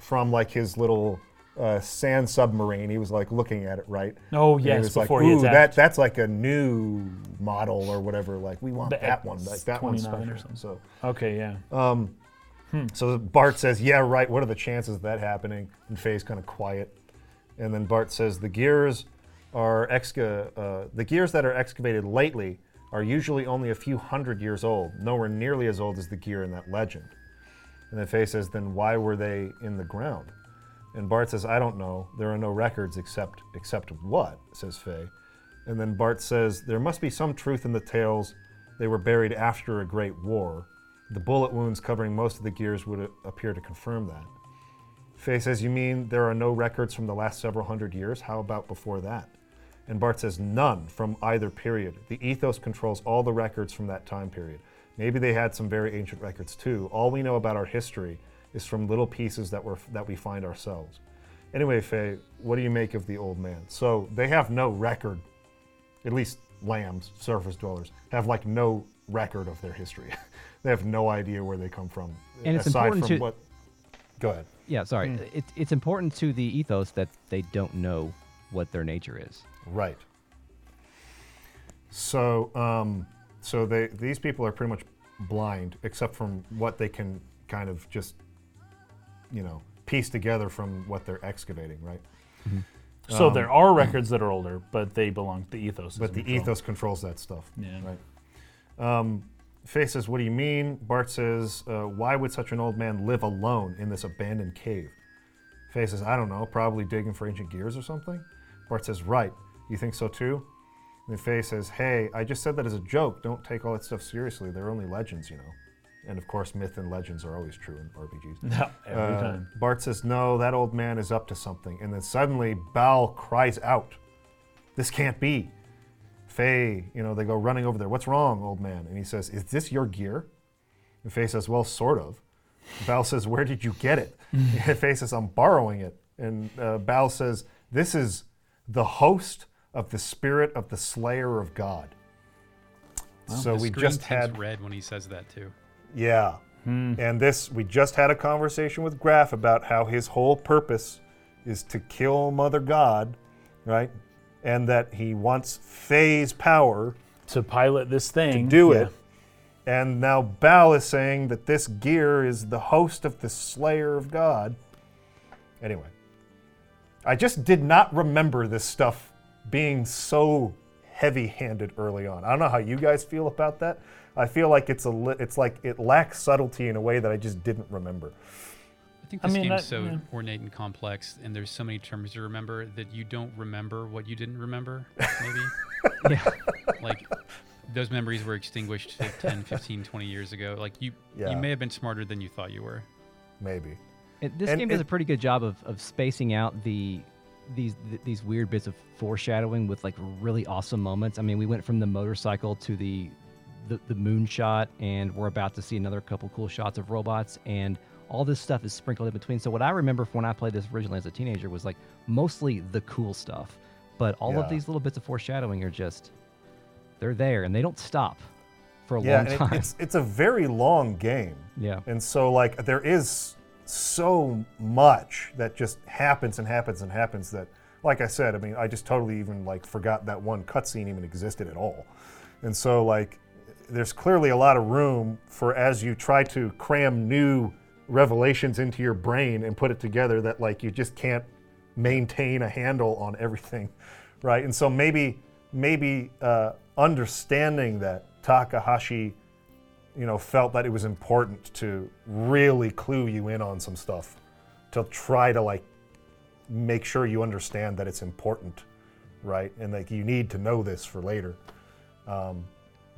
from like his little uh, sand submarine. He was like looking at it, right? Oh, And yes, he was before like, he Ooh, that that's like a new model or whatever. Like we want The that one. Like that one's X29 or something. So, okay, yeah. so Bart says, "Yeah, right. What are the chances of that happening?" And Fei's kind of quiet. And then Bart says, "The gears are exca- uh, the gears that are excavated lately are usually only a few hundred years old, nowhere nearly as old as the gear in that legend." And then Fei says, "Then why were they in the ground?" And Bart says, "I don't know. There are no records except except what?" says Fei. And then Bart says, "There must be some truth in the tales. They were buried after a great war. The bullet wounds covering most of the gears would appear to confirm that." Fei says, "You mean there are no records from the last several hundred years? How about before that?" And Bart says, "None from either period. The ethos controls all the records from that time period. Maybe they had some very ancient records too. All we know about our history is from little pieces that were that we find ourselves." Anyway, Fei, what do you make of the old man? So they have no record, at least lambs, surface dwellers, have like no record of their history. they have no idea where they come from. And it's aside important from to- what. Go ahead. Yeah, sorry. It, it's important to the ethos that they don't know what their nature is. Right. So, um, so they these people are pretty much blind, except from what they can kind of just, you know, piece together from what they're excavating, right? So there are records that are older, but they belong. To the ethos. Um, But the control. ethos controls that stuff. Yeah. Right. Um, Fei says, "What do you mean?" Bart says, uh, "Why would such an old man live alone in this abandoned cave?" Fei says, "I don't know. Probably digging for ancient gears or something." Bart says, "Right. You think so too?" And Fei says, "Hey, I just said that as a joke. Don't take all that stuff seriously. They're only legends, you know." And of course, myth and legends are always true in RPGs. No, every Uh, time. Bart says, No, that old man is up to something. And then suddenly, Bal cries out, This can't be. Fei, you know, they go running over there. What's wrong, old man? And he says, Is this your gear? And Fei says, Well, sort of. Bal says, Where did you get it? and Fei says, I'm borrowing it. And uh, Bal says, This is the host of the spirit of the slayer of God. so The we just had red when he says that too. Yeah. And this, we just had a conversation with Grahf about how his whole purpose is to kill Mother God, right? And that he wants Fei's power To pilot this thing. to do yeah. it. And now Bal is saying that this gear is the host of the Slayer of God. Anyway, I just did not remember this stuff being so heavy-handed early on. I don't know how you guys feel about that. I feel like it's a li- it's like it lacks subtlety in a way that I just didn't remember. I think I this mean, game's that- so yeah. ornate and complex, and there's so many terms to remember that you don't remember what you didn't remember, maybe. Yeah. like, those memories were extinguished 10, 15, 20 years ago. Like, you, Yeah. you may have been smarter than you thought you were. Maybe. It, this And game does a pretty good job of, of spacing out the these th- these weird bits of foreshadowing with like really awesome moments. I mean, we went from the motorcycle to the the, the moon shot, and we're about to see another couple cool shots of robots, and all this stuff is sprinkled in between. So what I remember from when I played this originally as a teenager was like mostly the cool stuff, but all Yeah. of these little bits of foreshadowing are just they're there and they don't stop for a Yeah, long it- time. it's it's a very long game. yeah. And so, like, there is so much that just happens and happens and happens that, like I said, I mean, I just totally even like forgot that one cutscene even existed at all. And so, like, there's clearly a lot of room for as you try to cram new revelations into your brain and put it together that like you just can't maintain a handle on everything, right? And so maybe maybe uh, understanding that Takahashi you know, felt that it was important to really clue you in on some stuff, to try to like make sure you understand that it's important, right? And like you need to know this for later. Um,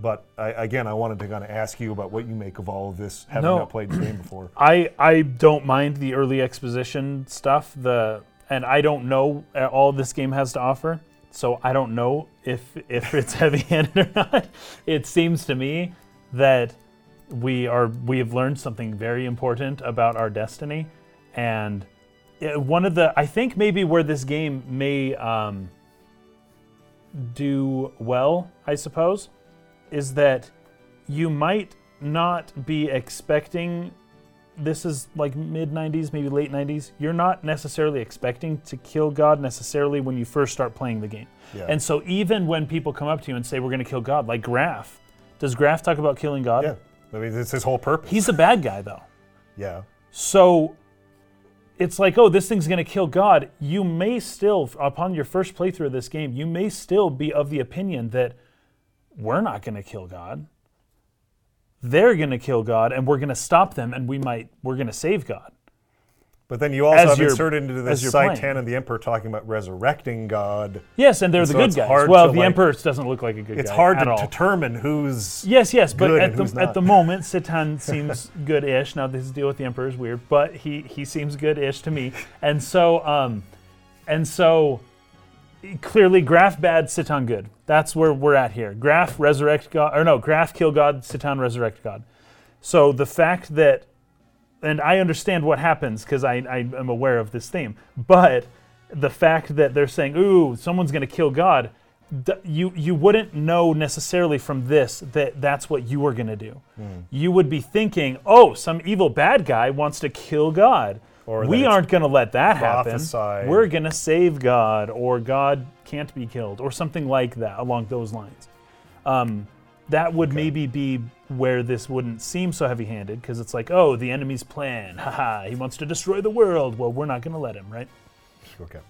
but I, again, I wanted to kind of ask you about what you make of all of this, having No. not played the game before. I I don't mind the early exposition stuff. The and I don't know uh, all this game has to offer, so I don't know if if it's heavy-handed or not. It seems to me that we are we have learned something very important about our destiny, and uh, one of the I think maybe where this game may um, do well, I suppose, is that you might not be expecting this is like mid 90s maybe late 90s you're not necessarily expecting to kill god necessarily when you first start playing the game Yeah. and so even when people come up to you and say we're going to kill god like Grahf does Grahf talk about killing god yeah, I mean, it's his whole purpose. he's a bad guy though yeah, so it's like, oh, this thing's going to kill God. You may still, upon your first playthrough of this game, you may still be of the opinion that we're not going to kill God. They're going to kill God, and we're going to stop them, and we might, we're going to save God. but then you also As have inserted into this playing. Citan and the Emperor talking about resurrecting God. Yes, and they're And the so good guys. Well, the like- Emperor doesn't look like a good It's guy It's hard to all. determine who's Yes, yes, but at the who's at the moment, Citan seems good-ish. Now this deal with the Emperor is weird, but he he seems good-ish to me. And so um, and so clearly, Grahf bad, Citan good. That's where we're at here. Grahf resurrect God, or no, Grahf kill God, Citan resurrect God. So the fact that, and I understand what happens because I, I am aware of this theme, but the fact that they're saying, "Ooh, someone's going to kill God," you you wouldn't know necessarily from this that that's what you were going to do. Hmm. You would be thinking, "Oh, some evil bad guy wants to kill God." Or we aren't going to let that happen. prophesied. We're going to save God, or God can't be killed, or something like that along those lines. Um, that would maybe be where this wouldn't seem so heavy-handed, because it's like, oh, the enemy's plan. Haha, he wants to destroy the world. Well, we're not going to let him, right? okay.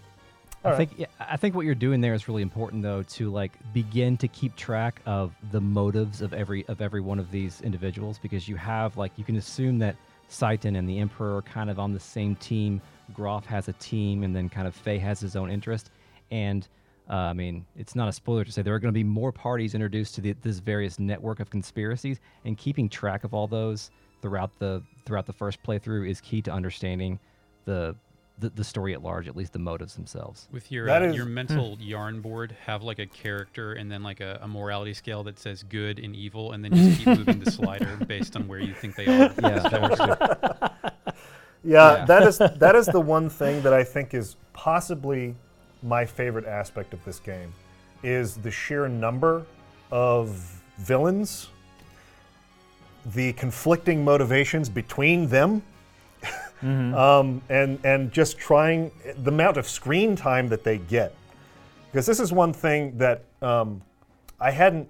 I Alright. think yeah, I think what you're doing there is really important though to like begin to keep track of the motives of every of every one of these individuals because you have like you can assume that Citan and the Emperor are kind of on the same team. Grahf has a team, and then kind of Fei has his own interest. And uh, I mean, it's not a spoiler to say there are going to be more parties introduced to the, this various network of conspiracies, and keeping track of all those throughout the throughout the first playthrough is key to understanding the the, the story at large, at least the motives themselves. With your That uh, is- your mental yarn board, have like a character and then like a, a morality scale that says good and evil, and then you just keep moving the slider based on where you think they are. Yeah, that works too. Yeah, Yeah. that is that is the one thing that I think is possibly my favorite aspect of this game is the sheer number of villains, the conflicting motivations between them, um, and and just trying the amount of screen time that they get, because this is one thing that um, I hadn't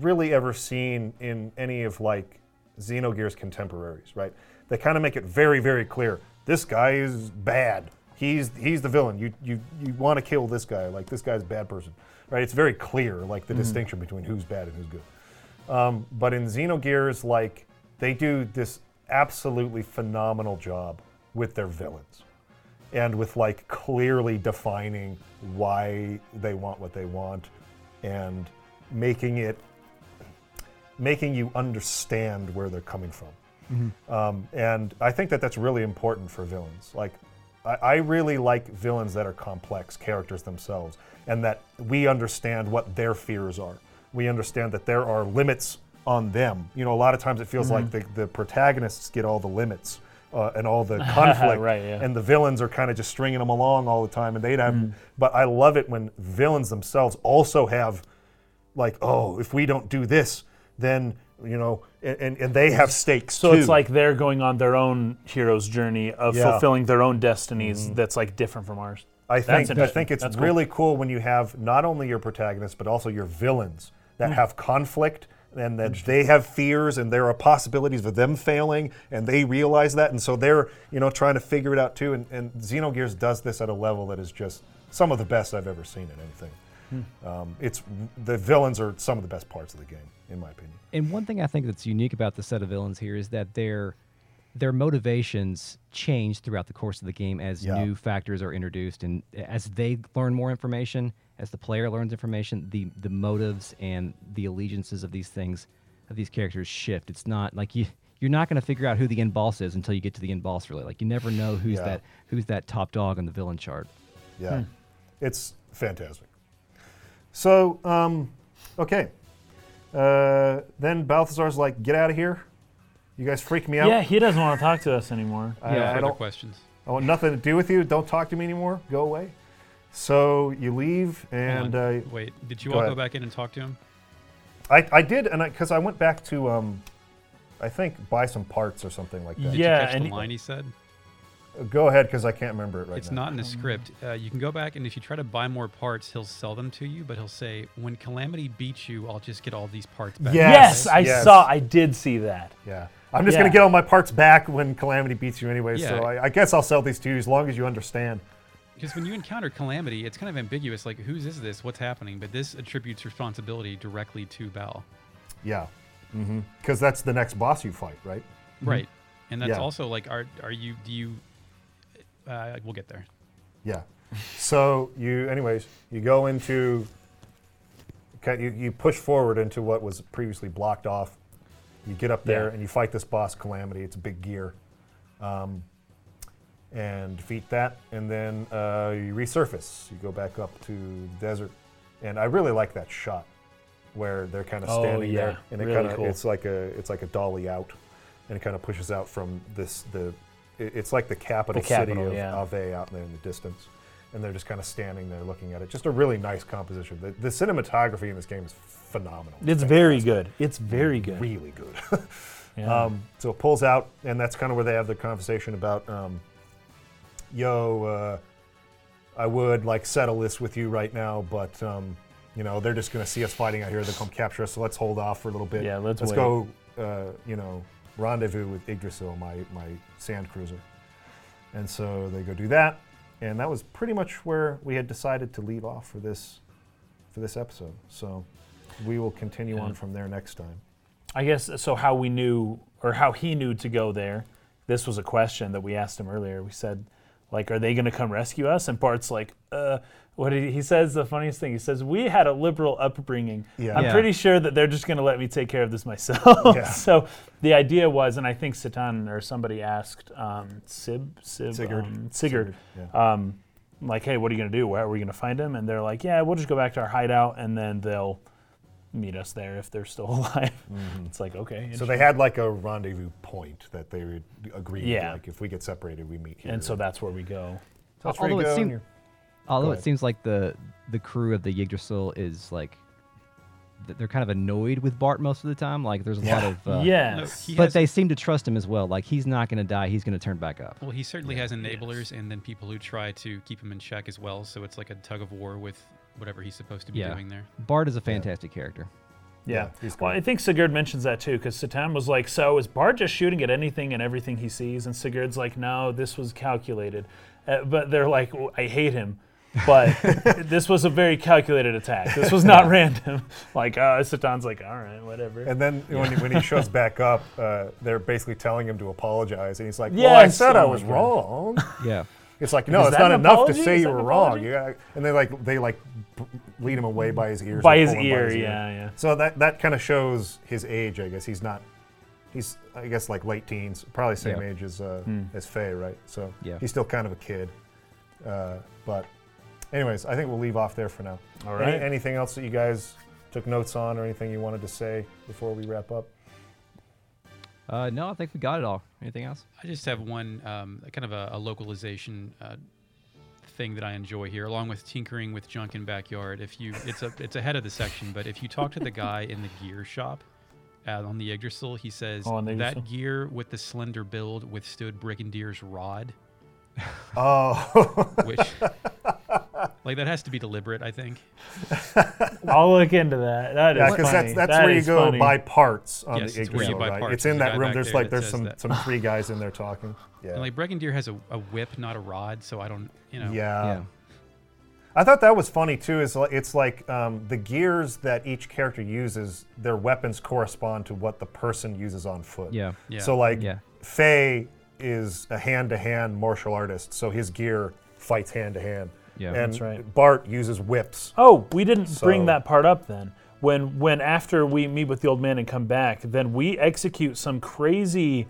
really ever seen in any of like Xenogears contemporaries. Right? They kind of make it very very clear. This guy is bad. He's he's the villain. You you you want to kill this guy. Like this guy's a bad person. Right? It's very clear like the distinction between who's bad and who's good. Um, but in Xenogears, like they do this absolutely phenomenal job with their villains, and with like clearly defining why they want what they want, and making it making you understand where they're coming from. Um, and I think that that's really important for villains. Like, I, I really like villains that are complex characters themselves, and that we understand what their fears are. We understand that there are limits on them. You know, a lot of times it feels like the, the protagonists get all the limits uh, and all the conflict, Right, yeah. and the villains are kind of just stringing them along all the time, and they'd have. But I love it when villains themselves also have like, oh, if we don't do this, then you know, and, and, they have stakes So too. it's like they're going on their own hero's journey of Yeah. Mm-hmm. fulfilling their own destinies. That's like different from ours. I think I think it's That's really cool when you have not only your protagonists but also your villains that Hmm. have conflict and that they have fears and there are possibilities of them failing and they realize that and so they're you know trying to figure it out too and, and Xenogears does this at a level that is just some of the best I've ever seen in anything. Hmm. Um, it's the villains are some of the best parts of the game in my opinion. And one thing I think that's unique about the set of villains here is that their their motivations change throughout the course of the game as Yeah. new factors are introduced and as they learn more information, as the player learns information, the the motives and the allegiances of these things of these characters shift. It's not like you you're not going to figure out who the end boss is until you get to the end boss really. Like you never know who's Yeah. that who's that top dog on the villain chart. Yeah, Hmm. it's fantastic. So, um, okay. Uh, then Balthasar's like, "Get out of here! You guys freak me out. Yeah, he doesn't want to talk to us anymore. I, Yeah, I Further don't. questions. I want nothing to do with you. Don't talk to me anymore. Go away." So you leave, and on. uh, Wait, did you go all ahead. go back in and talk to him? I, I did, and because I, went back to, um, I think, buy some parts or something like that. Did Yeah, you catch and the he- line he said? Go ahead, because I can't remember it right now. it's now. not in the script. Uh, you can go back, and if you try to buy more parts, he'll sell them to you. But he'll say, "When Calamity beats you, I'll just get all these parts back." Yeah. Yes, I yes. saw. I did see that. Yeah. I'm just Yeah. going to get all my parts back when Calamity beats you anyway, so Yeah. I, I guess I'll sell these to you as long as you understand. Because when you encounter Calamity, it's kind of ambiguous. Like, whose is this? What's happening? But this attributes responsibility directly to Bal. Yeah. Because that's the next boss you fight, right? Right. And that's Yeah. also like, are are you? Do you? Uh, we'll get there. Yeah. so you, anyways, you go into, you, you push forward into what was previously blocked off. You get up there Yeah. and you fight this boss, Calamity. It's a big gear. Um, and defeat that, and then uh, you resurface. You go back up to the desert, and I really like that shot where they're kind of Oh, standing yeah. there, and it Really kind of cool. it's like a it's like a dolly out, and it kind of pushes out from this the it- it's like the capital, The capital, city of yeah. Aveh out there in the distance, and they're just kind of standing there looking at it. Just a really nice composition. The, the cinematography in this game is phenomenal. It's very good. It's very good. really good. Yeah. Um, so it pulls out, and that's kind of where they have the conversation about, um, yo, uh, I would like settle this with you right now, but um, you know they're just going to see us fighting out here. They'll come capture us, so let's hold off for a little bit. Yeah, let's let's wait. go. Uh, you know, rendezvous with Yggdrasil, my my sand cruiser. And so they go do that, and that was pretty much where we had decided to leave off for this for this episode. So we will continue on from there next time. I guess so. How we knew, or how he knew to go there. This was a question that we asked him earlier. We said, like, are they going to come rescue us? And Bart's like, uh, what he, he says the funniest thing. He says, we had a liberal upbringing. Yeah. I'm Yeah. pretty sure that they're just going to let me take care of this myself. Yeah. so the idea was, and I think Citan or somebody asked um, Sib, Sib, Sigurd. um, Sigurd, Yeah. um, like, hey, what are you going to do? Where are we going to find him? And they're like, yeah, we'll just go back to our hideout, and then they'll meet us there if they're still alive. It's like, okay. So they had like a rendezvous point that they would agree. Yeah. Like if we get separated, we meet here. and so that's where we go. So that's where Although you it go and Although Go it seems like the the crew of the Yggdrasil is like they're kind of annoyed with Bart most of the time. Like there's a lot of uh, yes. he but has- they seem to trust him as well. Like he's not going to die. He's going to turn back up. Well, he certainly has enablers, and then people who try to keep him in check as well. So it's like a tug of war with whatever he's supposed to be Yeah. doing there. Bart is a fantastic character. Yeah. Yeah, he's well. I think Sigurd mentions that too, because Citan was like, "So is Bart just shooting at anything and everything he sees?" And Sigurd's like, "No, this was calculated." Uh, but they're like, "W- "I hate him." But this was a very calculated attack. This was not random. Like, uh, Citan's like, all right, whatever. And then when, he, when he shows back up, uh, they're basically telling him to apologize, and he's like, "Well, I Yes, said I oh my was God. wrong." Yeah. It's like, no, Is it's that not an enough apology? to say Is you that were an wrong. apology? You gotta, and they like they like b- lead him away by his ears. By or his pull him ear, yeah, yeah. So that that kind of shows his age, I guess. He's not. He's I guess like late teens, probably same Yeah. age as uh, Hmm. as Fei, right? So Yeah. he's still kind of a kid. Uh, but, anyways, I think we'll leave off there for now. All Any- anything else that you guys took notes on, or anything you wanted to say before we wrap up? Uh, no, I think we got it all. Anything else? I just have one um, kind of a, a localization uh, thing that I enjoy here, along with tinkering with junk in backyard. If you, it's a, it's ahead of the section, but if you talk to the guy in the gear shop uh, on the Yggdrasil, he says Oh, that gear with the slender build withstood Brigandier's rod, Oh, which, like, that has to be deliberate. I think. I'll look into that. That is yeah, funny. because that's that's That where you go funny. buy parts on Yes, the it's where you buy right? parts. It's in that room. There's there like there's some that. some three guys in there talking. Yeah. And like Brigandier has a, a whip, not a rod, so I don't, you know. yeah. yeah. I thought that was funny too. Is like, it's like um, the gears that each character uses, their weapons correspond to what the person uses on foot. Yeah. Yeah. So like, Yeah. Fei is a hand-to-hand martial artist, so his gear fights hand-to-hand. Yeah. and That's right. Bart uses whips. Oh, we didn't bring that part up then. When when after we meet with the old man and come back, then we execute some crazy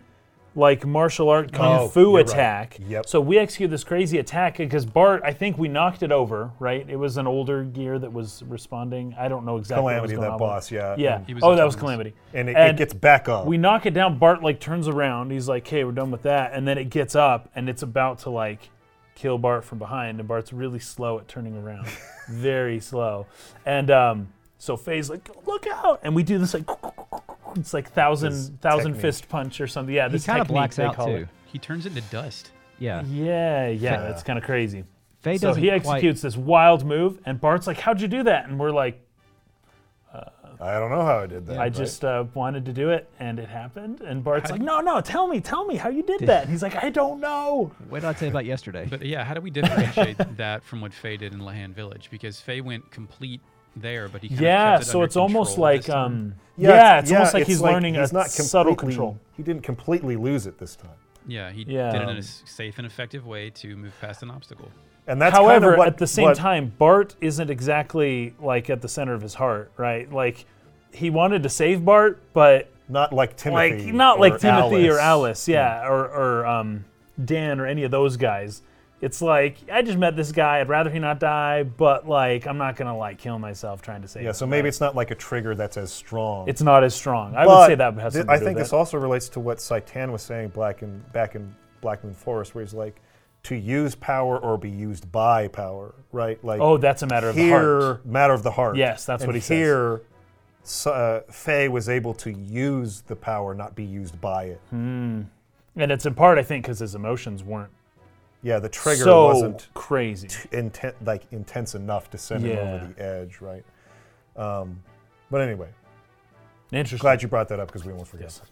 like martial art kung Oh, fu you're right. attack. Yep. So we execute this crazy attack because Bart, I think we knocked it over, right? It was an older gear that was responding. I don't know exactly what was Calamity, going that on boss, with- yeah. Yeah. He was oh, that was Calamity. and it, And it gets back up. We knock it down. Bart like turns around. He's like, "Okay, we're done with that." And then it gets up and it's about to like kill Bart from behind. And Bart's really slow at turning around, very slow. And um, so Fei's like, "Look out!" And we do this like, it's like thousand His thousand technique. fist punch or something. Yeah, He this kind of technique, blacks out too. it. He turns into dust. Yeah. Yeah, yeah, Fa- that's kind of crazy. Fei so doesn't he quite- executes this wild move, and Bart's like, "How'd you do that?" And we're like, I don't know how I did that. I right? just uh, wanted to do it, and it happened. And Bart's like, "No, no, tell me, tell me how you did that." And he's like, "I don't know." What did I tell you about yesterday? But yeah, how do we differentiate that from what Fei did in Lahan Village? Because Fei went complete there, but he kind Yeah, of kept it so under it's almost like um, yeah, it's almost like he's learning he's a not subtle control. He didn't completely lose it this time. yeah, he Yeah. did it in a safe and effective way to move past an obstacle. And that's However, kind of what, at the same what- time, Bart isn't exactly like at the center of his heart, right? Like he wanted to save Bart, but not like Timothy, like not like or Timothy or Alice. Alice, yeah, or or um, Dan or any of those guys. It's like I just met this guy. I'd rather he not die, but like I'm not gonna like kill myself trying to save. Yeah, him, so maybe it's not like a trigger that's as strong. it's not as strong. I But would say that has thi- something I to do think with this it. also relates to what Citan was saying black in, back in Black Moon Forest, where he's like, to use power or be used by power, right? Like Oh, that's a matter of the here, heart. matter of the heart. Yes, that's And what he says. here, s- uh, Fei was able to use the power, not be used by it. Hmm. And it's in part, I think, because his emotions weren't Yeah, the trigger so wasn't crazy. inten- like intense enough to send him over the edge, right? Um, but anyway, Interesting. glad you brought that up because we won't forget. Yes.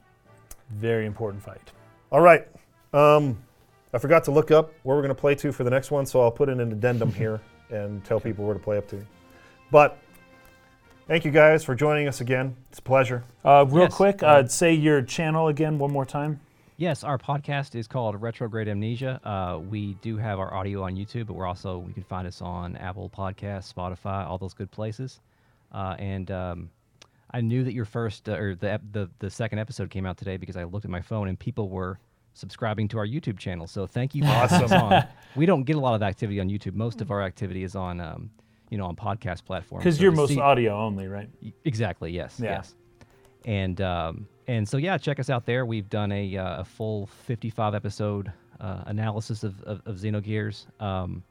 Very important fight. All right. Um, I forgot to look up where we're going to play to for the next one, so I'll put in an addendum here and tell people where to play up to. But thank you guys for joining us again. It's a pleasure. Uh, real Yes. quick, uh, say your channel again one more time. Yes, our podcast is called Retrograde Amnesia. Uh, we do have our audio on YouTube, but we're also you can find us on Apple Podcasts, Spotify, all those good places. Uh, and um, I knew that your first uh, or the, the the second episode came out today because I looked at my phone and people were subscribing to our YouTube channel. So thank you. For having us on. We don't get a lot of activity on YouTube. Most of our activity is on um, you know on podcast platforms. Because So you're most see- audio only, right? Exactly. Yes. Yeah. Yes. And um, and so yeah, check us out there. We've done a, uh, a full 55 episode uh, analysis of, of, of Xenogears. Um,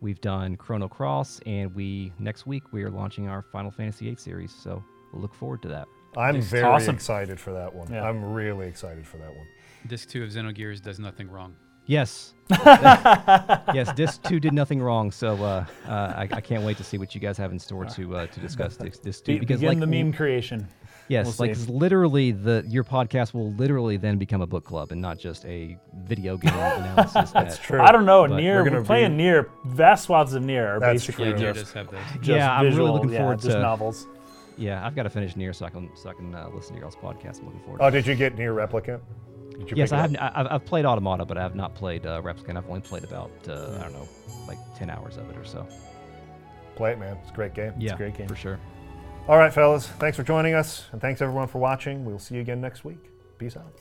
We've done Chrono Cross, and we next week we are launching our Final Fantasy VIII series. So we'll look forward to that. I'm very awesome. excited for that one. Yeah. I'm really excited for that one. Disc two of Xenogears does nothing wrong. Yes. yes, Disc 2 did nothing wrong, so uh, uh, I, I can't wait to see what you guys have in store to uh, to discuss Disc, Disc 2. Be- begin the meme creation. Yes, We'll like see. literally, the your podcast will literally then become a book club and not just a video game analysis. That's True. I don't know. NieR we're we're, gonna playing be- NieR vast swaths of NieR are That's basically true. Yeah, just, does have those. just Yeah, I'm really visual, looking yeah, forward just to- novels. Yeah, I've got to finish NieR so I can so I can uh, listen to your all's podcast. I'm looking forward. Oh, to it. did you get NieR replicant? Did you yes, pick I it have. I- I've, I've played Automata, but I have not played uh, Replicant. I've only played about uh, I don't know, like ten hours of it or so. Play it, man. It's a great game. Yeah, great game. for sure. All right, fellas. Thanks for joining us, and thanks everyone for watching. We'll see you again next week. Peace out.